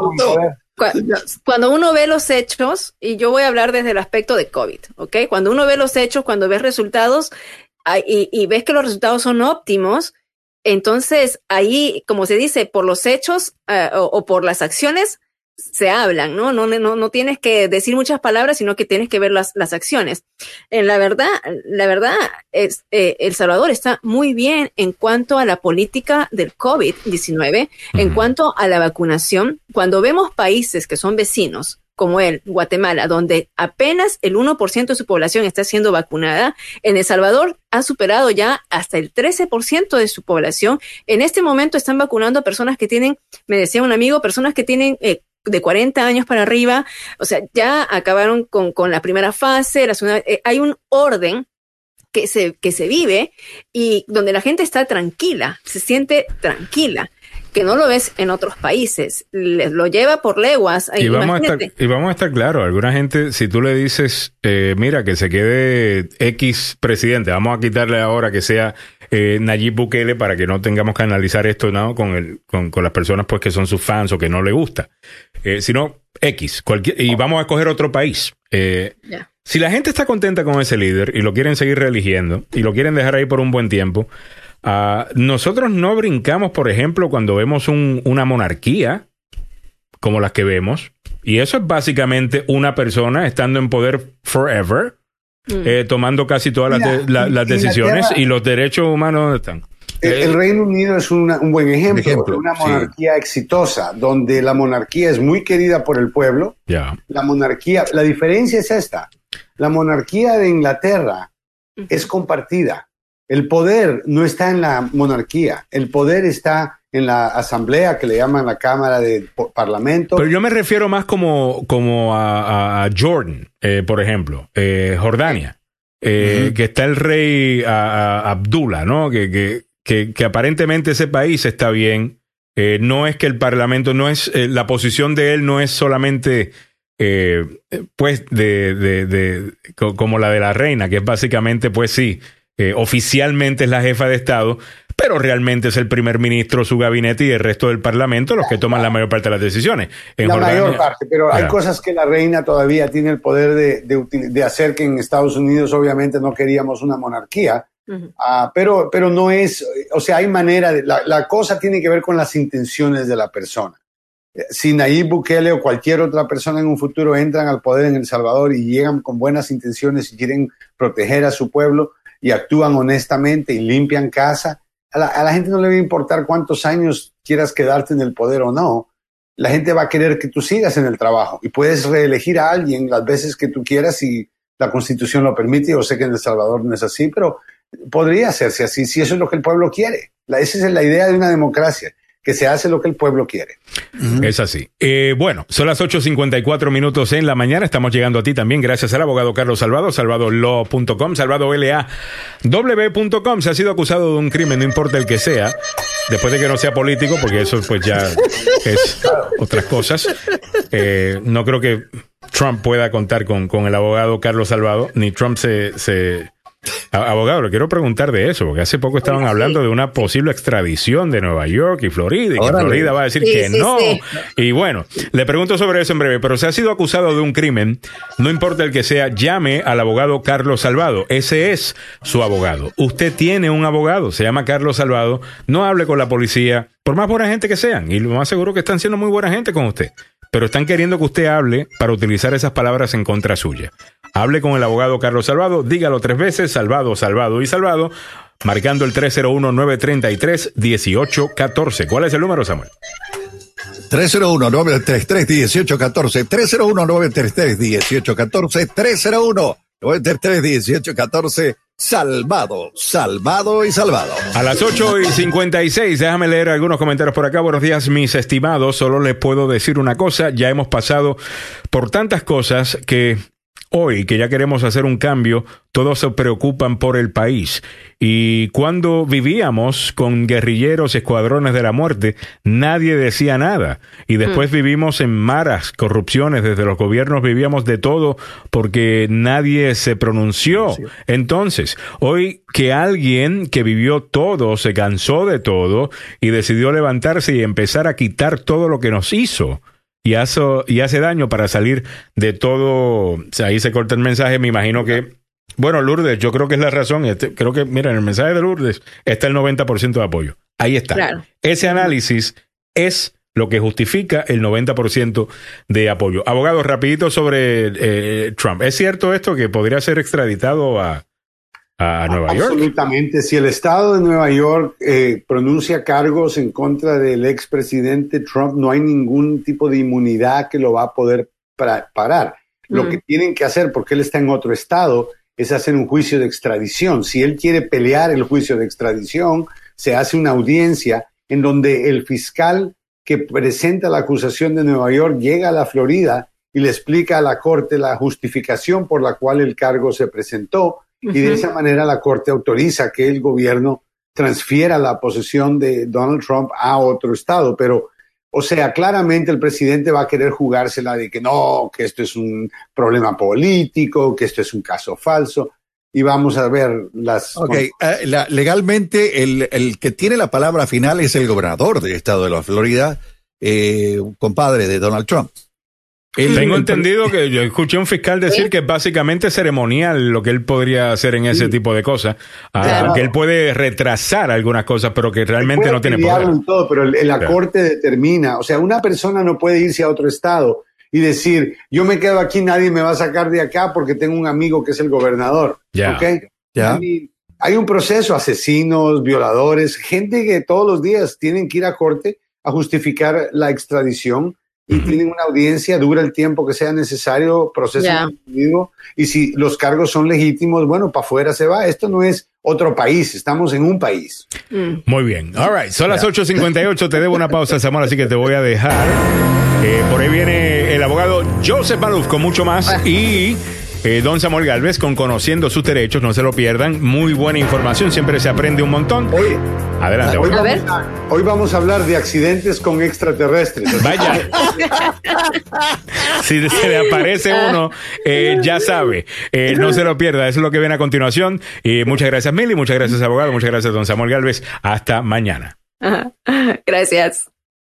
Cuando uno ve los hechos, y yo voy a hablar desde el aspecto de COVID, ¿ok? Cuando uno ve los hechos, cuando ves resultados ah, y, y ves que los resultados son óptimos, entonces ahí, como se dice, por los hechos ah, o, o por las acciones se hablan, ¿no? No, no, no tienes que decir muchas palabras, sino que tienes que ver las, las acciones. En la verdad, la verdad es, eh, El Salvador está muy bien en cuanto a la política del COVID-19, en cuanto a la vacunación. Cuando vemos países que son vecinos, como el Guatemala, donde apenas el 1% de su población está siendo vacunada, en El Salvador ha superado ya hasta el 13% de su población. En este momento están vacunando a personas que tienen, me decía un amigo, personas que tienen eh, de 40 años para arriba, o sea, ya acabaron con, con la primera fase, la segunda, eh, hay un orden que se, que se vive y donde la gente está tranquila, se siente tranquila, que no lo ves en otros países, les lo lleva por leguas.
Y vamos, a estar, y vamos a estar claros, alguna gente, si tú le dices, eh, mira, que se quede X presidente, vamos a quitarle ahora que sea eh, Nayib Bukele para que no tengamos que analizar esto ¿no? con, el, con, con las personas pues que son sus fans o que no le gusta, eh, sino X, cualquier, y vamos a escoger otro país. Eh, si la gente está contenta con ese líder y lo quieren seguir reeligiendo y lo quieren dejar ahí por un buen tiempo, ah, nosotros no brincamos, por ejemplo, cuando vemos un- una monarquía como las que vemos, y eso es básicamente una persona estando en poder forever, eh, tomando casi todas las, de- la- decisiones y los derechos humanos ¿dónde están?
El, el Reino Unido es una- un buen ejemplo,
Ejemplo,
una
sí.
monarquía exitosa, donde la monarquía es muy querida por el pueblo. La monarquía, la diferencia es esta: la monarquía de Inglaterra es compartida. El poder no está en la monarquía, el poder está en la asamblea que le llaman la Cámara de Parlamento.
Pero yo me refiero más como, como a, Jordan, eh, por ejemplo, eh, Jordania, eh, que está el rey a- a- Abdullah, ¿no? Que, que, que, que aparentemente ese país está bien. No es que el parlamento, no es, la posición de él no es solamente, pues, de, de, de- co- como la de la reina, que es básicamente, pues sí, eh, oficialmente es la jefa de Estado, pero realmente es el primer ministro, su gabinete y el resto del parlamento los que toman la mayor parte de las decisiones. En
la
Jordania-
mayor parte, pero hay cosas que la reina todavía tiene el poder de, de util- de hacer que en Estados Unidos obviamente no queríamos una monarquía, Ah, pero, pero no es, o sea, hay manera, de, la, la cosa tiene que ver con las intenciones de la persona. Eh, Si Nayib Bukele o cualquier otra persona en un futuro entran al poder en El Salvador y llegan con buenas intenciones y quieren proteger a su pueblo y actúan honestamente y limpian casa, a la, gente no le va a importar cuántos años quieras quedarte en el poder o no. La gente va a querer que tú sigas en el trabajo y puedes reelegir a alguien las veces que tú quieras si la constitución lo permite. Yo sé que en El Salvador no es así, pero podría hacerse así si eso es lo que el pueblo quiere. La, esa es la idea de una democracia, que se hace lo que el pueblo quiere.
Es así. Eh, bueno, son las 8.54 minutos en la mañana. Estamos llegando a ti también gracias al abogado Carlos Salvado, salvadolaw.com, salvadolaw.com. Se ha sido acusado de un crimen, no importa el que sea, después de que no sea político, porque eso pues ya es otras cosas. Eh, no creo que Trump pueda contar con, con el abogado Carlos Salvado, ni Trump se... se Abogado, le quiero preguntar de eso, porque hace poco estaban hablando de una posible extradición de Nueva York y Florida, y que. Florida va a decir
Sí,
que
sí,
no.
sí.
Y bueno, le pregunto sobre eso en breve, pero se ha sido acusado de un crimen, no importa el que sea, llame al abogado Carlos Salvado. Ese es su abogado. Usted tiene un abogado, se llama Carlos Salvado. No hable con la policía, por más buena gente que sean, y lo más seguro que están siendo muy buena gente con usted, pero están queriendo que usted hable para utilizar esas palabras en contra suya. Hable con el abogado Carlos Salvado, dígalo tres veces, salvado, salvado y salvado, marcando el 301-933-1814. ¿Cuál es el número, Samuel?
301-933-1814, 301-933-1814, 301-933-1814, salvado, salvado y salvado.
A las 8 y 56, déjame leer algunos comentarios por acá. Buenos días, mis estimados. Solo les puedo decir una cosa. Ya hemos pasado por tantas cosas que hoy, que ya queremos hacer un cambio, todos se preocupan por el país. Y cuando vivíamos con guerrilleros, escuadrones de la muerte, nadie decía nada. Y después vivimos en maras, corrupciones, desde los gobiernos vivíamos de todo porque nadie se pronunció. Entonces, hoy que alguien que vivió todo, se cansó de todo y decidió levantarse y empezar a quitar todo lo que nos hizo y hace, y hace daño para salir de todo. O sea, ahí se corta el mensaje. Me imagino que. Bueno, Lourdes, yo creo que es la razón. Este, creo que, mira, en el mensaje de Lourdes está el 90% de apoyo. Ahí está.
Claro.
Ese análisis es lo que justifica el 90% de apoyo. Abogado, rapidito sobre eh, Trump. ¿Es cierto esto que podría ser extraditado a, a Nueva York?
Absolutamente. Si el Estado de Nueva York eh, pronuncia cargos en contra del expresidente Trump, no hay ningún tipo de inmunidad que lo va a poder parar. Lo
Mm.
que tienen que hacer, porque él está en otro estado, es hacer un juicio de extradición. Si él quiere pelear el juicio de extradición, se hace una audiencia en donde el fiscal que presenta la acusación de Nueva York llega a la Florida y le explica a la corte la justificación por la cual el cargo se presentó y de esa manera la corte autoriza que el gobierno transfiera la posesión de Donald Trump a otro estado, pero o sea, claramente el presidente va a querer jugársela de que no, que esto es un problema político, que esto es un caso falso. Y vamos a ver las
Ok, eh, la- legalmente el, el que tiene la palabra final es el gobernador del estado de la Florida, eh, compadre de Donald Trump.
Tengo entendido que yo escuché a un fiscal decir que es básicamente ceremonial lo que él podría hacer en ese tipo de cosas. Ah,
Claro.
Que él puede retrasar algunas cosas, pero que realmente
Puede
no tiene poder.
en todo, pero el- la
Claro.
corte determina. O sea, una persona no puede irse a otro estado y decir, yo me quedo aquí, nadie me va a sacar de acá porque tengo un amigo que es el gobernador.
Ya.
¿ok?
Ya.
I mean, hay un proceso, asesinos, violadores, gente que todos los días tienen que ir a corte a justificar la extradición y tienen una audiencia, dura el tiempo que sea necesario, procesan individuo y si los cargos son legítimos, bueno, para afuera se va. Esto no es otro país, estamos en un país.
Mm.
Muy bien. All right. Son las 8.58. Te debo una pausa, Samuel, así que te voy a dejar. Eh, por ahí viene el abogado Joseph Maluf con mucho más y eh, don Samuel Galvez con Conociendo sus Derechos. No se lo pierdan. Muy buena información. Siempre se aprende un montón.
Hoy,
Adelante.
hoy,
abogado.
vamos a, hoy vamos a hablar de accidentes con extraterrestres.
Vaya. Si se le aparece uno, eh, ya sabe. Eh, no se lo pierda. Eso es lo que viene a continuación. Y muchas gracias, Mili. Muchas gracias, abogado. Muchas gracias, don Samuel Galvez. Hasta mañana.
Gracias.